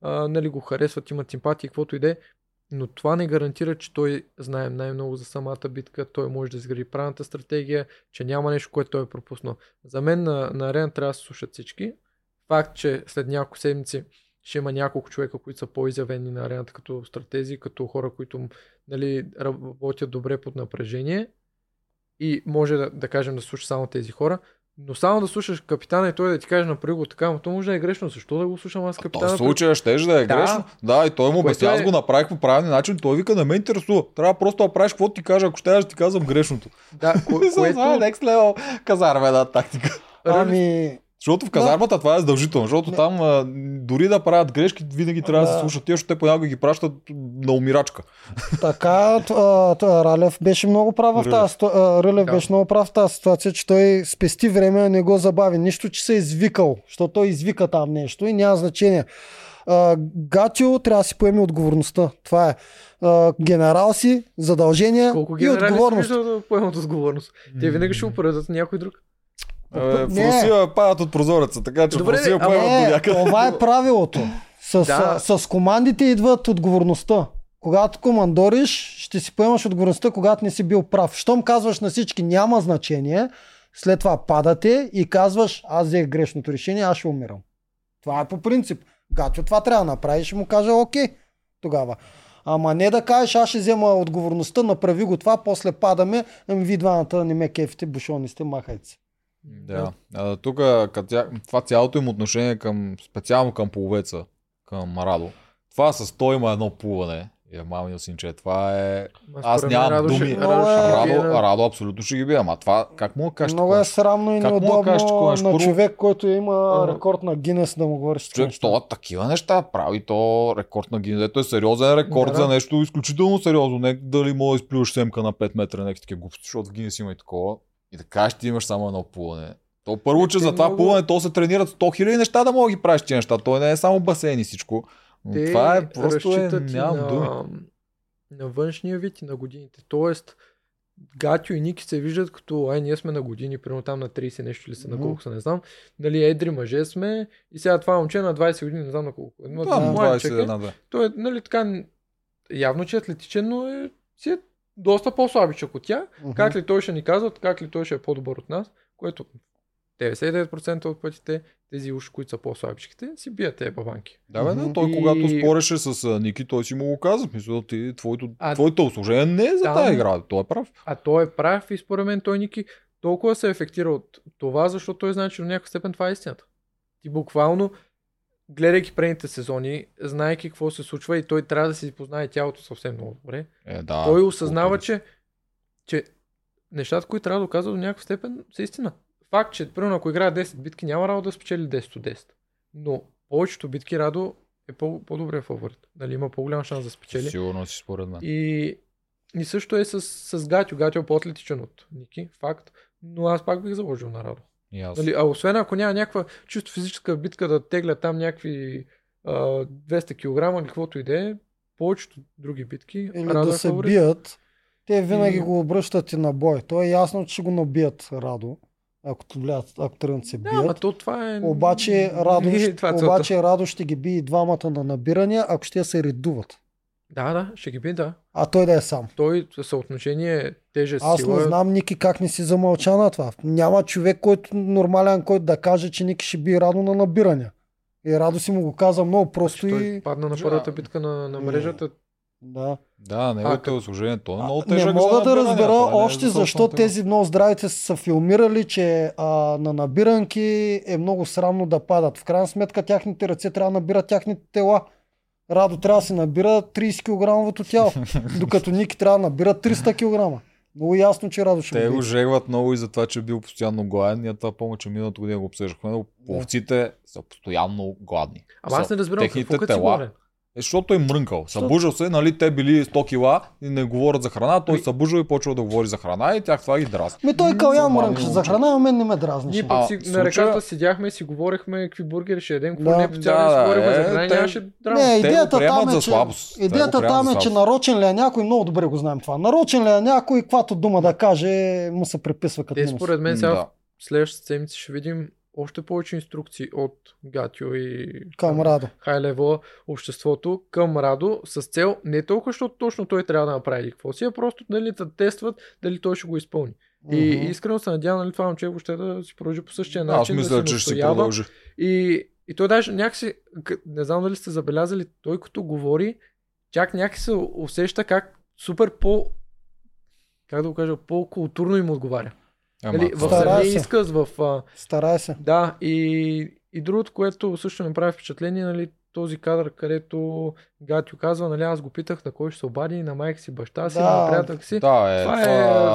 а, нали, го харесват, имат симпатии, каквото и да е. Но това не гарантира, че той знае най-много за самата битка, той може да изгради правилната стратегия, че няма нещо, което той е пропуснал. За мен на, на арена трябва да се слушат всички. Факт, че след няколко седмици ще има няколко човека, които са по-изявени на арената като стратези, като хора, които нали, работят добре под напрежение и може да, да кажем да слушаш само тези хора, но само да слушаш капитана и той да ти каже направи го така, но то може да е грешно. Защо да го слушам аз капитана? в случая ще да е Да. грешно. Да, и той му обясня, аз е- го направих по правилния начин. Той вика, не ме интересува. Трябва просто да правиш каквото ти кажа, ако ще да ти казвам грешното. Да, ко- Това което... е next level казарма една тактика. Ами, Защото в казармата това е задължително, защото Не. там а, дори да правят грешки, винаги трябва да, Да. се слушат тия, защото те понякога ги пращат на умирачка. така, а, Ралев беше много прав в тази Рълев Да. беше много прав в тази ситуация, че той спести време, а не го забави. Нищо, че се е извикал, защото той извика там нещо и няма значение. А, Гатио трябва да си поеме отговорността. Това е. А, генерал си, задължения Колко и генерали си отговорност. виждал да поемат отговорност? Те винаги ще на някой друг. Е, в Не. Русия падат от прозореца, така че Добре, в Русия поемат до някъде. това е правилото. С, Да. с, с командите идват отговорността. Когато командориш, ще си поемаш отговорността, когато не си бил прав. Щом казваш на всички няма значение, след това падате и казваш аз взех грешното решение, аз ще умирам. Това е по принцип. Гачо това трябва да направи, ще му кажа окей тогава. Ама не да кажеш, аз ще взема отговорността, направи го това, после падаме, ами ви двамата не ме кефите, бушони сте, махайте се. Да. А, тук това цялото им отношение към, специално към половеца, към Радо. Това с той има едно плуване. И мамино синче, това е... Аз нямам Радо ще- думи. Радо ще Радо, бие на- Радо, абсолютно ще ги бие. Ама това, как му кажеш Много такова е срамно и Как неудобно кажеш на Първо- човек, който има рекорд на Гинес да му говориш такива Човек, неща. то такива неща прави, то рекорд на Гинес. Ето е сериозен рекорд Да, за нещо изключително сериозно. Не дали мога да изплюеш семка на 5 метра, някакви такива глупости, защото в Гинес има и такова. И да кажеш, ти имаш само едно плуване. То първо, че Те за това много- плуване то се тренират 100 000 неща да мога ги правиш тези неща. То не е само басейн и всичко. Но Те това е просто е, нямам думи. на, на външния вид и на годините. Тоест, Гатио и Ники се виждат като, ай, ние сме на години, примерно там на 30 нещо или са на колко са, не знам. Дали едри мъже сме и сега това момче на 20 години, не знам на колко. Но, Да, младичък е. 21 да. Той е, нали, така, явно, че е атлетичен, но е, си е доста по-слабичък от тя. Мгм. Как ли той ще ни казват, как ли той ще е по-добър от нас, което 99% от пътите тези уши, които са по-слабичките, си бият тези бабанки. Да, бе, да, той И- когато спореше с Ники, той си му го каза. Мисля, ти, твоето, А- твоето услужение не е за Да, тази игра. Той е прав. А той е прав и според мен той Ники толкова се ефектира от това, защото той знае, че до някаква степен това е истината. Ти буквално, гледайки предните сезони, знаеки какво се случва и той трябва да си познае тялото съвсем много добре. Е, да, той осъзнава, че, че нещата, които трябва да доказва до някаква степен, са истина. Факт, че примерно ако играе 10 битки, няма Радо да спечели 10 от 10. Но повечето битки Радо е по- по-добре фаворит. Нали, има по-голям шанс да спечели. Сигурно си според мен. И, и също е с, с Гатио. Гатио е по-атлетичен от Ники, факт. Но аз пак бих заложил на Радо. Аз. Нали, а освен ако няма някаква чисто физическа битка да тегля там някакви а, 200 кг или каквото и да е, повечето други битки, Или Радо да е се фаворит. бият, те винаги И- го обръщат и на бой. То е ясно, че ще го набият Радо, ако, влязат, ако тръгнат да се Да, бият. ама то това е... Обаче Радо, е ще- това обаче Радо ще ги би и двамата на набирания, ако ще се редуват. Да, да, ще ги би, да. А той да е сам. Той съотношение тежест Аз сила... не знам Ники как не си замълча на това. Няма човек, който нормален, който да каже, че Ники ще би Радо на набирания. И Радо си му го каза много просто Той и... падна на Да. първата битка на, на мрежата. Да. Да, неговото е служение. То е много Не тежък мога за да набиране, разбера то не е още за защо игра. тези много здравите са филмирали, че а, на набиранки е много срамно да падат. В крайна сметка тяхните ръце трябва да набират тяхните тела. Радо трябва да се набира 30 кг тяло, докато Ники трябва да набира 300 кг. Много ясно, че Радо ще Те го жегват много и за това, че е бил постоянно гладен. Ние това помня, че миналата година го обсъждахме, но пловците са постоянно гладни. Ама аз не разбирам техните какво като си тела- говорен. Е, защото е мрънкал. Събуждал се, нали, те били 100 кила и не говорят за храна, той Ами- събуждал и почва да говори за храна и тях това ги дразни. Ми той Калян Нормално мрънкаше за храна, а мен не ме дразнеше. Ние пък си, на реката седяхме и си говорехме какви бургери ще ядем, какво Да. не по цял Да, си говорихме е, за храна, те- нямаше драма. Не, идеята там е, че, идеята там е, че нарочен ли е някой, много добре го знаем това. Нарочен ли е някой, каквато дума да каже, му се приписва като Те според мен сега следващата седмица ще видим още повече инструкции от Гатио и Към Радо. хай лево обществото към Радо с цел не толкова, защото точно той трябва да направи какво си, а просто дали да тестват дали той ще го изпълни. И Мгм. искрено се надявам нали, това момче въобще да си продължи по същия Аз начин. мисля, да че се ще си продължи. И, и той даже някакси, не знам дали сте забелязали, той като говори, чак някакси се усеща как супер по, как да го кажа, по-културно им отговаря. Ама, Нали, в това- самия се. изказ, в... А, Старай се. да, и, и другото, което също ми прави впечатление, нали, този кадър, където Гатю казва, нали, аз го питах на кой ще се обади, на майка си, баща си, Да. на приятелка си. Да, е, това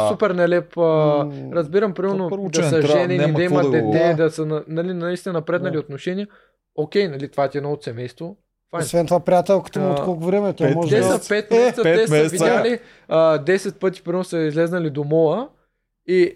е супер нелеп. М. разбирам, примерно, първо, да са женени, да имат дете, Да. да са на- нали, наистина напреднали Да. отношения. Окей, нали, това ти е едно от семейство. Файн. Освен това, приятелката му от колко време? Тя пет може Те да... са 5 Е, месеца, те са месеца. видяли а, 10 пъти, примерно са излезнали до мола и,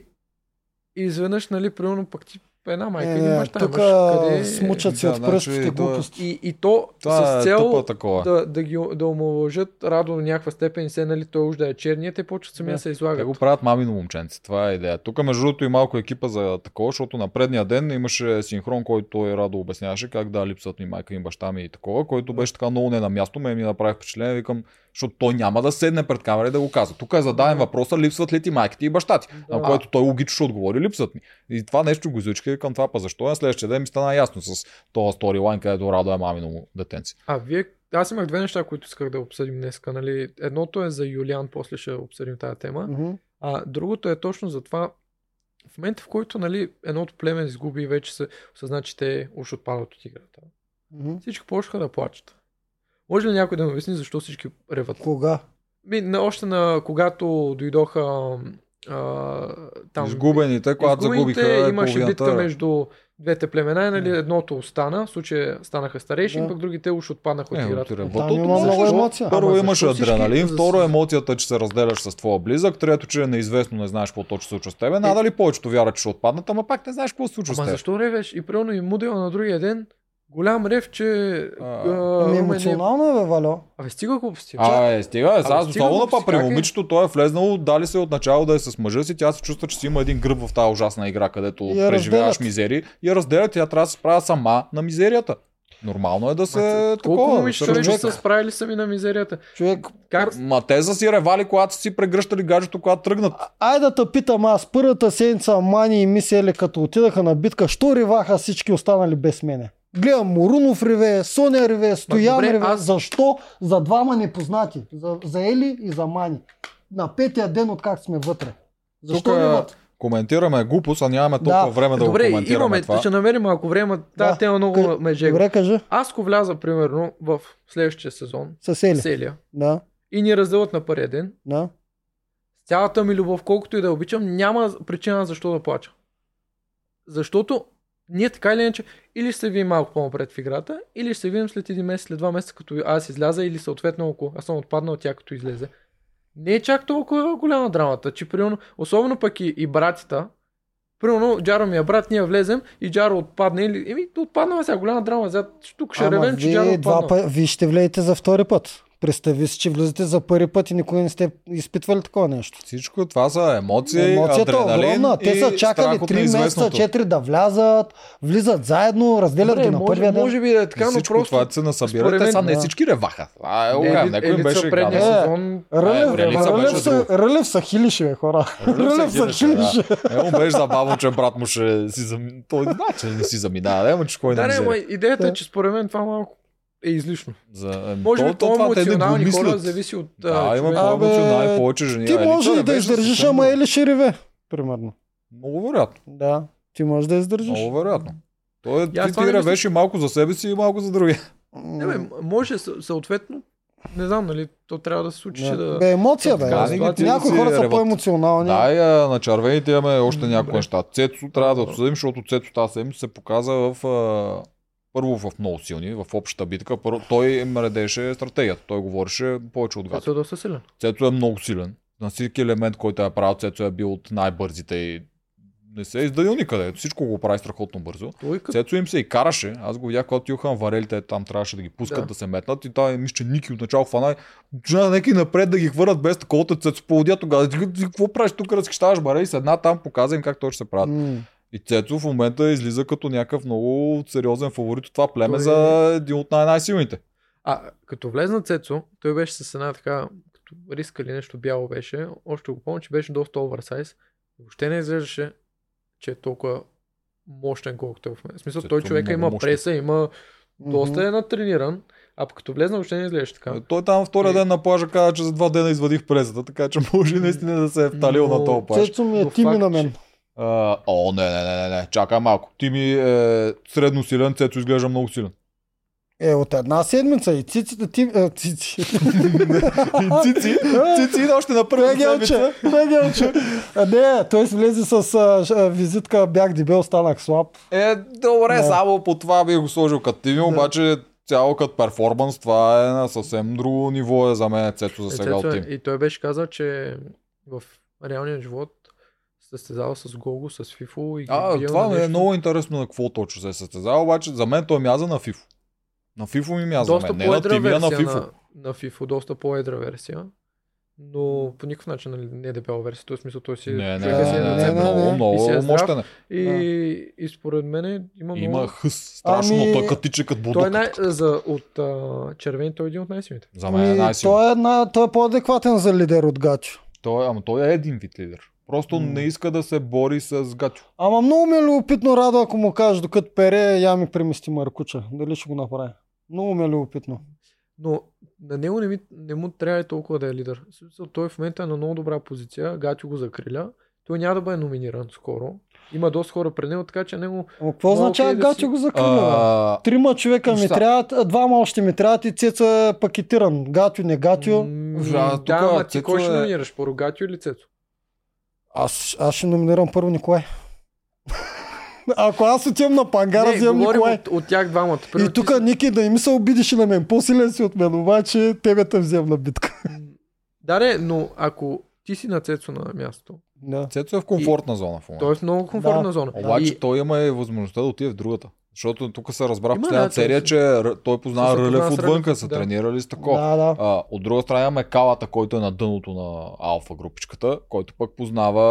и изведнъж, нали, примерно пък ти една майка Е, или не, баща тук къде... смучат се Да, от значи, пръстите е- глупости. И, и то Това с е цел тъпа такова. да, да, ги, да омалъжат Радо до някаква степен и се, нали, той уж да е черния, те почват сами Да. да се Те излагат. го правят мамино момченце. Това е идея. Тук между другото и малко екипа за такова, защото на предния ден имаше синхрон, който той Радо обясняваше как да липсват ми майка и баща ми и такова, който беше така много не на място. Ме ми направи впечатление. Викам, Защото той няма да седне пред камера и да го казва. Тук е зададен Да. въпроса, липсват ли ти майките и баща ти. Да. На което той логично ще отговори, липсват ми. И това нещо го изучка към това, па защо на следващия ден ми стана ясно с този сторилайн, където Радо е мамино му детенце. А вие, аз имах две неща, които исках да обсъдим днес. Нали? Едното е за Юлиан, после ще обсъдим тази тема. Мгм. А другото е точно за това, в момента в който нали, едното племе изгуби и вече се осъзна, че те уж отпадат от играта. Мгм. Всички почнаха да плачат. Може ли някой да ми обясни защо всички реват? Кога? Ми, на, още на когато дойдоха а, там... Изгубените, когато изгубените, загубиха имаше половината- битка между двете племена, нали, Да. едното остана, в случая станаха старейши, Да. пък другите уж отпаднаха от Е, играта. от Там ревотото има много емоция. Първо имаше всички- адреналин, за- второ емоцията, че се разделяш с твоя близък, трето, че е неизвестно, не знаеш какво точно се случва с тебе. Надали повечето вярват, че ще отпаднат, ама пак не знаеш какво се случва с Ама теб. защо ревеш? И примерно и мудела на другия ден, голям рев, че... А, а, Ами е- емоционално е, бе, Валю. Абе, стига глупости. А, е, стига, е, сега стига особено па при е? момичето, той е влезнал, дали се отначало да е с мъжа си, тя се чувства, че си има един гръб в тази ужасна игра, където преживяваш разделят. мизери и я разделят, тя трябва да се справя сама на мизерията. Нормално е да се Ма, Колко такова. се вече са справили сами на мизерията? Човек, Как? Ма те са си ревали, когато са си прегръщали гаджето, когато тръгнат. Айде да те питам аз, първата седмица Мани и Мисели, като отидаха на битка, що реваха всички останали без мене? Гледам Морунов реве, Соня реве, Стоян добре, реве. аз- Защо? За двама непознати. За, за Ели и за Мани. На петия ден от как сме вътре. Защо Тук, реват? коментираме глупост, а нямаме толкова Да. време да Добре, го коментираме имаме, това. ще намерим малко време. Тази Да. тема много Къ- ме жега. Добре, кажи. Аз ако вляза, примерно, в следващия сезон, С Ели. Селия, Да, и ни разделят на първия ден, да. с цялата ми любов, колкото и да обичам, няма причина защо да плача. Защото ние така или иначе, или ще се видим малко по-напред в играта, или ще се видим след един месец, след два месеца, като аз изляза, или съответно, ако аз съм отпаднал, тя като излезе. Не е чак толкова голяма драмата, че примерно, особено пък и, и братята, примерно Джаро ми е брат, ние влезем и Джаро отпадне, или, еми, отпадна сега голяма драма, сега тук ще Ама ревем, че Джаро вие, два отпадна. пъти, вие ще влезете за втори път. Представи си, че влизате за първи път и никога не сте изпитвали такова нещо. Всичко това са емоции, Емоцията е адреналин огромна. Те и са чакали страх от 3 месеца, неизвестното. 4 да влязат, влизат заедно, разделят Добре, ги на може, първия ден. може би да е така, но всичко просто... това се насъбира. според Те са не да. всички реваха. А, е, Е, окей, Ели- някой беше предния. Е, сезон... Рълев, Е, Рълев, са, бе, хора. Рълев са хилиши. Да. Е, му беше забавно, че брат му ще си заминава. Той знае, че не си заминава. Да, не не, идеята е, че според мен това малко е излишно. За... ем, Може би то- по-емоционални хора зависи от Да, а, има по-емоционални, повече жени. Ти може и да издържиш, ама ще реве, примерно. Много вероятно. Да, ти можеш да издържиш. Много вероятно. Той И ти, ти не мисля- ревеше малко за себе си и малко за другия. Не, бе, може съ- съответно, не знам, нали, то трябва да се случи, че да... Бе, емоция, бе. Някои да си хора са по-емоционални. Да, и, а, на червените имаме още някои неща. Цецо трябва да обсъдим, защото Цецо тази седмица се показа в а, първо в много силни, в общата битка. Първо, той им редеше стратегията. Той говореше повече от Гацо. е доста силен. Цецо е много силен. На всеки елемент, който е правил, Цецо е бил от най-бързите и не се е издадил никъде. Всичко го прави страхотно бързо. Той като... Цецо им се и караше. Аз го видях, когато на варелите, там трябваше да ги пускат да, Да. се метнат. И той мисля, че Ники отначало хвана. Жена, нека напред да ги хвърлят без такова, Цецо поводя тогава. Какво правиш тук, разхищаваш баре и седна там, показа им как точно се правят. М. И Цецо в момента излиза като някакъв много сериозен фаворит от това племе Той е- за един от най- най-силните. А, като влезна Цецо, той беше с една така, като риска или нещо бяло беше, още го помня, че беше доста оверсайз. Въобще не изглеждаше, че е толкова мощен, колкото е в момента. В смисъл, Цецо той човека има мощен. преса, има доста е натрениран, а пък като влезна, въобще не изглеждаше така. Той там втория И- ден на плажа каза, че за два дена извадих презата, така че може наистина да се е вталил Но на този плаж. Цецо ми е тими на мен. А, о, не, не, не, не, не, чакай малко. Ти ми е средно силен, Цецо изглежда много силен. Е, от една седмица и циците ти... е, цици. И Цици, Цици още на първа седмица. пегелче. А, Не, той влезе с а, а, визитка, бях дебел, станах слаб. Е, добре, Да. само по това бих го сложил като тими, Да. обаче цяло като перформанс, това е на съвсем друго ниво е за мен Цецо за Е, сега Цецо от е- тим. И той беше казал, че в реалния живот състезава с Гого, с Фифо и А, биел това на ми е нещо. много интересно на какво точно се е състезава, обаче за мен той мяза на Фифо. На Фифо ми мяза доста мен, не на по-едра Тими, а на Фифо. на, на FIFO, доста по-едра версия. но по никакъв начин нали, не е дебела версия. Той смисъл, той си Не, не, човека си не, е не, на не, не, много, не. И си е много здрав. мощен е. И, и според мен има, Има много... хъс, страшно, Ами- той като тича като Той е най... за, от а, червени, той е един от най-силните. За мен е Ами, най-силен. той, е една, той е по-адекватен за лидер от Гачо. Той, ама той е един вид лидер. Просто М. не иска да се бори с Гатю. Ама много ми е любопитно Радо, ако му кажеш, докато пере, я ми премести Маркуча. Дали ще го направи? Много ми е любопитно. Но на него не, ми, не му трябва и толкова да е лидер. Смисъл, той в момента е на много добра позиция, Гатю го закриля. Той няма да бъде номиниран скоро. Има доста хора пред него, така че него... Ама какво означава окей да Гачо си- го закриля? А, Трима човека ми Ща. трябват, а двама още ми трябват и Цецо е пакетиран. Гатю, не. М, а, да, ама ти кой ще е- номинираш? Първо Гатю или Цецо? Аз, аз ще номинирам първо Николай. Ако аз отивам на пангара, не, вземам Николай. от, от тях двамата. Примерно И ти тук си- Ники да и ми се обидиш и на мен. По-силен си от мен, обаче тебе те взем на битка. Да, не, но ако ти си на Цецо на място, Да. Цецо е в комфортна зона в момента. той е в много комфортна Да. зона. Обаче И- той има и възможността да отиде в другата. Защото тук се разбра в Има, последната да, серия, че той познава Рълев отвънка, са да. тренирали с такова. Да, да. А, от друга страна имаме Калата, който е на дъното на алфа групичката, който пък познава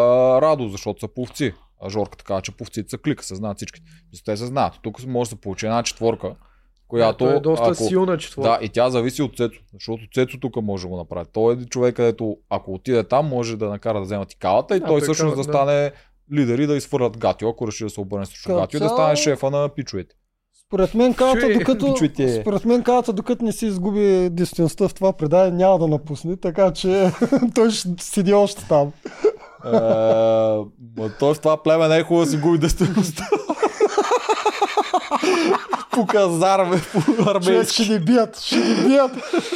Радо, защото са повци. А Жорка така, че повците са клика, се знаят всички. Те се знаят. Тук може да се получи една четворка, която... той е доста ако... силна четворка. Да, и тя зависи от Цецо, защото Цецо тук може да го направи. Той е човек, където ако отиде там, може да накара да вземат и калата и Да, той всъщност да да. стане лидер и да изфърлят Гатио, ако реши да се обърне срещу Като Гатио да стане шефа на пичуете. Според мен калата, докато, чуйте. според мен калата, докато не си изгуби действеността в това предание, няма да напусне, така че той ще седи още там. Е, той в това племе не е хубаво да си губи дестеността. по казарме, по армейски. ще ни бият, ще ни бият.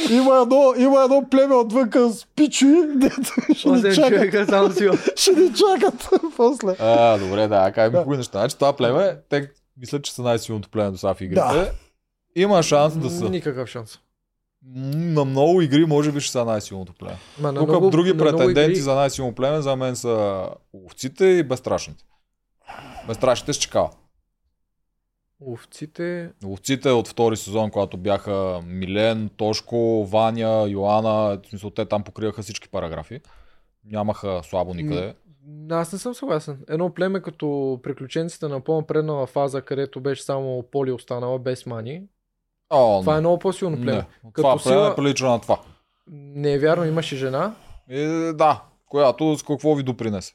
Има едно, има едно племе отвънка с пичуи, дето ще ни чакат. само си. Ще ни чакат после. А, добре, да, кай ми Да. хубави неща. Значи това племе, те мислят, че са най-силното племе до сега в игрите. Да. Има шанс да са. Никакъв шанс. На много игри може би ще са най-силното племе. Ма, на Тук много, други на много претенденти игри- за най-силно племе за мен са овците и безстрашните. Безстрашните с чекала. Овците... Овците от втори сезон, когато бяха Милен, Тошко, Ваня, Йоана, смисъл те там покриваха всички параграфи. Нямаха слабо никъде. Аз не съм съгласен. Едно племе като приключенците на по-напреднала фаза, където беше само Поли останала без мани. О, Това е не. много по-силно племе. Не. Като Това племе сила- прилича на това. Не е вярно, имаше жена. И, да, която с какво ви допринесе?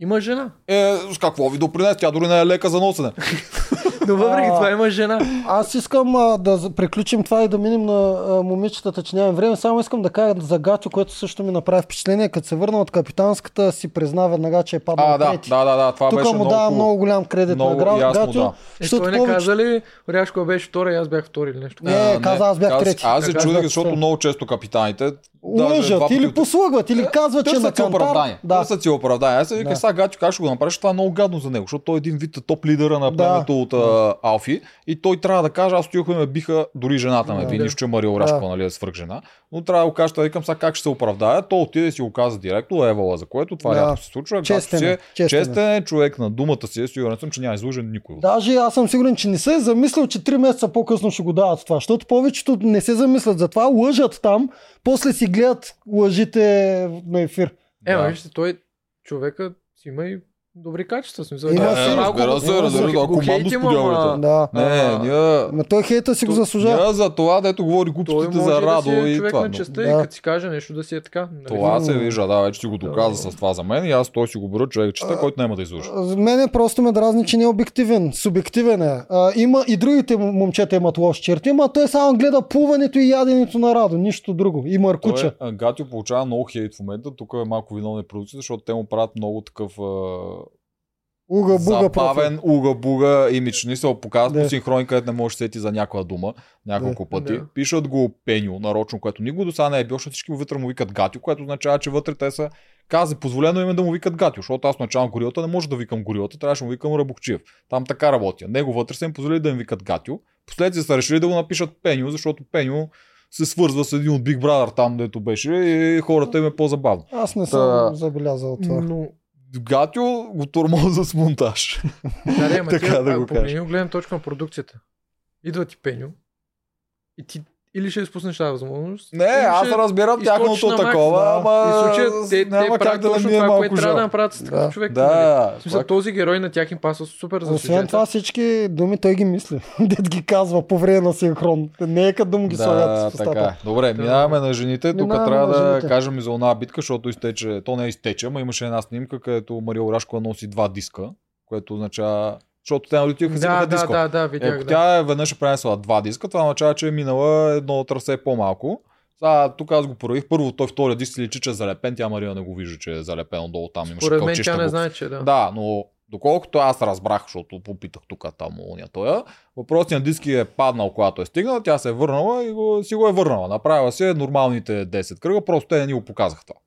Има жена. Е, с какво ви допринесе? Тя дори не е лека за носене. Но въпреки А. това има жена. Аз искам а, да приключим това и да минем на а, момичетата, че нямам време. Само искам да кажа за Гачо, което също ми направи впечатление. Като се върна от капитанската, си призна веднага, че е паднал А, да, трети. да, да, да, това Тук беше му много, дава много голям кредит Много на Гра- ясно, Гачо. да. Е, защото той не повече- каза ли, Ряшко беше втори, аз бях втори или нещо. Не, А, каза, аз бях трети. Аз се чудех, аз защото много често капитаните Лъжат два или пъти- послугват, или казват, че на Търсят си кантар... оправдание. Да. Търсят си оправдание. Аз се виках, Да. сега Гачо как ще го направиш, това е много гадно за него, защото той е един вид топ лидера на Да. племето от а, Алфи и той трябва да каже, аз и ме биха, дори жената ме Да. би, Да. нищо, че Мария Орашкова, нали, е свърх жена. Но трябва да го кажа, да викам сега как ще се оправдая. Той отиде и си го каза директно, евала, за което това Да. рядко се случва. Гачо Честен си е, е честен е. е човек на думата си, е, сигурен съм, че няма излъжен никой. Даже аз съм сигурен, че не се е замислил, че 3 месеца по-късно ще го дават това, защото повечето не се замислят за това, лъжат там, после си гледат лъжите на ефир. Е, Да. вижте, той човека си има и добри качества. Смисъл, Има да, си, малко разбира се, разбира се, ако хейтим, споделяте. Да. Не, ние... Ма той хейта си го заслужава. Ние за това, дето говори глупостите за да Радо си е и човек това. на честа Да. и като си каже нещо да си е така. нали? Това се вижда, да, вече ти го доказа с това за мен и аз той си го броя човек чета, който няма да излъжа. За мене просто ме дразни, че не е обективен, субективен е. А, има и другите момчета имат лоши черти, ама той само гледа плуването и яденето на Радо, нищо друго. И Маркуча. Той, Гатио получава много хейт в момента, тук е малко виновна продукция, защото те му правят много такъв Уга буга профил. забавен уга-буга имидж. Не се показват Да. по синхрони, където не можеш да сети за някоя дума няколко пъти. Да. Пишат го Пеню нарочно, което никога до сега не е било, защото всички вътре му викат Гатио, което означава, че вътре те са каза, позволено им е да му викат Гатио, защото аз начално горилата не може да викам горилата, трябваше да му викам Рабокчиев. Там така работя. Него вътре са им позволили да им викат Гатио. Последствие са решили да го напишат Пеню, защото Пеню се свързва с един от Big Brother там, дето беше и хората им е по-забавно. Аз не съм Та- забелязал това. Но, Гатио го тормоза с монтаж. да, ама Така ти, да го кажа. погледнем гледам точка на продукцията. Идва ти Пеню и ти или ще изпуснеш тази възможност. Не, аз ще разбирам тяхното такова, Да. ама И в случая те, те няма как правят да точно е това, малко което трябва да направят с такъв Да. човек. нали? Да, В смисъл, това- този герой на тях им пасва супер за Освен това всички думи той ги мисли. Дед ги казва по време на синхрон. Не е като да му ги слагат да, в устата. така. е. Добре, минаваме на жените. Тук трябва да кажем и за една битка, защото изтече, то не е изтече, ама имаше една снимка, където Мария Орашкова носи два диска, което означава, защото те нали отиваха и Да, взимаха да, диско. да, да, Е, видях. ако да. тя е веднъж е пренесла два диска, това означава, че е минала едно трасе по-малко. Сега, тук аз го проявих. Първо, той втория диск се личи, че е залепен. Тя Мария не го вижда, че е залепен долу там. Имаше Според мен тя не знае, че да. Да, но доколкото аз разбрах, защото попитах тук там уния тоя, въпросният диск е паднал, когато е стигнал, тя се е върнала и го, си го е върнала. Направила си е нормалните 10 кръга, просто те не ни го показаха това.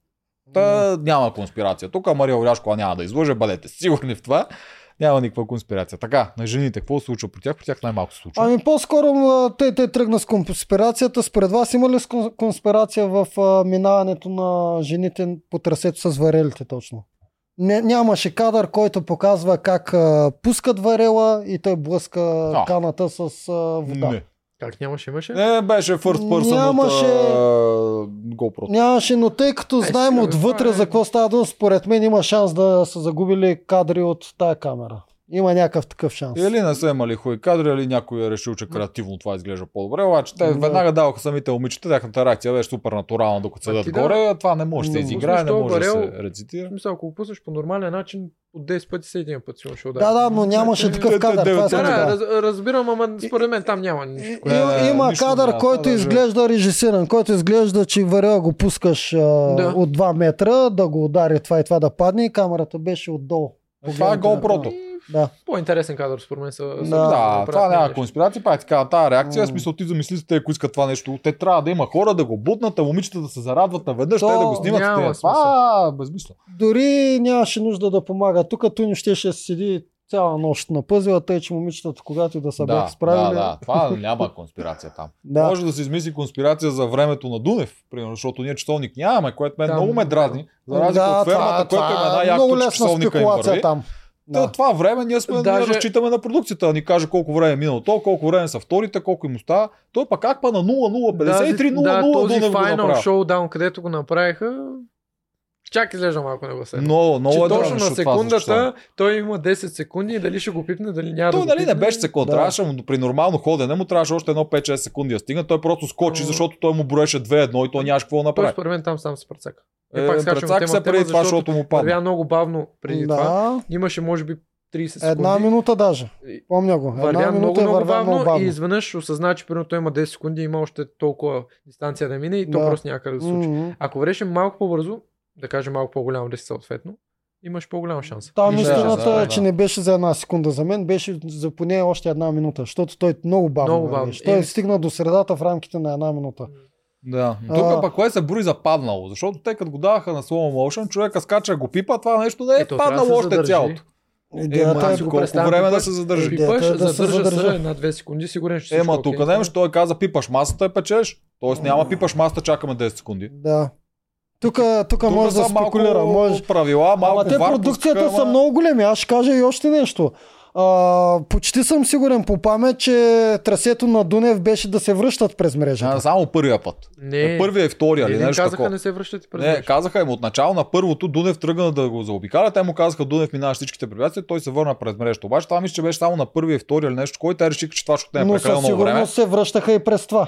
Та няма конспирация. Тук Мария Оряшкова няма да излъже, бъдете сигурни в това. Няма никаква конспирация. Така, на жените, какво се случва при тях? При тях най-малко се случва. Ами по-скоро те, те тръгна с конспирацията. Според вас има ли конспирация в а, минаването на жените по трасето с варелите точно? Не, нямаше кадър, който показва как а, пускат варела и той блъска А. каната с а, вода. Не. Как нямаше, имаше? Не, беше first person Нямаше- от uh, GoPro. Нямаше, но тъй като Е, знаем сега, отвътре е- за какво става дума, според мен има шанс да са загубили кадри от тая камера. Има някакъв такъв шанс. Или не са имали хубави кадри, или някой е решил, че креативно това изглежда по-добре. Обаче те Да. веднага даваха самите момичета, тяхната реакция беше супер натурална, докато седят ти да- горе. а Това не може да се изиграе, не може да този се варел, В рецитира. смисъл, ако го пуснеш по нормален начин, от 10 пъти се един път си имаш удар. Да, да, но нямаше Е, такъв кадър. Това е Да, да, да. раз, разбирам, ама според мен там няма нищо. И- не, Има нищо кадър, няма. който даже- изглежда режисиран, който изглежда, че варела го пускаш а, Да. от 2 метра, да го удари това и това да падне и камерата беше отдолу. Това е GoPro-то. Да. По-интересен кадър, според мен. Са, са- Да, Да, това няма нещо. конспирация, пак е така, тази реакция, в смисъл ти замисли те, ако искат това нещо, те трябва да има хора да го бутнат, а момичета да се зарадват наведнъж, То те да го снимат. няма Те. смисъл. Това безмислено. Дори нямаше нужда да помага. Тук Туни щеше да седи цяла нощ на пъзела, тъй че момичетата, когато и да се Да, бяха справили. да, да, това няма конспирация там. Да. Може да се измисли конспирация за времето на Дунев, примерно, защото ние часовник нямаме, което мен Там- много ме дразни. За разлика Да, от фермата, това- което е една лесна часовника им спекулация върви. там. Да. Да. Това време ние сме Даже- ние разчитаме на продукцията, да ни каже колко време е минало то, колко време са вторите, колко им остава. Той пък как па на 0,053, 0,0 да, този Дунев го Final. Showdown, където го направиха, чак изглежда малко не го се. Много, много че е точно на това секундата той има 10 секунди и дали ще го пипне, дали няма Той да нали не беше секунд, Да. трябваше му при нормално ходене му трябваше още едно 5-6 секунди да стигне. Той просто скочи, защото той му броеше 2-1 и той нямаше какво да Той направи. според мен там сам се прецака. Е, Е, пак прецака се преди това, защото му падна. Вървя много бавно преди това. Да, Имаше може би 30 секунди. една минута даже. Помня го. Една Вървя много, минута е много вървя бавно, много бавно. и изведнъж осъзна, че примерно той има 10 секунди и има още толкова дистанция да мине и то Да. просто някъде да се случи. Мгм. Ако вървеше малко по-бързо, да кажем малко по-голям риск съответно, имаш по-голям шанс. Там И ще- истината да, е, да. че не беше за една секунда за мен, беше за поне още една минута, защото той много бавно. Много бавно. Той Е, стигна до средата в рамките на една минута. Да. А- Тук пък кое се брои за паднало, защото те като го даваха на slow motion, човека скача го пипа, това нещо да е Ето, да паднало още задържи. цялото. Идеята ма, е, си го колко време да пипаш- се задържи. Пипаш, е да се задържа се задържа. една-две секунди, сигурен ще Ема, тук окей. немаш, той каза пипаш масата и печеш. Тоест няма пипаш масата, чакаме 10 секунди. Да. Тук, тук Тук може да са малко спекулира. Може... правила, малко Ама те продукцията пускаха, са ама- много големи. Аз ще кажа и още нещо. А, почти съм сигурен по памет, че трасето на Дунев беше да се връщат през мрежата. А, само първия път. Не, Първия и втория, не, нещо казаха такова. не се връщате през Не, мрежата. казаха им от начало на първото Дунев тръгна да го заобикаля. Те му казаха Дунев минава всичките препятствия, той се върна през мрежата. Обаче това мисля, че беше само на първия и втория или нещо, който те решиха, че това ще отнеме Но прекалено със много време. сигурност се връщаха и през това.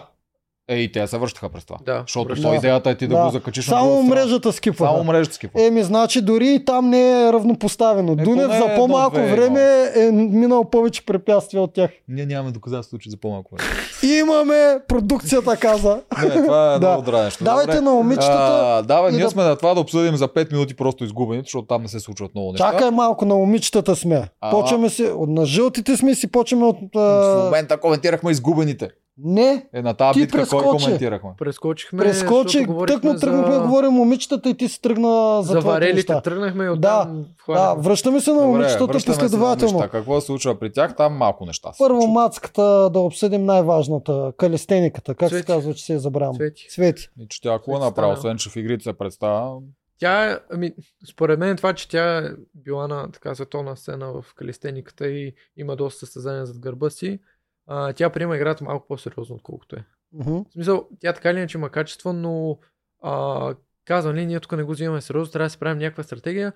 Е, и те се връщаха през това. Да, Защото се. идеята е ти да, Да. го закачиш Само мрежата скипваха. Само мрежата скипва. Еми, значи дори и там не е равнопоставено. Ето Дунев не е за по-малко едно-две, време е минал повече препятствия от тях. Ние нямаме доказателство, че за по-малко време. Имаме, продукцията каза. Не, това е Да. много дразнещо. Давайте Добре. на момичетата. А, давай, ние да- сме на това да обсъдим за 5 минути просто изгубените, защото там не се случват много неща. Чакай малко, на момичетата сме. Ама- Почваме се, от- на жълтите сме си почваме от... В А... момента коментирахме изгубените. Не, Е, на тази Ти битка кой прескочи. коментирахме? Прескочихме, прескочи, тъкмо тръгнахме да говорим момичетата и ти си тръгна за, за варелите. Тръгнахме и Да, оттам Да, хванахме. връщаме се на Добре, момичетата връщаме се на последователно. Какво се случва при тях? Там малко неща. се Първо случват. мацката да обсъдим най-важната. Калистениката. Как се Цвети. казва, че се е забравям? Цвети. Цвети. И че тя какво е стана. освен че в игрите се представя. Тя е, ами, според мен това, че тя е била на така световна сцена в калистениката и има доста състезания зад гърба си, а, тя приема играта малко по-сериозно, отколкото е. Мгм. В смисъл, тя така или иначе има качество, но а, казвам ли, ние тук не го взимаме сериозно, трябва да си правим някаква стратегия.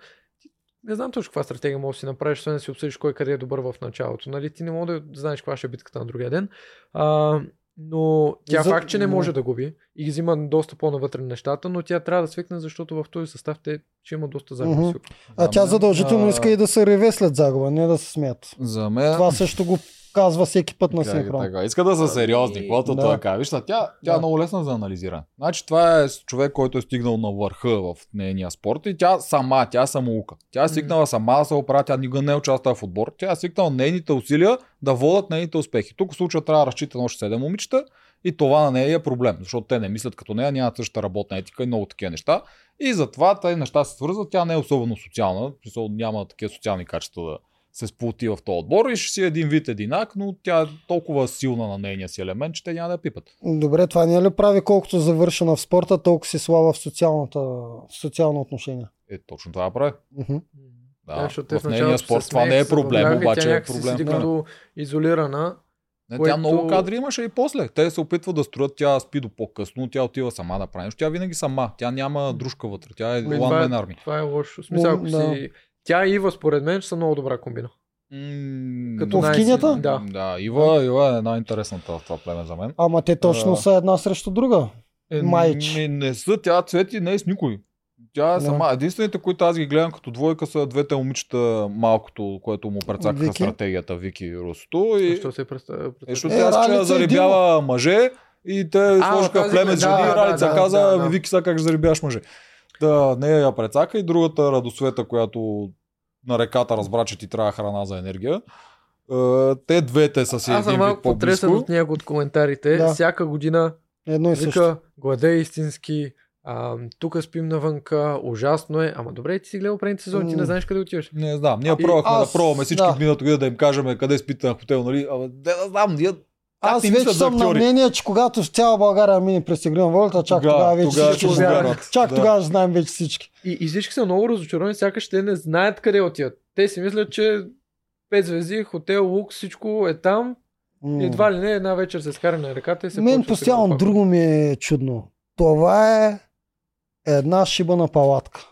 Не знам точно каква стратегия можеш да си направиш, освен да си обсъдиш кой къде е добър в началото. Нали? Ти не мога да знаеш каква ще е битката на другия ден. А, но тя За- факт, че не може да губи и ги взима доста по-навътре нещата, но тя трябва да свикне, защото в този състав те ще има доста загуби. Сигурно. А тя задължително а, иска и да се реве след загуба, не да се смят. За мен... Това също го казва всеки път на Така, синхрон. така. Иска да са сериозни, Ами, каквото да. той казва. Виж, тя, тя Да. е много лесна за анализиране. Значи това е човек, който е стигнал на върха в нейния спорт и тя сама, тя е самоука. Тя е свикнала сама да се оправя, тя никога не е участвала в отбор. Тя е свикнала нейните усилия да водят нейните успехи. Тук в случая трябва да разчита на още 7 момичета и това на нея е проблем, защото те не мислят като нея, нямат същата работна етика и много такива неща. И затова тези неща се свързват. Тя не е особено социална, няма такива социални качества да се сплоти в този отбор и ще си е един вид единак, но тя е толкова силна на нейния си елемент, че те няма да я пипат. Добре, това не е ли прави колкото завършена в спорта, толкова си слава в социалната, в социално отношение? Е, точно това прави. Мгм. Да, защото те в нейния спорт това не е проблем, обаче тя е проблем. Да. като изолирана. Не, което- Тя много кадри имаше и после. Те се опитват да строят, тя спи до по-късно, тя отива сама да прави нещо. Тя винаги сама. Тя няма дружка вътре. Тя е one е, man army. това е лошо. Смисъл, ако Да. си... Тя и Ива, според мен, са много добра комбина. М, Като В кинята? Да. Да, Ива, Ива е най-интересната в това племе за мен. Ама те точно А. са една срещу друга. Е, Майч. Не, не са, тя цвети не е с никой. Тя е сама. Единствените, които аз ги гледам като двойка са двете момичета, малкото, което му прецакаха Вики. стратегията Вики и Русото. И... Защо се представя? Е, защото Е, тя ще и заребява мъже и те сложиха тази- племе с да, жени и да, Ралица да, каза, да, да. Вики сега как ще заребяваш мъже. Да, нея я прецака и другата радосвета, която на реката разбра, че ти трябва храна за енергия. Е, Те двете са си Аз съм малко потресен от някои от коментарите. Да. Всяка година Едно и също. вика, глада е истински, а, тук спим навънка, ужасно е. Ама добре, ти си гледал предните сезони, ти не знаеш къде отиваш. Не знам, ние пробвахме аз- да пробваме всички да. да. година да им кажем къде спите на хотел, нали? Ама, де да знам, ние Аз ти вече съм на мнение, че когато с цяла България мине през игри на волята, чак Тогава- тогава, вече тогава всички разберат. Чак Да. тогава знаем вече всички. И, и всички са много разочаровани, сякаш те не знаят къде отиват. Те си мислят, че 5 звезди, хотел, лук, всичко е там. И едва ли не една вечер се скара на ръката и се Мен да постоянно друго ми е чудно. Това е една шибана палатка.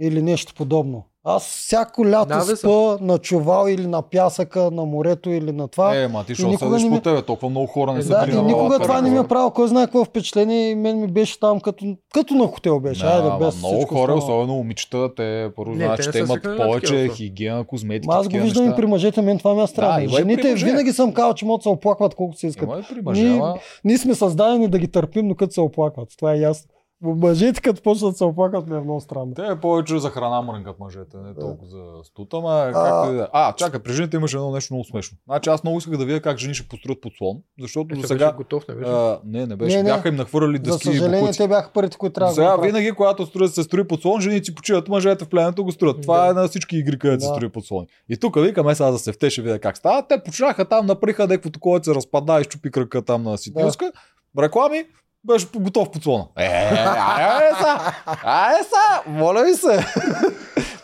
Или нещо подобно. Аз всяко лято Навеса. спа на чувал или на пясъка, на морето или на това. Е, ма ти ще не ми- по тебе, толкова много хора не Е, са да, били и никога това не ми е правило кой знае какво впечатление и мен ми беше там като, като на хотел беше. Да, Айде, без много хора, останало. особено момичета, те първо Не, знаят, че не те имат повече такива хигиена, козметика. Аз го виждам и при мъжете, мен това ме е странно. Да, при Жените мъже. винаги съм казал, че могат да се оплакват колкото си искат. Ние-. Ние сме създадени да ги търпим, но като се оплакват. Това е ясно. Мъжете, като почнат да се оплакват, ми е много странно. Те е повече за храна мрънкат мъжете, не толкова за стута, ма А- както и да е. А, чакай, при жените имаше едно нещо много смешно. Значи аз много исках да видя как жени ще построят подслон, защото Е, до сега... беше готов, не беше. А, не, не беше. Не, не. Бяха им нахвърляли За дъски и съжаление, бокуци. те бяха първите, които трябва да Сега направят. винаги, когато строят, се строи подслон, жените си почиват, мъжете в племето го строят. Това Да. е на всички игри, където се Да. строи подслон. И тук викаме сега да се втеше, видя как става. Те почнаха там, наприха някакво такова, се разпада и щупи кръка там на Ситилска. Реклами, беше готов подслона. Е, ай, са! Ай, са! Моля ви се!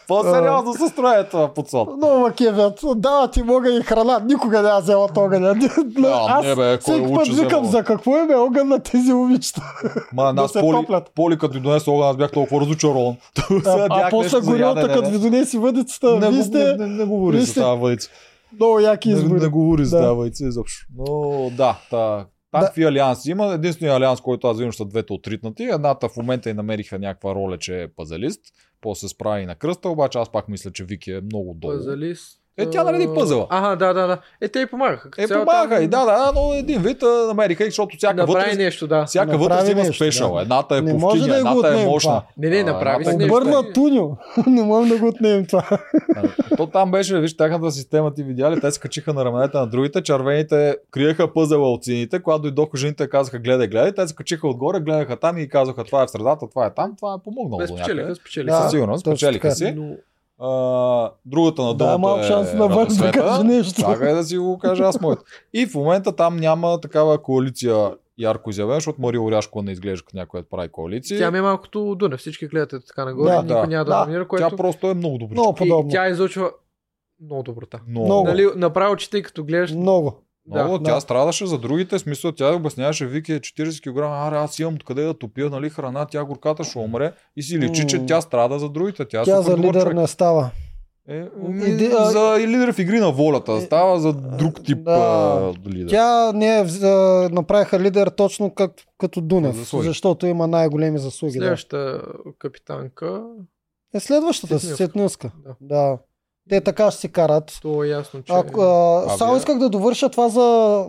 По-сериозно се строя това подслон. Много макевят. Да, ти мога и храна. Никога не аз взема от огъня. Аз не, бе, кой всеки път викам за какво е бе огън на тези момичета. Ма, Да нас Поли. Поли като ми донесе огън, аз бях толкова разочарован. А, а после горилата, като ви донеси въдицата, не, вие не, сте не, не, говори вие за тази въдица. много яки Не, избори. не говори за тази въдица изобщо. Но да, та, такви алианси има. Единственият алианс, който аз виждам, са двете отритнати. Едната в момента и намериха някаква роля, че е пазалист. После се справи и на кръста, обаче аз пак мисля, че Вики е много долу. Пазалист. Е, тя нареди пъзела. Ага, да, да, да. Е, те и помагаха. Е, цяло помага там и да, да, но един вид намериха, защото всяка Направи вътре, нещо, да. всяка Направи вътре си има спешъл. да. Едната е може да едната е мощна. това. Не, не, направи едната си е нещо. Обърна Туньо. не можем да го отнемем това. То там беше, виж, тяхната система ти видя ли, те се качиха на раменете на другите, червените криеха пъзела от сините, когато дойдоха жените казаха гледай, гледай, те се качиха отгоре, гледаха там и казаха това е в средата, това е там, това е помогнало спечелиха, спечелиха. Да. Със сигурност, спечелиха си. А, другата на Да, долу малко е шанс на Върш да каже нещо. Чакай да си го кажа аз моето. И в момента там няма такава коалиция ярко изявена, защото Мария Оряшкова не изглежда като някой да прави коалиции. тя ми е малкото Дуне. Всички гледате така нагоре. Да, никой да, няма да, да. номинира, Тя което... просто е много добра. Много И подобно. тя излъчва много доброта. Много. Много. Нали, направо, че тъй като гледаш, Много. Много, Да, тя да. страдаше за другите, смисъл тя обясняваше, Вики е 40 кг, аре аз имам къде да топия, нали, храна, тя горката ще умре и си личи, че тя страда за другите. Тя, е Тя за лидер човек. не става. Е, Иди- м, а- за и лидер в игри на волята. Е, Става за друг тип да. а, лидер. Тя не е, вз- направиха лидер точно как, като Дунев, Заслуги. защото има най-големи заслуги. Да. Следващата капитанка, Е следващата. Сетнилска. Да. Да. Те така ще си карат. то е ясно, че... Ако, а, А, само исках да довърша това за,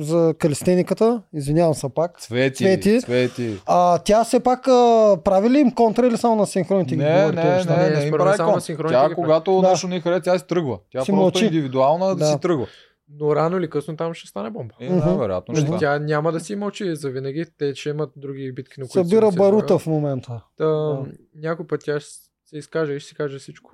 за калистениката. Извинявам се пак. Цвети, Цвети. цвети. А тя все пак а, прави ли им контра или само на синхроните? ги Не, говори тези не, неща? не, Не, не, им според прави само на синхроните Тя ги когато Да. нещо не хареса, тя си тръгва. Тя Си просто мълчи. индивидуална да Да. си тръгва. Но рано или късно там ще стане бомба. Е, Мгм. най-вероятно ще. Тя няма да си мълчи за винаги. Те ще имат други битки, на които Събира барута в момента. Та, Да. Някой път тя ще се изкаже и ще си каже всичко.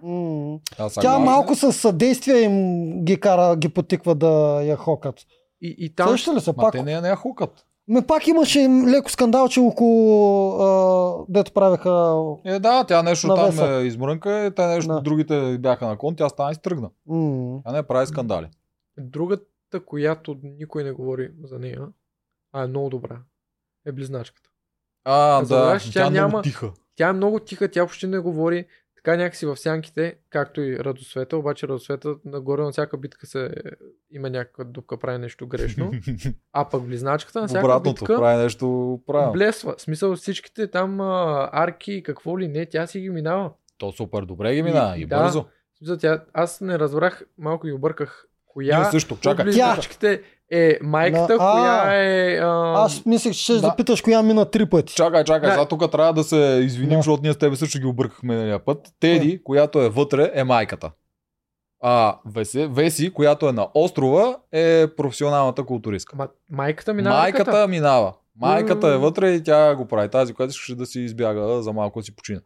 Аз Тя малко с съдействие им ги кара, ги потиква да я хокат. И, и там Също ли Ма пак? те не, не я хукат. Ме пак имаше леко скандалче около а, дето правеха Е, да, тя нещо Навеса. там е измрънка, и те нещо Да. другите бяха на кон, тя стана и стръгна. м- Тя не прави скандали. другата, която никой не говори за нея, а е много добра, е близначката. А, А да, тя, тя е много няма- тиха. Тя е много тиха, тя почти не говори. Така някакси в сянките, както и Радосвета, обаче Радосвета нагоре на всяка битка се има някаква дупка, прави нещо грешно. А пък близначката на всяка Обратното, битка прави нещо правилно. блесва. В смисъл всичките там а, арки и какво ли не, тя си ги минава. То супер добре ги мина и, И- да. бързо. Тя, аз не разбрах, малко и обърках. Ние Коя също, от чакай. близначките е майката, На- а, коя е... А, Аз мислех, че ще Да. да. запиташ коя мина три пъти. Чакай, чакай, Да. сега тук трябва да се извиним, Да. защото ние с тебе също ги объркахме миналия път. Теди, която е вътре, е майката. А Веси, Веси, която е на острова, е професионалната културистка. Ма, майката минава Майката ръката. минава. Майката е вътре и тя го прави. Тази, която искаше да си избяга за малко да си почина.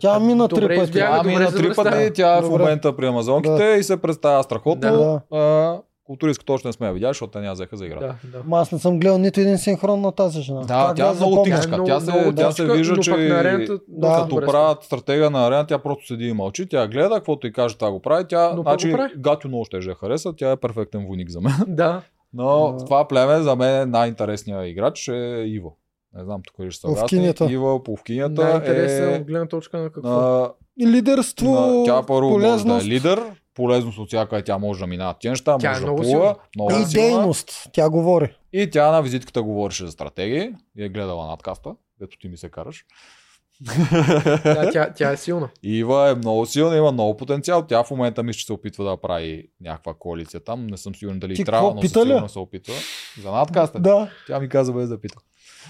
Тя мина Добре три пъти. избяга, Тя мина три пъти, тя е в момента при амазонките и се представя страхотно. Да. А, културистката още не сме я видяли, защото те няма взеха за игра. Да, да. Ма аз не съм гледал нито един синхрон на тази жена. Да, Как тя е много тихичка. Тя е се, много тя се вижда, че на арената Да. като добре правят стратега на арена, тя просто седи и мълчи. Тя гледа, каквото и каже, това го прави. Тя, Но значи. Гатю много ще я хареса. Тя е перфектен войник за мен. Да. Но в това племе за мен е най-интересният играч е Иво. Не знам тук ли ще съгласни. Повкинята. Иво, повкинята Най-интересен е... от гледна точка на какво. На, лидерство, на, тя първо може да е лидер, полезност от всяка е тя може да минава тия неща, Тя е може да много плува, силна. много и силна. дейност. Тя говори. И тя на визитката говореше за стратегии и е гледала надкаста, дето ти ми се караш. Да, тя, тя е силна. Ива е много силна, има много потенциал. Тя в момента мисля, че се опитва да прави някаква коалиция там. Не съм сигурен дали Ти трябва, но сигурно се опитва. За надкаста. Да. Тя ми каза без да пита.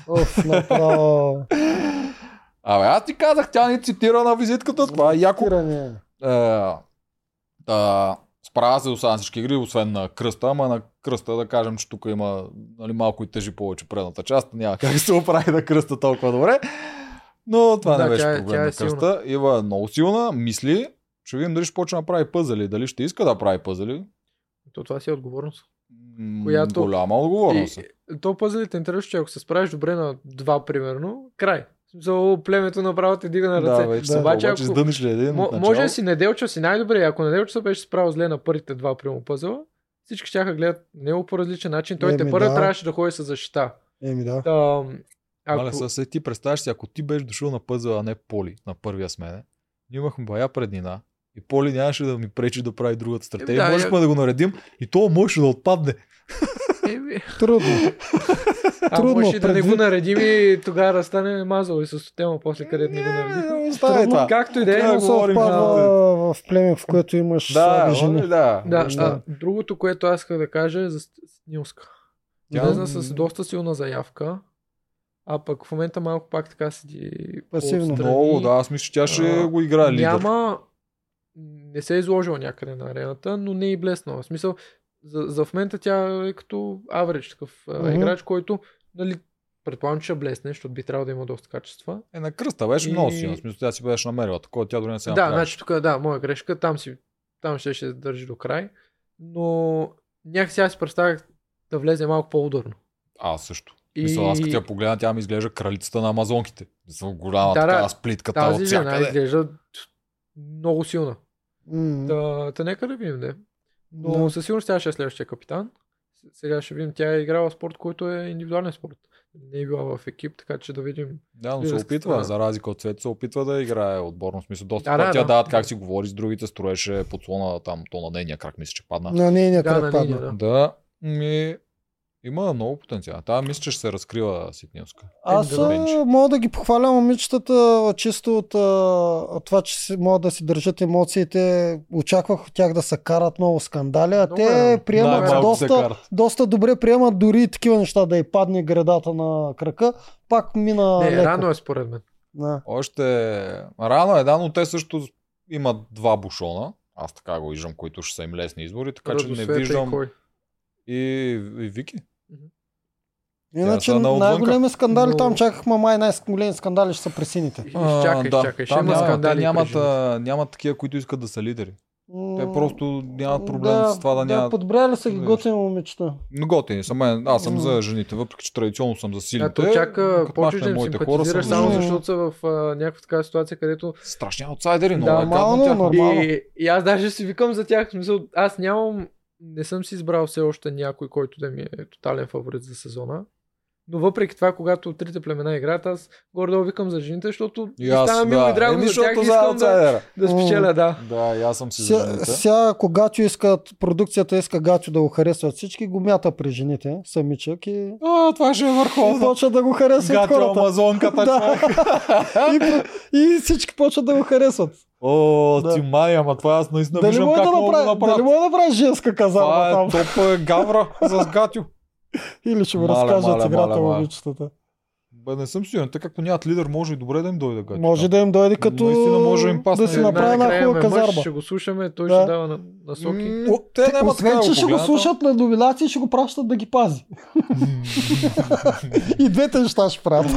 Оф, направо. Абе, аз ти казах, тя ни цитира на визитката. Това е яко. Е, да, справя се до сега на всички игри, освен на кръста, ама на кръста да кажем, че тук има нали, малко и тежи повече предната част. Няма как се оправи да кръста толкова добре. Но това Да, не беше тя е- проблем тя е на кръста. Ива е много силна, мисли. Ще видим дали ще почне да прави пъзели, дали ще иска да прави пъзели. То това си е отговорност. М, Която- Голяма отговорност. е. И, то пъзелите е интересно, че ако се справиш добре на два, примерно, край. За племето направо те дига на ръце. Да, вече Да. Обаче, обаче, ако- издъниш ли един от може да си неделча си най-добре. Ако неделча беше справил зле на първите два прямо пъзела, всички ще гледат него по различен начин. Той те първо да. трябваше да ходи с защита. Еми да. Та, Ако... Мале, сега ти представяш си, ако ти беше дошъл на пъзела, а не Поли на първия с мене, ние имахме бая преднина и Поли нямаше да ми пречи да прави другата стратегия. да, Да, Можехме я- да го наредим и то можеше да отпадне. Еми, Трудно. а Трудно, може и да не го наредим и тогава да стане мазало и с тема после където не го наредим. Трудно. това. Както и да е. Да се в племе, в което имаш Да, жени. да. Да, Въобще. а, другото, което аз исках да кажа е за Снилска. Тя- Излезна с доста силна заявка, а пък в момента малко пак така седи Пасивно. Много, да, аз мисля, че тя ще А, го играе лидер. Няма, не се е изложила някъде на арената, но не е и блеснала. В смисъл, за, за в момента тя е като аврич, такъв mm-hmm. играч, който, нали, предполагам, че ще блесне, защото би трябвало да има доста качества. Е, на кръста беше И- много силна. В смисъл, тя си беше намерила. Такова тя дори не се да, значи тук, да, моя грешка, там си, там ще се държи до край, но някакси аз си представях да влезе малко по-ударно. Аз също. И-. Мисъл, аз като я погледна, тя ми изглежда кралицата на амазонките. Мисъл, голяма Да, такава сплитката Тази от жена всякъде. изглежда много силна. М. Та, та нека да видим, де. Но Да. със сигурност тя ще е следващия капитан. Сега ще видим, тя е играла спорт, който е индивидуален спорт. Не е била в екип, така че да видим. Да, но се опитва, страна. за разлика от Цвет, се опитва да играе отборно. Смисъл, доста Да, да, да, тя да. дават как си говори с другите, строеше подслона там, то на нейния крак, мисля, че падна. На нейния Да, на падна. Да, ми, има много потенциал. Та мисля, че ще се разкрива Ситнилска. Аз да, мога да ги похваля момичетата чисто от а, това, че си, могат да си държат емоциите. Очаквах от тях да се карат много скандали, а Много те е. приемат Най-малко се доста, доста добре приемат дори и такива неща да й падне гредата на крака. Пак мина Не, леко. рано е според мен. Да. Още рано е, да, но те също имат два бушона. Аз така го виждам, които ще са им лесни избори, така че не Радосвета и виждам. кой. И, и Вики. Иначе отвънка. най-големи скандали Но- там чакахме май най-големи скандали ще са при сините. Изчакай, изчакай. Ще има няма, скандали. Нямат, нямат такива, които искат да са лидери. Те просто нямат проблем с това да, да, нямат. подбрали са ги Да. готини момичета. Но готини са. Мен, аз съм за жените, въпреки че традиционно съм за силите. то чака, почваш да моите хора, съм само за- за- защото са в а, някаква такава ситуация, където Страшни аутсайдери, много Да, е гадно мално, тях. нормално. И, и аз даже си викам за тях. в Смисъл, аз нямам, не съм си избрал все още някой, който да ми е тотален фаворит за сезона. Но въпреки това, когато трите племена играят, аз горе-долу викам за жените, защото И аз, става мило и да. драго Еми, за тях и за искам да, да спечеля, да. Да, и аз съм си за Сега, жените. сега, когато искат, продукцията иска Гачо да го харесват всички, го мята при жените, самичък и, А, това ще е и върховно. почват да го харесват Гачо хората. амазонката, Да. човек. и, и всички почват да го харесват. О, Да. ти май, ама това аз наистина Дали виждам как да мога да направят. дали може да направи женска казарма Това там? е топ е, гавра с Гатю. Или ще Мале, разкажат мале, играта мале, мале. момичетата. Бе, не съм сигурен. Те както нямат лидер, може и добре да им дойде Гатю. Може да им дойде като Наистина може им пасне да си направи една хубава казарма. Ще го слушаме, той Да. ще дава на, насоки. М, Те нямат Освен, че ще го слушат на номинации, ще го пращат да ги пази. И двете неща ще правят.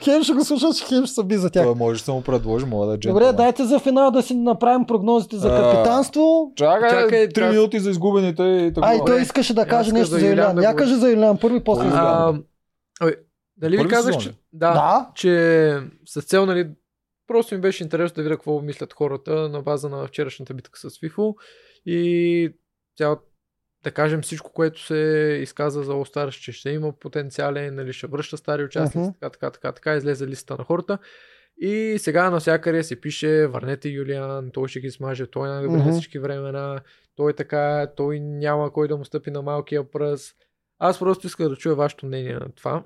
Хем ще го слушат, хем ще са би за тях. Той може да се му предложи, мога да е Добре, джентлмен. дайте за финал да си направим прогнозите за А, капитанство. Чакай, Чакай, 3 аз- минути за изгубените и така. Ай, Добре. той искаше да каже нещо за да Я кажи за Юлиан първи, после за ой, дали ви казах, сезон че, да, Да. че с цел, нали, просто ми беше интересно да видя какво мислят хората на база на вчерашната битка с FIFO и цяло, да кажем всичко, което се изказа за All Stars, че ще има потенциален, нали, ще връща стари участници, Мгм. така, така, така, така, излезе листа на хората. И сега навсякъде се пише, върнете Юлиан, той ще ги смаже, той е най-добре на всички времена, той е така, той няма кой да му стъпи на малкия пръст. Аз просто искам да чуя вашето мнение на това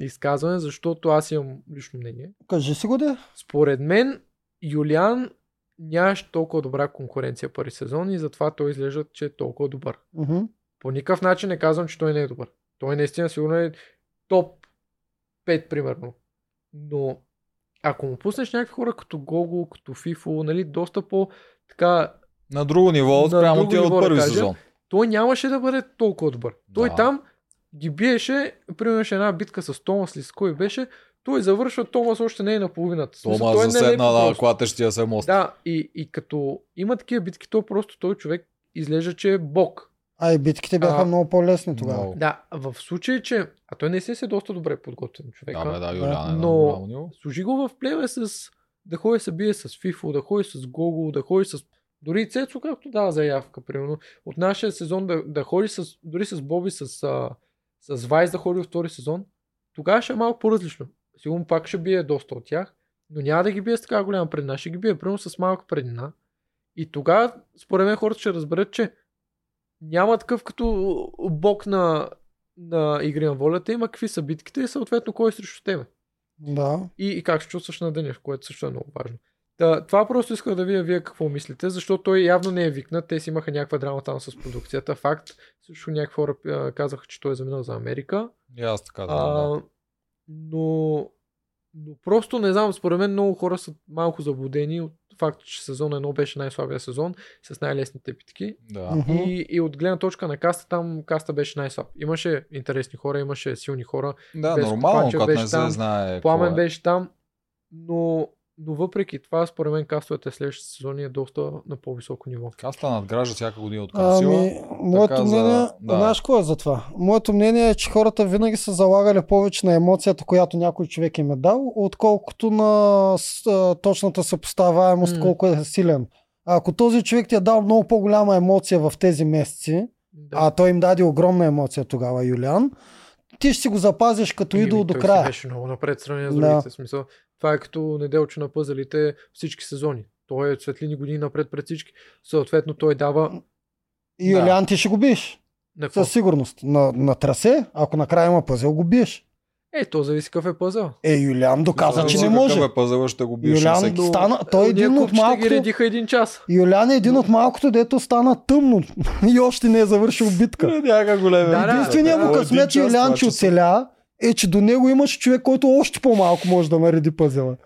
изказване, защото аз имам лично мнение. Кажи си го де. Според мен, Юлиан нямаше толкова добра конкуренция първи сезон и затова той изглежда, че е толкова добър. Мгм. По никакъв начин не казвам, че той не е добър. Той наистина сигурно е топ 5, примерно. Но ако му пуснеш някакви хора като Гого, като Фифо, нали, доста по така, На друго ниво, спрямо ниво, от да първи кажа. сезон. той нямаше да бъде толкова добър. Той Да. там ги биеше, примерно имаше една битка с Томас ли с кой беше, той завършва, Томас още не е на половината. В смисъл, Тома той е заседна на клатещия се мост. Да, и, и като има такива битки, то просто той човек изглежда, че е бог. А и битките бяха А, много по-лесни тогава. Много. Да, в случай, че... А той не си е доста добре подготвен човек. Да, бе, да, Юлян е Но-. Служи го в племе с... Да ходи се бие с Фифо, да ходи с Гого, да ходи с... Дори и Цецо, както дава заявка, примерно. От нашия сезон да, да ходи с... Дори с Боби, с, а, с Вайс да ходи във втори сезон. Тогава ще е малко по-различно. Сигурно пак ще бие доста от тях, но няма да ги бие с така голяма преднина. Ще ги бие примерно с малка преднина. И тогава, според мен, хората ще разберат, че няма такъв като бог на, на игри на волята, има какви са битките и съответно кой е срещу тебе Да. и, и как се чувстваш на деня, което също е много важно. Та, това просто исках да видя вие какво мислите, защото той явно не е викнат. Те си имаха някаква драма там с продукцията. Факт. Също някакви хора казаха, че той е заминал за Америка. И аз така да. да. А, но, но просто не знам, според мен много хора са малко заблудени от факта, че сезон 1 беше най-слабия сезон с най-лесните битки. Да. И, и от гледна точка на каста, там каста беше най-слаб. Имаше интересни хора, имаше силни хора. Да, Без нормално, когато не се там, знае. Пламен е. беше там, но, но въпреки това, според мен кастовете следващите сезони е доста на по-високо ниво. Каста надгражда всяка година от към сила. Ами, моето Така за- мнение, да. знаеш какво е за това? Моето мнение е, че хората винаги са залагали повече на емоцията, която някой човек им е дал, отколкото на точната съпоставяемост, М. колко е силен. Ако този човек ти е дал много по-голяма емоция в тези месеци, Да. А той им даде огромна емоция тогава, Юлиан. Ти ще си го запазиш като идол до края. беше много напред сравнение с Да. другите. Смисъл. Това е като неделче на пъзелите всички сезони. Той е светлини години напред пред всички. Съответно той дава И Да. Юлиан ти ще го биеш. Със сигурност. На, на трасе, ако накрая има пъзел, го биеш. Е, то зависи какъв е пъзел. Е, Юлиан доказа, Зависи че не какъв може. Е пъзела, ще го биеш Юлиан всеки. стана, той е Ония един от купчета ги малкото. редиха един час. Юлиан е един от малкото, дето стана тъмно и още не е завършил битка. Да, да, Единственият му Един късмет, че час, Юлиан, че часа. оцеля, е, че до него имаш човек, който още по-малко може да нареди пъзела.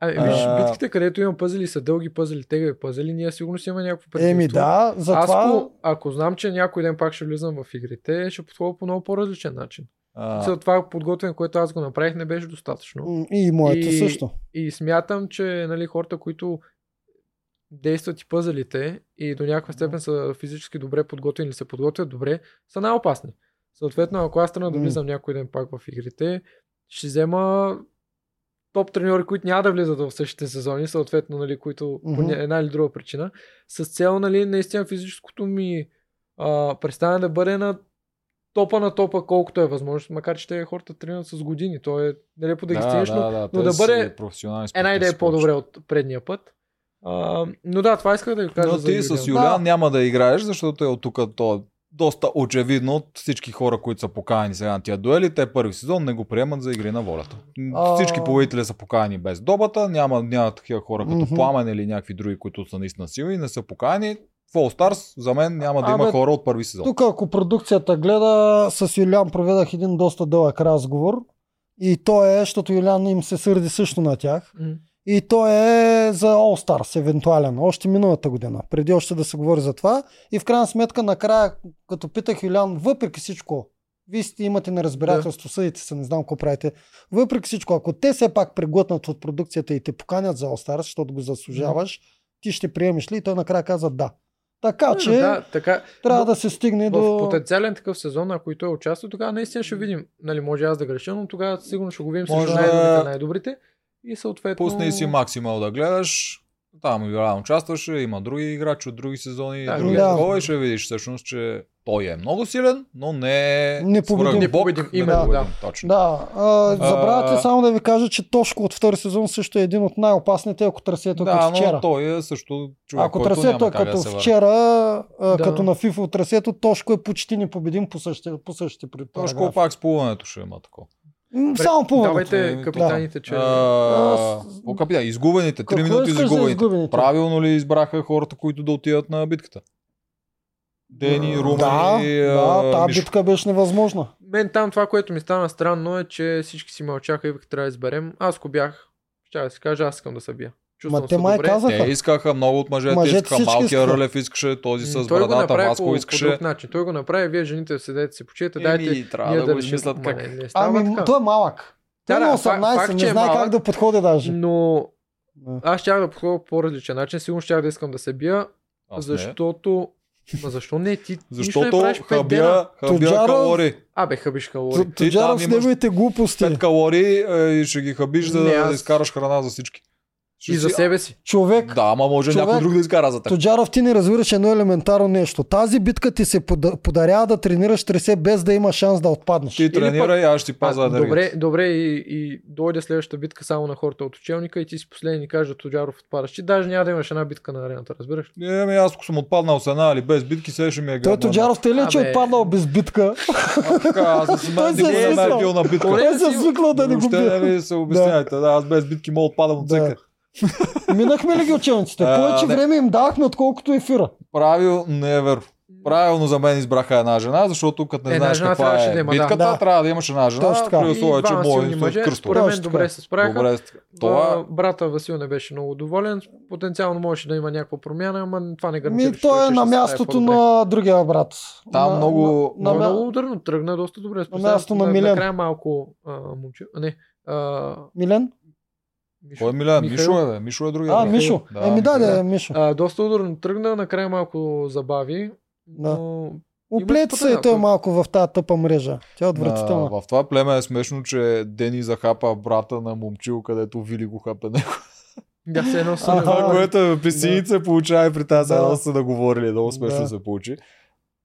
Ами, виж, А. битките, където има пъзели, са дълги пъзели, тегави пъзели, ние сигурно си има някакво предимство. Еми да, Аз, затова ако, ако знам, че някой ден пак ще влизам в игрите, ще подходя по много по-различен начин. А, За това подготвяне, което аз го направих, не беше достатъчно. и моите И- също. И смятам, че нали, хората, които действат и пъзелите и до някаква степен са физически добре подготвени или се подготвят добре, са най-опасни. Съответно, ако аз тръгна да влизам някой ден пак в игрите, ще взема топ треньори, които няма да влизат в същите сезони, съответно, нали, които по Мгм. ня- една или друга причина, с цел, нали, наистина физическото ми а, представяне да бъде на топа на топа, колкото е възможно, макар че те хората тренират с години. То е нелепо да ги стигнеш, но да, но да бъде една идея е по-добре от предния път. А, но да, това исках да ви кажа. Но за ти с Юлиан. Юлиан няма да играеш, защото е от тук то е доста очевидно от всички хора, които са поканени сега на тия дуели. Те първи сезон не го приемат за игри на волята. А- Всички победители са поканени без добата, няма, няма такива хора като Мгм. Пламен или някакви други, които са наистина силни, не са поканени. В All Stars за мен няма да има Абе, хора от първи сезон. Тук, ако продукцията гледа, с Юлиан проведах един доста дълъг разговор. И то е, защото Юлиан им се сърди също на тях. М. И то е за All Stars, евентуален, още миналата година, преди още да се говори за това. И в крайна сметка, накрая, като питах Юлиан, въпреки всичко, вие сте имате неразбирателство, съдите се, не знам какво правите. Въпреки всичко, ако те все пак преглътнат от продукцията и те поканят за All Stars, защото го заслужаваш, ти ще приемеш ли? И той накрая каза да. Така че Да, така, трябва да се стигне в до... потенциален такъв сезон, ако и той участва, тогава наистина ще видим. Нали, може аз да греша, но тогава сигурно ще го видим Може срещу най-добрите, най-добрите. И съответно... Пусни си максимал да гледаш. Там Юлиан участваше, има други играчи от други сезони, Да, други да. такова и ще видиш всъщност, че той е много силен, но не е Непобедим. според Бог, Непобедим, именно, да. Точно. Да, а, забравяте А- само да ви кажа, че Тошко от втори сезон също е един от най-опасните, ако трасето е да, като но вчера. той е също човек, Ако който трасето няма е като да вчера, Да. като на FIFA трасето, Тошко е почти непобедим по същите, по същите Точно параграфи. пак с плуването ще има такова. Само по Давайте Да. капитаните, че... А, Аз- по капитан, изгубените, 3 Какво минути за изгубените. изгубените? Правилно ли избраха хората, които да отидат на битката? Дени, Румен Да, и да, а, тази Мишо. битка беше невъзможна. Мен там това, което ми стана странно е, че всички си мълчаха и викаха, трябва да изберем. Аз ако бях, ще да си кажа, аз искам да се бия. Чувствам Ма те май добре. казаха. Те искаха, много от мъжете, Мъжете искаха, малкия искаха. Рълев искаше, този с брадата, направи по, Васко по искаше. друг начин. Той го направи, вие жените седете си почиете, Еми, дайте трябва да да го измислят как. Не, не Ами, така. той е малък. Той Да, е на да, факт- 18, факт, че не е знае как малък. да подходи даже. Но Да. аз щях да подходя по по-различен начин. Сигурно щях да искам да се бия, Аз не. защото... Ма защо не? Ти не Защото дена. хабя, хабя Тоджаров- калории. Абе, хъбиш калории. Т- Тоджаров с там имаш неговите глупости. 5 калории е, и ще ги хабиш, за Не, да аз- изкараш храна за всички. Ще И за си- себе си. Човек, Да, ама може Човек- някой друг да изкара за теб. Тоджаров, ти не разбираш едно елементарно нещо. Тази битка ти се пода- подарява да тренираш тресе без да има шанс да отпаднеш. Ти тренирай, аз ще ти паза А, енергията. добре, добре и, и дойде следващата битка само на хората от учелника и ти си последен и кажа Тоджаров отпадаш. Ти даже няма да имаш една битка на арената, разбираш? Не, ами аз ако съм отпаднал с една или без битки, сега ще ми е Той гадно. Тоджаров те ли е, че Абе. отпаднал без битка? А, така, аз съм Той се е свикнал. е бил на битка. Поне Той да се е свикнал да не го Въобще не бие. ми се обяснявайте. Да, аз без битки мога да отпадам от Да. Минахме ли ги учениците? Повече не. време им давахме, отколкото ефира. Правил, невер. Правилно за мен избраха една жена, защото като не Една знаеш жена каква е да има, битката, Да. трябва да имаш една жена, Точно така. при условие, че мой е мъже, кръстов. според мен добре се справиха. Добре, това Това... Брата Васил не беше много доволен. Потенциално можеше да има някаква промяна, ама това не гарантира. Ми, той е на мястото на другия брат. Там на, много- На, Много, на, много ударно тръгна доста добре. Специално място на Милен. Накрая малко а, момче. Не. А, Милен? Мишо. Кой е? Михаил. Мишо е, бе. Мишо е другия. А. Мишо. Да, Еми да, да, Мишо. А, доста ударно тръгна, накрая малко забави. Да. Но... Оплети се е той малко в тази тъпа мрежа. Тя е отвратителна. На, в това племе е смешно, че Дени захапа брата на момчил, където Вили го хапе него. Да се едно са. Това, което е в песиница, получава и при тази Да. да. са да говорили. Много смешно Да. се получи.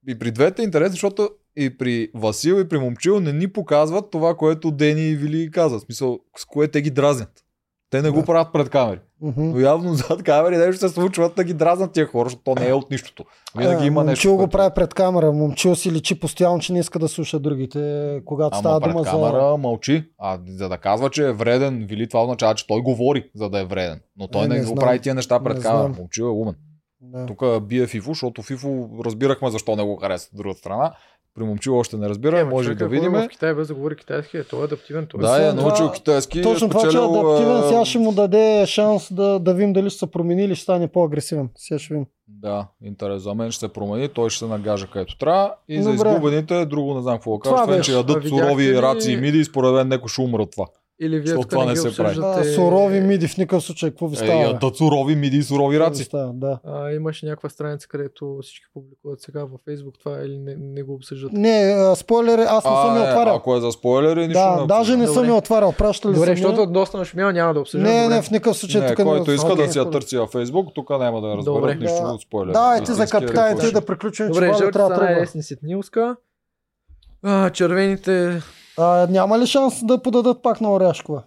и при двете е интересно, защото и при Васил и при Момчил не ни показват това, което Дени и Вили казват. В смисъл, с кое те ги дразнят. Те не го Да. правят пред камери. Мгм. Но явно зад камери нещо се случват да ги дразнат тия хора, защото то не е от нищото. Винаги А, има нещо. Момчил го прави пред камера. Момчил си личи постоянно, че не иска да слуша другите, когато става Ама пред дума камера за... мълчи. А за да казва, че е вреден, Вили, това означава, че той говори, за да е вреден. Но той Е, не, не го прави тия неща пред Не камера. знам. Момчил е умен. Да. Тук бие Фифо, защото Фифо разбирахме защо не го харесва от другата страна. При Момчил още не разбира, Ема, може да е видим. В Китай без да говори китайски, е, той е адаптивен. Той е Да, е научил китайски. Точно е това, че е адаптивен, сега ще му даде шанс да, да видим дали ще се промени или ще стане по-агресивен. Сега ще видим. Да, интерес. За мен ще се промени, той ще се нагажа където трябва. И за Добре. изгубените, друго не знам какво да кажа. Че ядат сурови раци и миди според мен някой ще умре от това. Или вие това не не се прави. А, сурови миди в никакъв случай. Какво ви Е, става? ядат сурови миди и сурови раци. става? Да. А, имаше някаква страница, където всички публикуват сега във Facebook това или не, не го обсъждат. Не, а, спойлери, аз не съм А, я е, отварял. ако е за спойлери, нищо Да, не даже не Добре. съм я отварял. Пращали Добре, съм защото доста нашумял, няма да обсъждам. Не, добре. не, в никакъв случай Не, тук който иска Окей. да си я търси във Фейсбук, тук няма да я Добре. разберат нищо Да. от спойлери. Давайте за Истинския капитаните да приключим, че Добре, жълтите трябва да са тръгва. най-лесни ситнилска. А, червените... А, няма ли шанс да подадат пак на Оряшкова?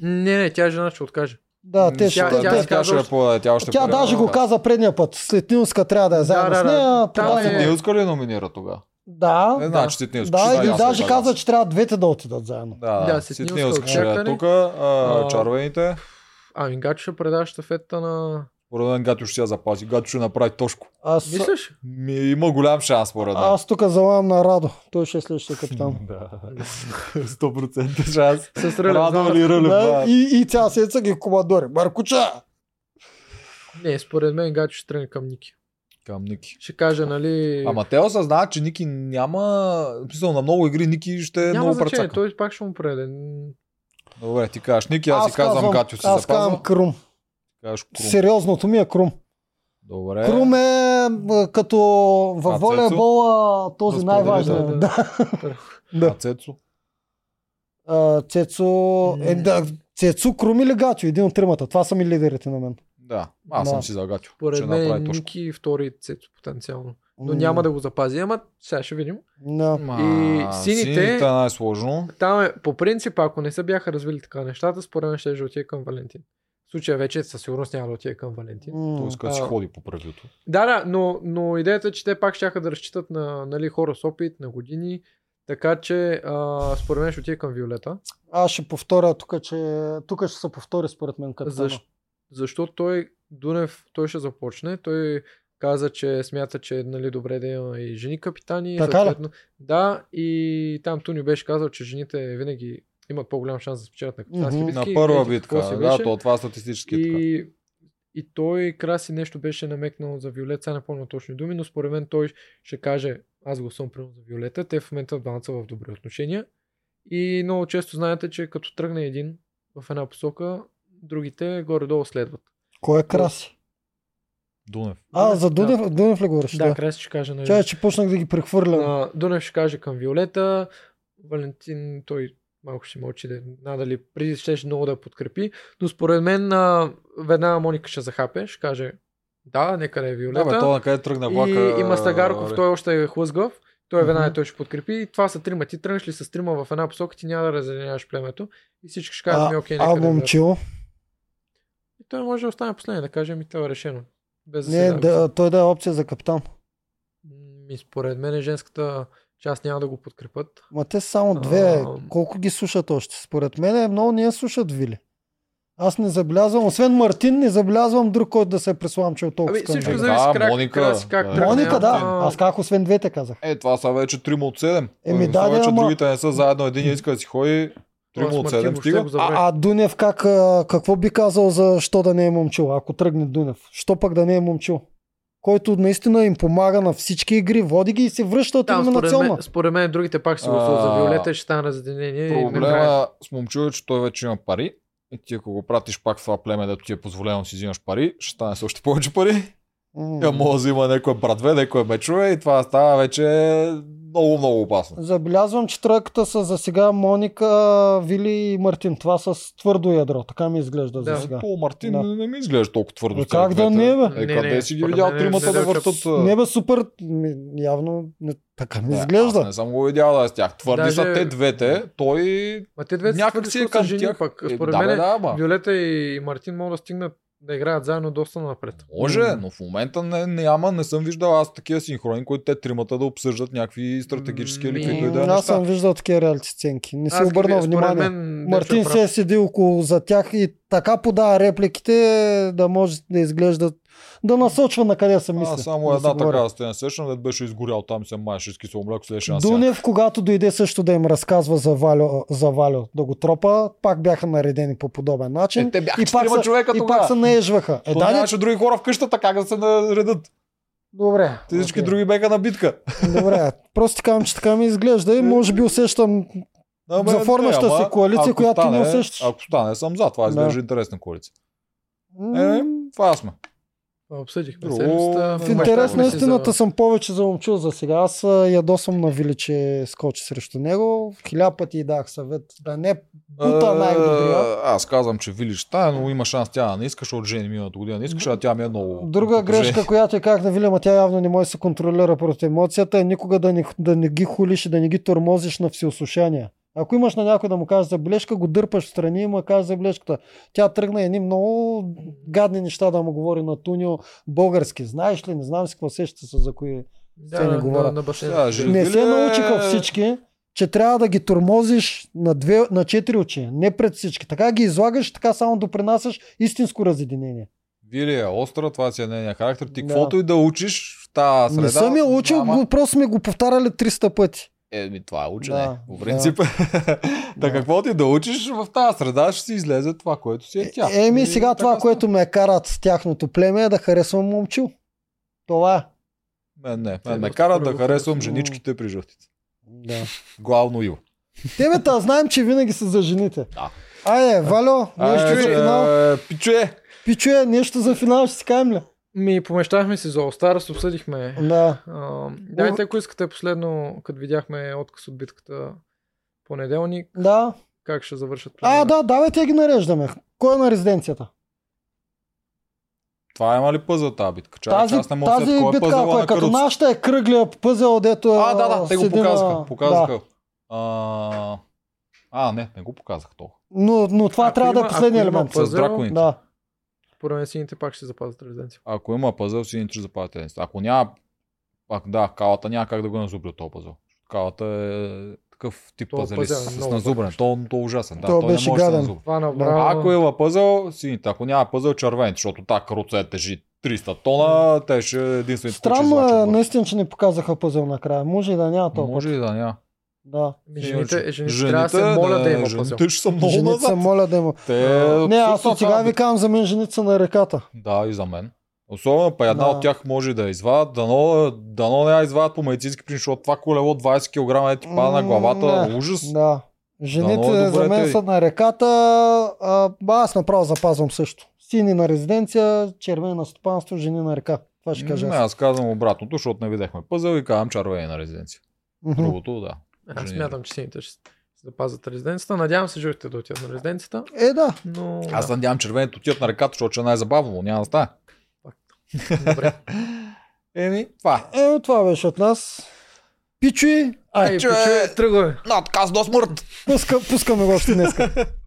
Не, не, тя жена ще откаже. Да, те ще. Тя- Тя, тя тя, тя ще подаде, тя още Тя даже да го каза предния път. След Нилска трябва да е заедно да, с да. нея. Там подава- е- Ситнилска ли номинира тогава? Да. Не значи Ситнилска. Да, ще и да, даже ясно, каза, че трябва двете да отидат заедно. Да, Да, да. Ситнилска Ситнилска ще е тук, а, А, червените. Ами Гачо ще предава щафета на... Според мен Гатю ще я запази. Гатю ще направи тошко. Аз, Мислиш? Ми, има голям шанс, според мен. аз тук залагам на Радо. Той ще е следващия капитан. Да. 100% шанс. С Рълев. Радо или Рълев? Да, и, и цяла седмица ги командори. Маркуча! Не, според мен Гачо ще тръгне към Ники. Към Ники. Ще каже, нали... Ама те осъзнават, че Ники няма... В смисъл, на много игри Ники ще е Няма много значение, прецакан. той пак ще му преде. Добре, ти кажеш Ники, аз, си казвам Гатю Аз казвам. Крум. Кажеш Крум. Сериозното ми е Крум. Добре. Крум е като във волейбола този най-важният. да, Да. А. Цецо? А, Цецо, е, да, Цецо, Крум или Гачо, един от тримата. Това са ми лидерите на мен. Да, аз Да. съм си за Гатю. Поред мен. Ники втори Цецо потенциално. Но няма да го запази, ама сега ще видим. Да. И сините- е най-сложно. Там е, по принцип, ако не се бяха развили така нещата, според мен ще отиде към Валентин. В случая вече със сигурност няма да отиде към Валентин. Той иска да си ходи по правилото. Да, да, но, но идеята е, че те пак ще да разчитат на нали, хора с опит, на години. Така че, а, според мен ще отиде към Виолета. Аз ще повторя тук, че тук ще се повтори според мен капитана. Защо? Защото той, Дунев, той ще започне. Той каза, че смята, че е нали, добре да има и жени капитани. Така ли? Да, и там Туни беше казал, че жените винаги имат по-голям шанс да спечелят на капитански битки. На първа битка. Да, беше. то това статистически е така. И, и той Краси нещо беше намекнал за Виолет, сега не помня точни думи, но според мен той ще каже, аз го съм примерно за Виолета, те в момента двамата са в добри отношения. И много често знаете, че като тръгне един в една посока, другите горе-долу следват. Кой е Краси? Дунев. А, за Да. Дунев, Дунев ли говориш? Да, Краси ще каже. Нали, Чай, че почнах да ги прехвърлям. на Дунев ще каже към Виолета, Валентин той малко ще мълчи, да, надали преди ще много да подкрепи, но според мен а, веднага Моника ще захапе, ще каже да, нека да е Виолета. Да, бе, то на къде тръгна влака. И има Стагарков, а, той още е хлъзгав. Той веднага Мгм. той ще подкрепи. И това са трима. Ти тръгнеш ли с трима в една посока, ти няма да разединяваш племето. И всички ще кажат ми, А, окей, а нека да момчил? И той може да остане последен, да кажем и това е решено. Без да Не, да, той да е опция за капитан. И според мен женската част няма да го подкрепят. Ма те са само две. А. Колко ги слушат още? Според мен е много не я слушат Вили. Аз не забелязвам, освен Мартин, не забелязвам друг, който да се е пресламчил толкова. Ами всичко зависи Да, как, Моника, краси, как да. Моника, да. Аз как освен двете казах. Е, това са вече 3 от 7. Еми, да, да, вече ама- другите не са заедно. Един иска да си ходи. 3 Аз от Мартин 7 въобще стига. А, а Дунев как, какво би казал за що да не е момчил, ако тръгне Дунев? Що пък да не е момчил? Който наистина им помага на всички игри, води ги и се връща от Да, според, елиминационна. мен, според мен другите пак се гласуват за Виолета и ще стане разединение. Проблема с момчил е, че той вече има пари. И ти ако го пратиш пак в това племе, дето ти е позволено да си взимаш пари, ще стане с още повече пари. М. Я може да има някое братве, някое мечове и това става вече много, много опасно. Забелязвам, че тройката са за сега Моника, Вили и Мартин. Това с твърдо ядро. Така ми изглежда Да. за сега. То Мартин Да. не, не ми изглежда толкова твърдо. Е, как да не, бе? Е, Не, къде не, си ги видял тримата не да е въртат? а? Не бе, супер. Явно не, така ми Не, изглежда. Аз не съм го видял да е с тях. Твърди Даже- са те двете. Той Ма те двете някак си е са към жени тях. пък. Е, Според да, бе, мен да. Виолета и Мартин могат да стигнат да играят заедно доста напред. Може, но в момента не, няма, не съм виждал аз такива синхрони, които те тримата да обсъждат някакви стратегически или Ми, каквито и да е Аз неща. съм виждал такива реалити сценки. Не си Аз обърнал внимание. мен, Мартин е се прав. е седи около за тях и така подава репликите, да може да изглеждат, да насочва на къде са мисли. Аз само да една се така сцена сещам, да беше изгорял там се маеше с кисело мляко, сянка. Дунев, когато дойде също да им разказва за Валю, за Валю да го тропа, пак бяха наредени по подобен начин. Е, те бяха и пак, са, човека и тогава. пак се наежваха. Е, То да, не, нямаше други хора в къщата, как да се наредат. добре. Те всички окей. други беха на битка. Добре, просто ти казвам, че така ми изглежда и може би усещам Ама, За не, формаща ама, си коалиция, която ти не стане- усещаш. Ако стане, съм за. Това Да. изглежда интересна коалиция. Е, това сме. Обсъдихме седмицата. В интерес на истината съм повече за момчил за сега. Аз а, ядосвам на Вили, че скочи срещу него. Хиляда пъти и дах съвет да не бута най-добрия. Аз казвам, че Вили ще стане, но има шанс тя не искаш от Жени миналата година. Не искаш, а тя ми е много. Друга грешка, която е как на Вили, ма тя явно не може да се контролира против емоцията, е никога да не, да не ги хулиш и да не ги тормозиш на всеослушание. Ако имаш на някой да му кажеш забележка, го дърпаш в страни и му кажеш забележката. Тя тръгна едни много гадни неща да му говори на Тунио български. Знаеш ли, не знам си какво сеща се за кои Те не Да, говоря. на. Да, не се е- научиха всички, че трябва да ги тормозиш на, две, на четири очи, не пред всички. Така ги излагаш, така само допринасяш истинско разединение. Вили е остра, това си е нейния характер. Ти Да. каквото и да учиш в тази среда. не съм я учил, го, просто сме го повтаряли 300 пъти. Е, това е учене. Да, По да. принцип. да. Да. каквото и да учиш в тази среда, ще си излезе това, което си е тя. Е, еми И сега това, така което ме карат с тяхното племе е да харесвам момчил. Това е. Мен не. Мен ме карат да харесвам женичките при жълтите. Да. Главно Иво. Тебе та знаем, че винаги са за жените. Да. Айде, Валю, нещо Ай, за финал. е, Пичуе! Пичуе, нещо за финал ще си кажем ли? Ми помещахме си за Stars, обсъдихме. Да. А, дайте, ако искате последно, като видяхме отказ от битката понеделник, Да. как ще завършат А, плановете. да, давайте ги нареждаме. Кой е на резиденцията? Това има ли пъзъл тази битка? Чакай, Тази, аз не мога да тази сетя кой е битка, ако е на като нашата е кръглия пъзел, дето А, да, да, те го показаха. на- показаха. Да. А, а, не, не го показах толкова. Но, но това Ако трябва да е има- последния има елемент. С Пъзел? драконите. Да. Поред мен сините пак ще запазят резиденция. Ако има пъзъл, сините ще запазят тенис. Ако няма, а, да, калата няма как да го назубря този пъзъл. Калата е такъв тип пъзел е с, с много назубране. То, то е ужасен. Да, То той беше не може да гаден. назубра. Това направо... Ако има пъзъл, сините. Ако няма пъзъл, червените, защото тази каруца тежи 300 тона, те ще единствените, Странно е, наистина, че не показаха пъзел накрая. Може и да няма толкова. Може и да няма. Да. Ми, жените, жените, трябва да се Жените, молят да има. Жените ще са много Жените се назад. моля да има. Те, Не, аз от сега ви казвам за мен жените са на реката. Да, и за мен. Особено па една Да. от тях може да я извадят, дано, дано не я извадят по медицински причини, защото това колело 20 кг е ти пада на главата, Не, ужас. Да. Жените Дано е за мен са на реката, а, аз направо запазвам също. Сини на резиденция, червени на стопанство, жени на река. Това ще кажа Не, аз. аз казвам обратното, защото не видяхме пъзъл и казвам червени на резиденция. Другото, да. Аз смятам, че сините ще запазят резиденцията. Надявам се жълтите да отидат на резиденцията, Е, да. но... Аз да, надявам червените отиват на реката, защото е най-забавно, но няма да стане. добре. Еми, това. Е, това беше от нас. Пичуи, ай, пичуе, тръгваме. Надказ до смърт! пуска, пускаме го още днеска.